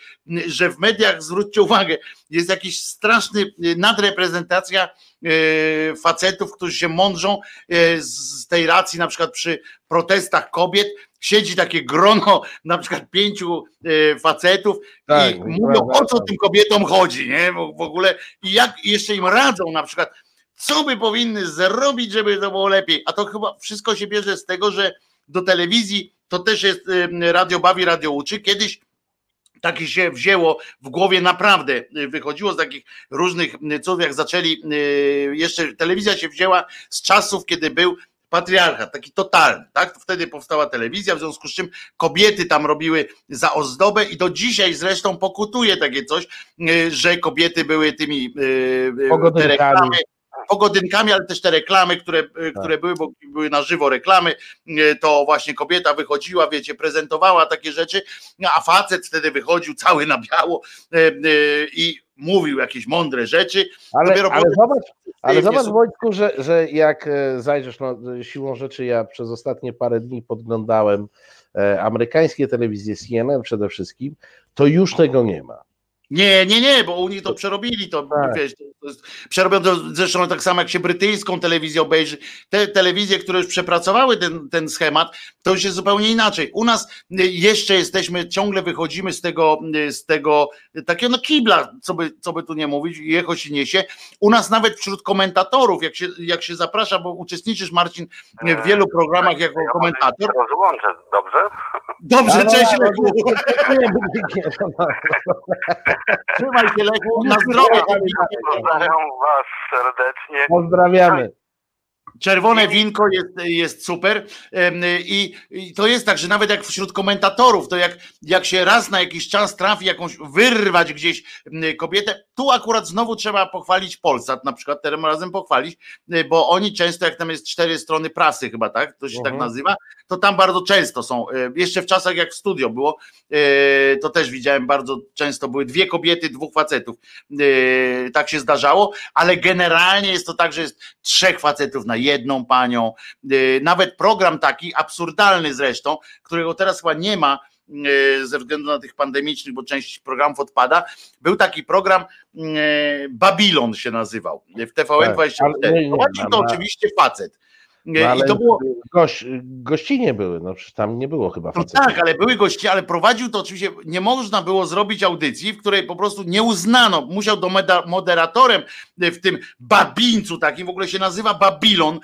że w mediach, zwróćcie uwagę, jest jakiś straszny e, nadreprezentacja facetów, którzy się mądrzą e, z tej racji, na przykład przy protestach kobiet, siedzi takie grono na przykład pięciu e, facetów Tak, i mówią o co tym kobietom chodzi, nie? W ogóle i jak jeszcze im radzą na przykład, co by powinny zrobić, żeby to było lepiej. A to chyba wszystko się bierze z tego, że do telewizji to też jest e, radio bawi, radio uczy. Kiedyś takie się wzięło w głowie naprawdę, y, wychodziło z takich różnych y, cudów, jak zaczęli, y, jeszcze telewizja się wzięła z czasów, kiedy był patriarchat, taki totalny, tak? Wtedy powstała telewizja, w związku z czym kobiety tam robiły za ozdobę i do dzisiaj zresztą pokutuje takie coś, że kobiety były tymi te reklamy, pogodynkami, ale też te reklamy, które, y, które były, bo były na żywo reklamy, y, to właśnie kobieta wychodziła, wiecie, prezentowała takie rzeczy, a facet wtedy wychodził cały na biało y, i mówił jakieś mądre rzeczy. Ale, ale potem- zobacz, ale zobacz Wojtku, że, że jak e, zajrzysz, no, siłą rzeczy ja przez ostatnie parę dni podglądałem e, amerykańskie telewizje CNN przede wszystkim, to już tego nie ma. Nie, nie, nie, bo u nich to przerobili, to Tak. wiesz, to, to jest, przerobią to zresztą tak samo jak się brytyjską telewizję obejrzy, te telewizje, które już przepracowały ten, ten schemat, to już jest zupełnie inaczej. U nas y, jeszcze jesteśmy, ciągle wychodzimy z tego, y, z tego y, takiego no kibla, co by, co by tu nie mówić, i echo się niesie. U nas nawet wśród komentatorów, jak się, jak się zaprasza, bo uczestniczysz Marcin w wielu programach jako Ja komentator. rozłączę, dobrze? Dobrze, Ale- cześć trzymaj się Lechu, na zdrowie. Pozdrawiam was serdecznie. Pozdrawiamy. Czerwone winko jest, jest super. I, i to jest tak, że nawet jak wśród komentatorów, to jak, jak się raz na jakiś czas trafi jakąś, wyrwać gdzieś kobietę, tu akurat znowu trzeba pochwalić Polsat, na przykład tym razem pochwalić, y, bo oni często, jak tam jest cztery strony prasy chyba, tak, to się tak Mhm. nazywa, to tam bardzo często są, y, jeszcze w czasach jak w studio było, y, to też widziałem bardzo często, były dwie kobiety, dwóch facetów, tak się zdarzało, ale generalnie jest to tak, że jest trzech facetów na jedną panią. Y, Nawet program taki, absurdalny zresztą, którego teraz chyba nie ma y, ze względu na tych pandemicznych, bo część programów odpada. Był taki program y, Babilon się nazywał w Tak, TVN24. ale nie, to oczywiście facet. Y, No, ale I to było, gość, gościnie były, no przecież tam nie było chyba no tak, ale były goście, ale prowadził to oczywiście, nie można było zrobić audycji, w której po prostu nie uznano, musiał do moderatorem w tym babińcu takim, w ogóle się nazywa Babilon.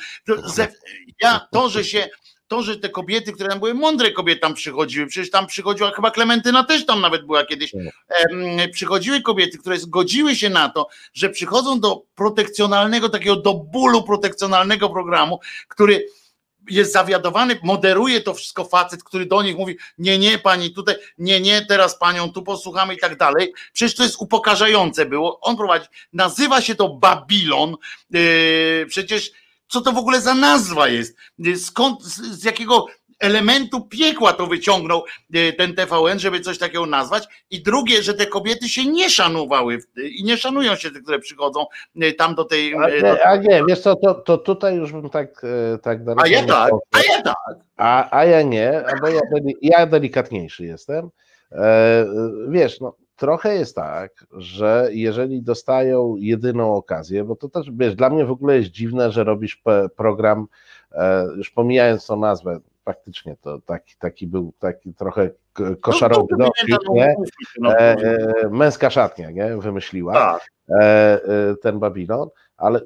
Ja, to, że się, to, że te kobiety, które tam były, mądre kobiety tam przychodziły, przecież tam przychodziła, chyba Klementyna też tam nawet była kiedyś, em, przychodziły kobiety, które zgodziły się na to, że przychodzą do protekcjonalnego, takiego do bólu protekcjonalnego programu, który jest zawiadowany, moderuje to wszystko facet, który do nich mówi, nie, nie, pani tutaj, nie, nie, teraz panią tu posłuchamy i tak dalej. Przecież to jest upokarzające było. On prowadzi, nazywa się to Babilon, yy, przecież co to w ogóle za nazwa jest? Skąd, z, jakiego elementu piekła to wyciągnął yy, ten TVN, żeby coś takiego nazwać. I drugie, że te kobiety się nie szanowały i nie szanują się te, które przychodzą yy, tam do tej... A do, nie, a nie, wiesz co, to, to tutaj już bym tak, e, tak daleko a ja tak, poszedł. a ja tak. A, a ja nie, bo ja, ja delikatniejszy jestem. E, wiesz, no, trochę jest tak, że jeżeli dostają jedyną okazję, bo to też, wiesz, dla mnie w ogóle jest dziwne, że robisz program, e, już pomijając tą nazwę, faktycznie to taki, taki był taki trochę koszarowy No, dowcip, pamiętam, nie? no, no, E, e, męska szatnia, nie? Wymyśliła tak. e, ten Babilon, ale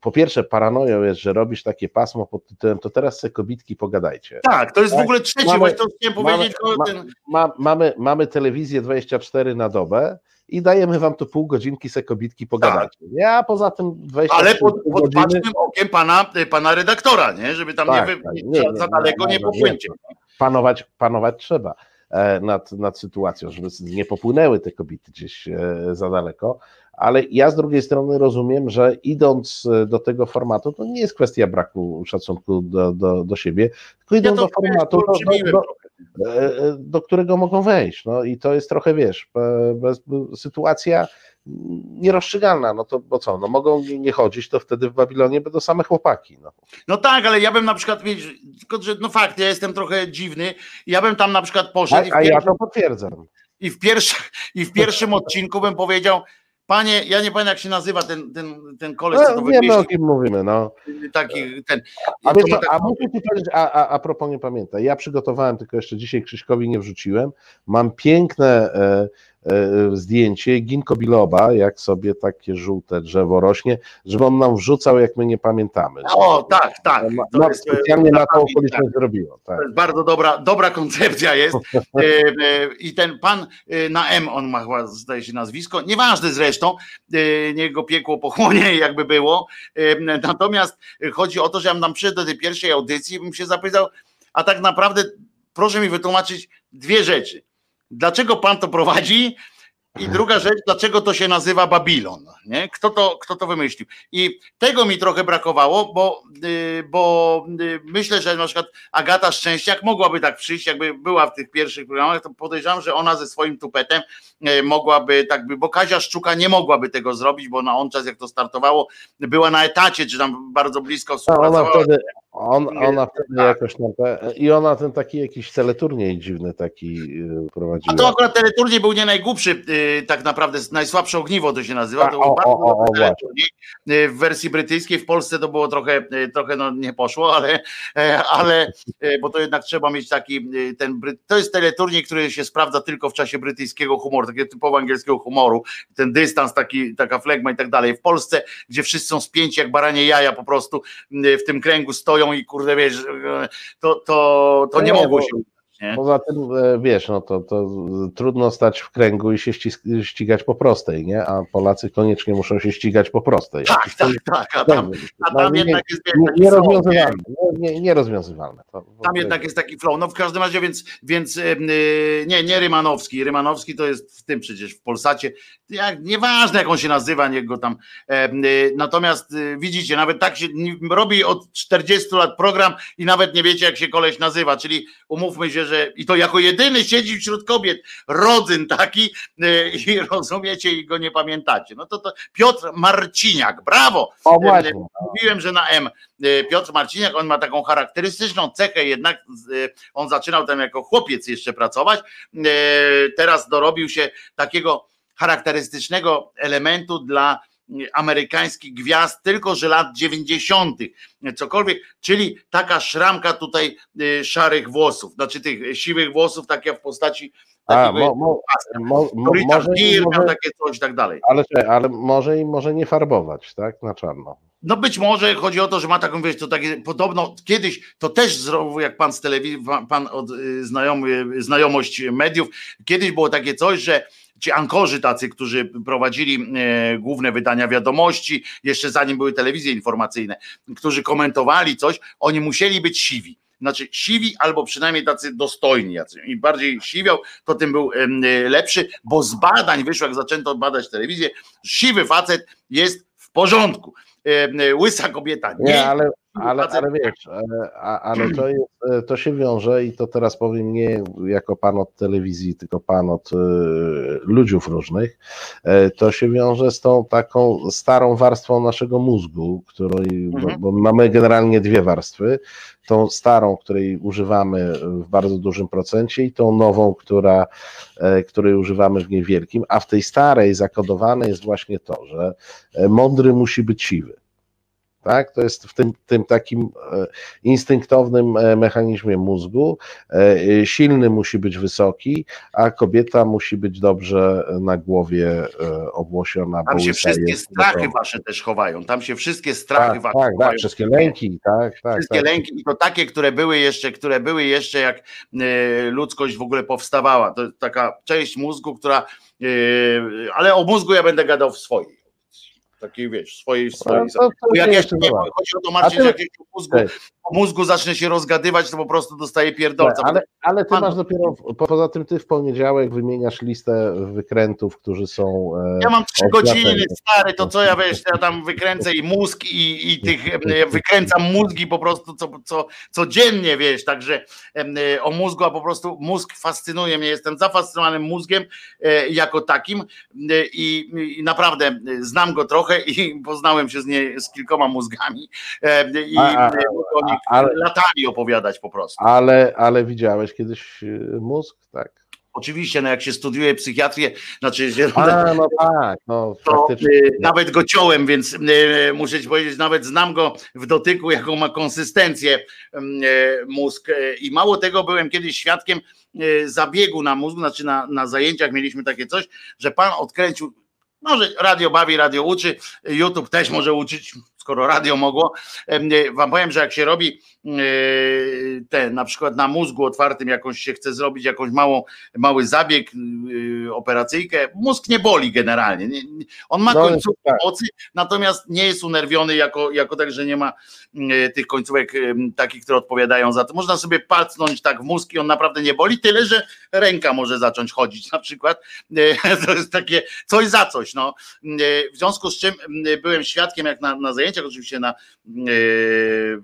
po pierwsze paranoją jest, że robisz takie pasmo pod tytułem, to teraz se kobitki pogadajcie. Tak, to jest w Tak. ogóle trzeci, Mamy- właśnie to chciałem mamy- powiedzieć, to ma- ten, Ma, mamy, mamy telewizję 24 na dobę i dajemy wam tu pół godzinki, se kobitki pogadać. Ja poza tym 20 Ale pod, pod godziny- bacznym okiem pana, pana redaktora, nie? Żeby tam Tak, nie, wy, tak, nie, nie, za, daleko nie, nie panować, panować trzeba e, nad, nad sytuacją, żeby nie popłynęły te kobiety gdzieś e, za daleko. Ale ja z drugiej strony rozumiem, że idąc e, do tego formatu, to nie jest kwestia braku szacunku do, do, do siebie, tylko idą Ja do formatu, do, do, olbrzymiłem do, e, e, do którego mogą wejść. No i to jest trochę, wiesz, be- bez, sytuacja nierozstrzygalna. No to bo co, no mogą nie- chodzić, to wtedy w Babilonie będą same chłopaki. No. No tak, ale ja bym na przykład, wiesz, tylko że no fakt, ja jestem trochę dziwny, ja bym tam na przykład poszedł A, a ja pierwszym, to potwierdzam. i w pierwszym, i w pierwszym odcinku bym powiedział, panie, ja nie pamiętam jak się nazywa ten, ten, ten koleś, co to No, wiemy o kim mówimy, no. taki ten. A, wiesz, tak- a muszę ci powiedzieć, a, a, a propos nie pamiętaj, ja przygotowałem, tylko jeszcze dzisiaj Krzyśkowi nie wrzuciłem, mam piękne e, zdjęcie Ginko Biloba, jak sobie takie żółte drzewo rośnie, żeby on nam wrzucał, jak my nie pamiętamy. O, tak, tak. To ma jest, e, specjalnie na tą okoliczność zrobiło. Tak. To jest bardzo dobra, dobra koncepcja jest. E, e, I ten pan e, na M, on ma chyba, zdaje się, nazwisko. Nieważne zresztą, e, niech go piekło pochłonie, jakby było. E, Natomiast chodzi o to, że ja bym tam przyszedł do tej pierwszej audycji bym się zapytał, a tak naprawdę proszę mi wytłumaczyć dwie rzeczy. Dlaczego pan to prowadzi? I druga rzecz, dlaczego to się nazywa Babilon? Nie? Kto, to, kto to wymyślił? I tego mi trochę brakowało, bo, y, bo y, myślę, że na przykład Agata Szczęściak mogłaby tak przyjść, jakby była w tych pierwszych programach, to podejrzewam, że ona ze swoim tupetem e, mogłaby tak by, bo Kazia Szczuka nie mogłaby tego zrobić, bo na on czas jak to startowało, była na etacie, czy tam bardzo blisko A ona współpracowała. wtedy, on, ona wtedy Tak. jakoś tam, te- i ona ten taki jakiś teleturniej dziwny taki y, A prowadziła. to akurat teleturniej był nie najgłupszy, y, tak naprawdę najsłabsze ogniwo to się nazywa. To A, był o, bardzo o, o. Y, W wersji brytyjskiej, w Polsce to było trochę, trochę no, nie poszło, ale, e, ale y, bo to jednak trzeba mieć taki ten to jest teleturniej, który się sprawdza tylko w czasie brytyjskiego humoru, takiego typowo angielskiego humoru, ten dystans, taki, taka flegma i tak dalej. W Polsce, gdzie wszyscy są spięci jak baranie jaja po prostu w tym kręgu stoją i kurde wiesz, y, to, to, to nie Nie, mogło się nie? Poza tym, e, wiesz, no to, to trudno stać w kręgu i się ścigać po prostej, nie? A Polacy koniecznie muszą się ścigać po prostej. Tak, tak, tak, a tam, a tam No, jednak jest nie, flow, nie? nierozwiązywalne. Nie, nie, nierozwiązywalne. To Tam jednak jest taki flow. No w każdym razie, więc, więc y, nie, nie Rymanowski. Rymanowski to jest w tym przecież w Polsacie. Jak, nieważne jak on się nazywa, niech go tam. y, Natomiast y, widzicie, nawet tak się robi od 40 lat program i nawet nie wiecie, jak się koleś nazywa. Czyli umówmy się, że i to jako jedyny siedzi wśród kobiet, rodzyn taki y, i rozumiecie i go nie pamiętacie. No to, to Piotr Marciniak, brawo! O właśnie. Mówiłem, że na M. Y, Piotr Marciniak, on ma taką charakterystyczną cechę, jednak on zaczynał tam jako chłopiec jeszcze pracować. Teraz dorobił się takiego charakterystycznego elementu dla amerykańskich gwiazd, tylko że lat 90., cokolwiek, czyli taka szramka tutaj y, szarych włosów, znaczy tych siwych włosów, takie w postaci A, mo, mo, mo, mo, może, miał może, takie coś i tak dalej. ale, ale może i może nie farbować, tak? Na czarno. No być może chodzi o to, że ma taką, wiesz, to takie podobno kiedyś, to też zrobił, jak pan z telewizji, pan- pan od y, znajomy, znajomość mediów, kiedyś było takie coś, że ci ankorzy tacy, którzy prowadzili e, główne wydania wiadomości, jeszcze zanim były telewizje informacyjne, którzy komentowali coś, oni musieli być siwi. Znaczy siwi albo przynajmniej tacy dostojni. Im bardziej siwiał, to tym był e, lepszy, bo z badań wyszło, jak zaczęto badać telewizję, siwy facet jest w porządku. E, Łysa kobieta nie. Nie, ale, ale, ale wiesz, e, ale to, jest, e, to się wiąże i to teraz powiem nie jako pan od telewizji, tylko pan od e, ludziów różnych, to się wiąże z tą taką starą warstwą naszego mózgu, której, bo, Mhm. bo mamy generalnie dwie warstwy, tą starą, której używamy w bardzo dużym procencie i tą nową, która, której używamy w niewielkim, a w tej starej zakodowane jest właśnie to, że mądry musi być siwy. Tak? To jest w tym, tym takim e, instynktownym e, mechanizmie mózgu. E, silny musi być wysoki, a kobieta musi być dobrze na głowie obłosiona. Tam się wszystkie strachy wasze też chowają. Tam się wszystkie strachy Tak, wasze tak, chowają. tak, wszystkie lęki, tak, tak. Wszystkie tak. lęki i to takie, które były jeszcze, które były jeszcze jak ludzkość w ogóle powstawała. To taka część mózgu, która. ale o mózgu ja będę gadał w swojej. Takiej wiesz, swojej, swojej. No, to- to Bo jak jeszcze nie dobra. chodzi o to, Marcin, że jak o mózgu, Ty. o mózgu zacznę się rozgadywać, to po prostu dostaję pierdolca. Ale, ale ty Pan- masz dopiero, po- poza tym ty w poniedziałek wymieniasz listę wykrętów, którzy są. e, Ja mam trzy godziny, stary, to co ja wiesz, ja tam wykręcę i mózg i, i tych, wykręcam mózgi po prostu co, co, codziennie, wiesz, także e, o mózgu, a po prostu mózg fascynuje mnie, jestem zafascynowany mózgiem e, jako takim e, i, i naprawdę znam go trochę i poznałem się z, nie, z kilkoma mózgami e, i A, a, e, ale- latami opowiadać po prostu. Ale, ale widziałeś kiedyś e, mózg? Tak. Oczywiście, no jak się studiuje psychiatrię, znaczy się A, no tak, no to y, nawet go ciąłem, więc y, muszę ci powiedzieć, nawet znam go w dotyku, jaką ma konsystencję y, mózg. Y, I mało tego, byłem kiedyś świadkiem y, zabiegu na mózg, znaczy na, na zajęciach mieliśmy takie coś, że pan odkręcił, może radio bawi, radio uczy, YouTube też może uczyć, skoro radio mogło. Wam powiem, że jak się robi y, te, na przykład na mózgu otwartym jakąś się chce zrobić jakąś małą, mały zabieg, y, operacyjkę, mózg nie boli generalnie. Nie, nie- on ma No, końcówki tak. mocy, natomiast nie jest unerwiony jako, jako tak, że nie ma y, tych końcówek takich, które odpowiadają za to. Można sobie palcnąć tak w mózg i on naprawdę nie boli, tyle, że ręka może zacząć chodzić na przykład. To jest takie coś za coś. No. W związku z czym byłem świadkiem, jak na, na zajęciach, oczywiście na y,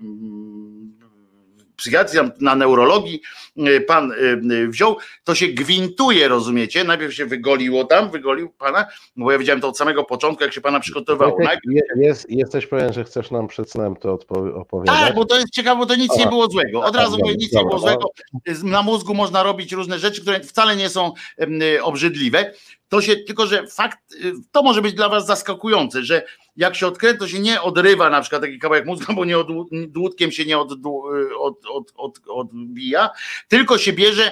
psychiatrii, na neurologii y, pan y, wziął, to się gwintuje, rozumiecie? Najpierw się wygoliło tam, wygolił pana, no bo ja widziałem to od samego początku, jak się pana je- jest, jesteś pewien, że chcesz nam przed snem to opowiadać? tak, bo to jest ciekawe, bo to nic nie było złego. Od razu Dobra, mówię, nic nie dobra, było złego. Na mózgu można robić różne rzeczy, które wcale nie są obrzydliwe. To się, tylko że fakt, y, to może być dla was zaskakujące, że jak się odkręca, to się nie odrywa na przykład taki kawałek mózgu, bo nie od, dłutkiem się nie od, od, od, od, odbija, tylko się bierze, y,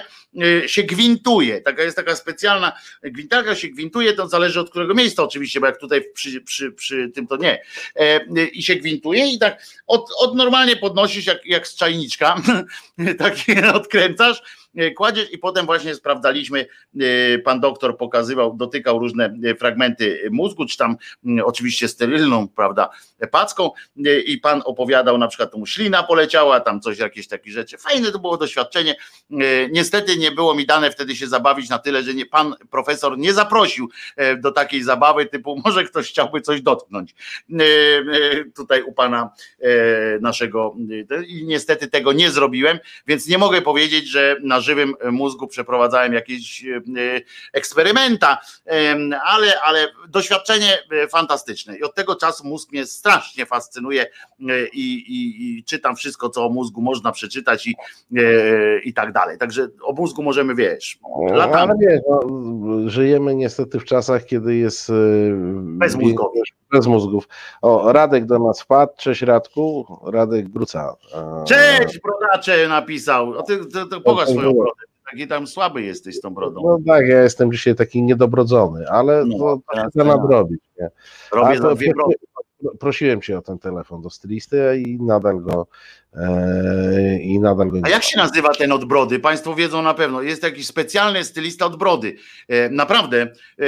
się gwintuje. Taka jest taka specjalna gwintarka, się gwintuje, to zależy od którego miejsca oczywiście, bo jak tutaj przy, przy, przy tym to nie. E, y, I się gwintuje i tak od, od normalnie podnosisz jak, jak z czajniczka, tak odkręcasz, e, kładziesz i potem właśnie sprawdzaliśmy, pan doktor pokazywał, dotykał różne fragmenty mózgu, czy tam oczywiście sterylną, prawda, packą i pan opowiadał, na przykład mu ślina poleciała, tam coś, jakieś takie rzeczy. Fajne to było doświadczenie. Niestety nie było mi dane wtedy się zabawić na tyle, że nie, pan profesor nie zaprosił e, do takiej zabawy typu może ktoś chciałby coś dotknąć E, e, tutaj u pana naszego i niestety tego nie zrobiłem, więc nie mogę powiedzieć, że na żywym mózgu przeprowadzałem jakieś eksperymenta, ale, ale doświadczenie fantastyczne i od tego czasu mózg mnie strasznie fascynuje i, i, i czytam wszystko, co o mózgu można przeczytać i, i tak dalej. Także o mózgu możemy, wiesz, No, latami. ale wiesz, no, żyjemy niestety w czasach, kiedy jest e, Bezmózgowy. większość bez mózgów. O, Radek do nas wpadł. Cześć Radku. Radek Gruca. Cześć, brodacze napisał. O, ty, ty, ty pokaż swoją brodę. Taki tam słaby jesteś z tą brodą. No tak, ja jestem dzisiaj taki niedobrodzony, ale No, to, tak. nadrobić. Robię za dwie brody. Prosi- prosiłem cię o ten telefon do stylisty i nadal go e, i nadal go A jak się nazywa ten od brody? Państwo wiedzą na pewno. Jest jakiś specjalny stylista od brody. E, naprawdę. E,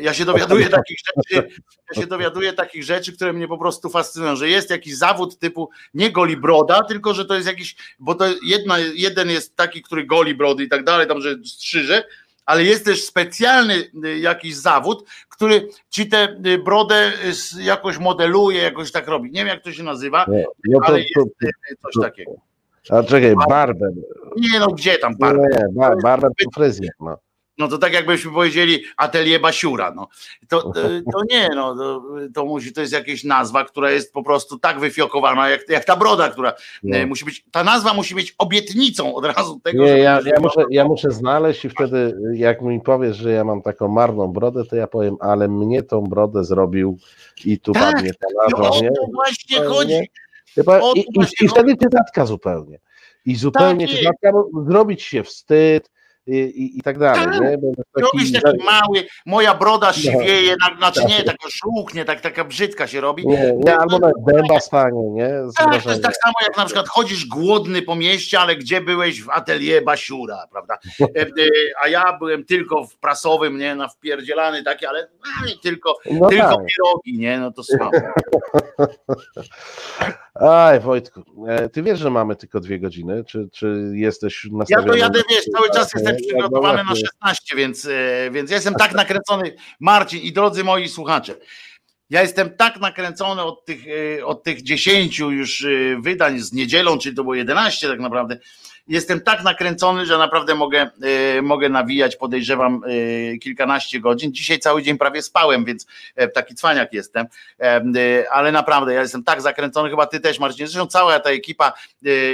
ja się dowiaduję takich rzeczy, ja się dowiaduję takich rzeczy, które mnie po prostu fascynują, że jest jakiś zawód typu nie goli broda, tylko że to jest jakiś, bo to jedna, jeden jest taki, który goli brody i tak dalej, tam, że strzyże, ale jest też specjalny y, jakiś zawód, który ci tę y, brodę y, jakoś modeluje, jakoś tak robi. Nie wiem, jak to się nazywa, Nie, no to, ale to, jest coś takiego. a czekaj, barber. Nie no, gdzie tam barber? nie, bar, barber to fryzjer. No. No to tak jakbyśmy powiedzieli atelier Basiura, no. To, to, to nie, no, to, to musi, to jest jakaś nazwa, która jest po prostu tak wyfiokowana, jak, jak ta broda, która No. e, musi być, ta nazwa musi być obietnicą od razu tego, Nie, że ja, ja, muszę, ja muszę znaleźć i wtedy jak mi powiesz, że ja mam taką marną brodę, to ja powiem, ale mnie tą brodę zrobił i tu Tak, padnie ta o nazwa, nie? to właśnie chodzi. O i, i, I wtedy zatka zupełnie. I zupełnie Tak zatka, zrobić się wstyd i, i, tak dalej, Tak. nie? Będę Robisz taki, taki mały, moja broda siwieje, na, znaczy Tak. nie, taka żółknie, tak, taka brzydka się robi. nie, nie, albo nawet dęba stanie, nie? Tak, to jest tak samo jak na przykład chodzisz głodny po mieście, ale gdzie byłeś w atelier Basiura, prawda? E, e, A ja byłem tylko w prasowym, nie, na wpierdzielany taki, ale tylko, No tylko tak. pierogi, nie, no to słabo. Aj, Wojtku, e, ty wiesz, że mamy tylko dwie godziny? Czy, czy jesteś Ja nastawiony? to jadę, wiesz, cały czas Tak, jestem przygotowany na właśnie. 16, więc, e, więc ja jestem tak nakręcony, Marcin i drodzy moi słuchacze, ja jestem tak nakręcony od tych, e, od tych 10 już e, wydań z niedzielą, czyli to było 11 tak naprawdę, jestem tak nakręcony, że naprawdę mogę, e, mogę nawijać, podejrzewam, e, kilkanaście godzin. Dzisiaj cały dzień prawie spałem, więc e, taki cwaniak jestem, e, ale naprawdę ja jestem tak zakręcony, chyba ty też Marcin, zresztą cała ta ekipa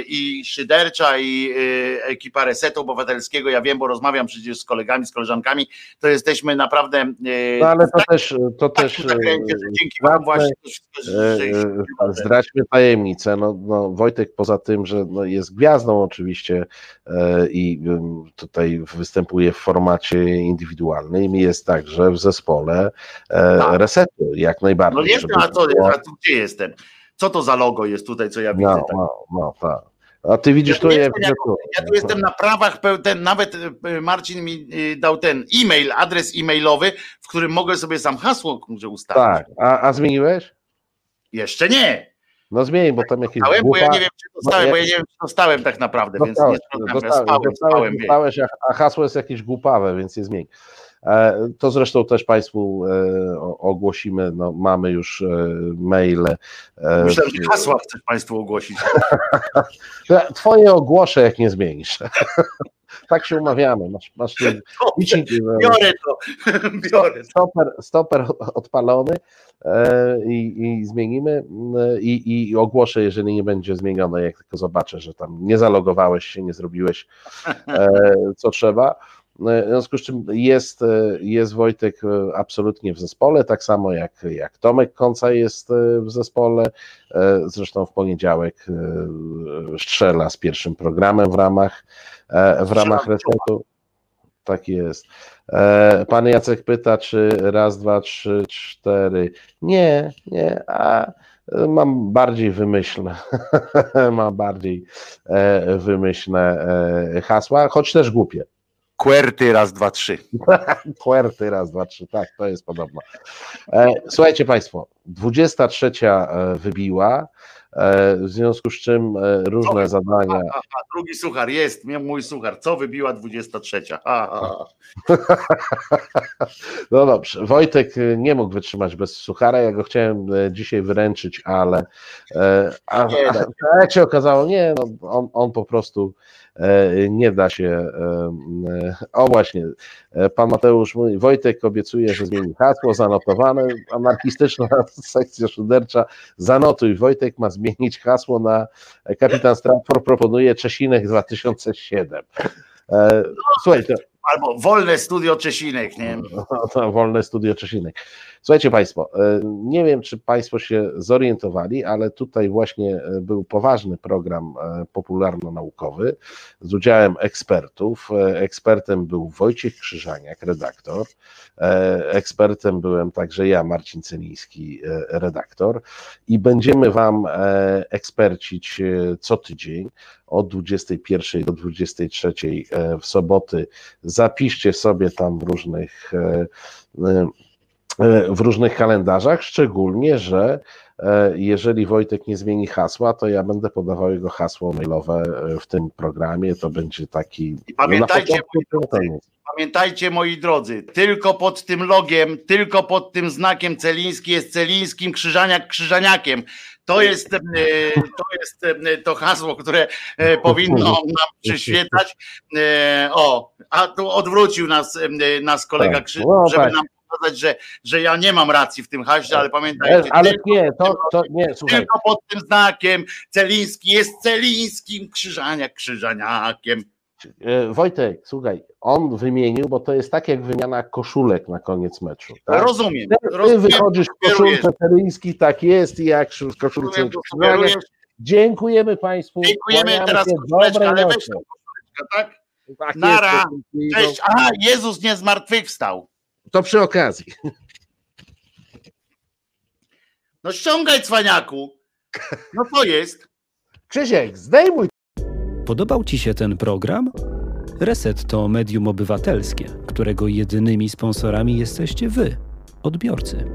i Szydercza i ekipa Resetu Obywatelskiego, ja wiem, bo rozmawiam przecież z kolegami, z koleżankami, to jesteśmy naprawdę No ale to tak- też, to tak też zakręcie, dzięki wam właśnie Zdradźmy tajemnicę. No, no, Wojtek poza tym, że no, jest gwiazdą oczywiście e, i tutaj występuje w formacie indywidualnym, jest także w zespole e, Tak. resetu, jak najbardziej. No jestem, a, co, było- a gdzie jestem? Co to za logo jest tutaj, co ja widzę? No, tak? no, no, tak. A ty widzisz Ja tu, ja jestem widzę tu. Ja tu jestem na prawach, ten, nawet e, Marcin mi dał ten e-mail, adres e-mailowy, w którym mogę sobie sam hasło ustawić. Tak, a, a zmieniłeś? Jeszcze nie. No zmień, bo tam jakieś Dostałem, bo ja głupa- nie wiem, czy dostałem, No, bo ja- nie wiem, czy dostałem tak naprawdę, więc nie Dostałeś, sprawdzałem, ja dostałeś, spałem, dostałeś, spałem, dostałeś, a hasło jest jakieś głupawe, więc je zmień. E, To zresztą też Państwu e, ogłosimy, no, mamy już e, maile. Myślałem, że hasła chcesz Państwu ogłosić. Twoje ogłoszę, jak nie zmienisz. Tak się umawiamy. Masz, masz licznik, Biorę to, biorę to. stoper, stoper odpalony i, i zmienimy i, i ogłoszę, jeżeli nie będzie zmienione, jak tylko zobaczę, że tam nie zalogowałeś się, nie zrobiłeś co trzeba. E, W związku z czym jest, e, jest Wojtek e, absolutnie w zespole, tak samo jak, jak Tomek Konca jest e, w zespole. Zresztą w poniedziałek strzela z pierwszym programem w ramach, w ramach resetu. Tak jest. Pan Jacek pyta, czy raz, dwa, trzy, cztery. Nie, nie, a mam bardziej wymyślne, mam bardziej wymyślne hasła, choć też głupie. Querty, raz, dwa, trzy. Puerty, raz, dwa, trzy, tak, to jest podobno. E, Słuchajcie Państwo, 23 e, wybiła, e, w związku z czym różne Co? zadania. A, a, drugi suchar jest, miał mój suchar. Co wybiła 23? A, a, a. No dobrze, Wojtek nie mógł wytrzymać bez suchara, ja go chciałem dzisiaj wyręczyć, ale a, Nie da a, jak się okazało, nie, no, on, on po prostu nie da się. e, e, O właśnie, e, pan Mateusz mówi, Wojtek obiecuje, że zmieni hasło, zanotowane, anarchistyczna sekcja szydercza, zanotuj, Wojtek ma zmienić hasło na Kapitan Stratford proponuje Czesinek 2007. E, Słuchaj, to, Albo wolne studio Czesinek, nie? to wolne studio Czesinek. Słuchajcie Państwo, e, nie wiem, czy Państwo się zorientowali, ale tutaj właśnie e, był poważny program e, popularno-naukowy z udziałem ekspertów. Ekspertem był Wojciech Krzyżaniak, redaktor. Ekspertem byłem także ja, Marcin Celiński, redaktor. I będziemy Wam ekspercić co tydzień od 21 do 23 e, w soboty. Zapiszcie sobie tam w różnych e, e, w różnych kalendarzach, szczególnie, że jeżeli Wojtek nie zmieni hasła, to ja będę podawał jego hasło mailowe e, w tym programie. To będzie taki. I pamiętajcie, nie jest. Pamiętajcie, moi drodzy, tylko pod tym logiem, tylko pod tym znakiem Celiński jest Celińskim, Krzyżaniak Krzyżaniakiem. To jest, e, to jest e, to hasło, które e, powinno nam przyświecać. E, O, a tu odwrócił nas, e, nas kolega Tak, Krzyż, no żeby tak. nam pokazać, że, że ja nie mam racji w tym haśle, ale pamiętajcie, Ale tylko, nie, to, to nie, słuchaj. tylko pod tym znakiem Celiński jest Celińskim, Krzyżaniak Krzyżaniakiem. E, Wojtek, słuchaj, on wymienił, bo to jest tak jak wymiana koszulek na koniec meczu. Tak? Rozumiem, Ty, ty rozumiem, wychodzisz w koszulce Teryński, tak jest, i jak w koszulce Krzyżaniak. Dziękujemy Państwu. Dziękujemy teraz koszuleczka, ale weź tak? Tak Nara. Cześć. Aha, Jezus nie zmartwychwstał. To przy okazji. No ściągaj cwaniaku. No co jest? Krzysiek, zdejmuj Podobał Ci się ten program? Reset to medium obywatelskie, którego jedynymi sponsorami jesteście Wy, odbiorcy.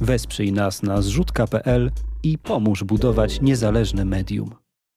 Wesprzyj nas na zrzutka.pl i pomóż budować niezależne medium.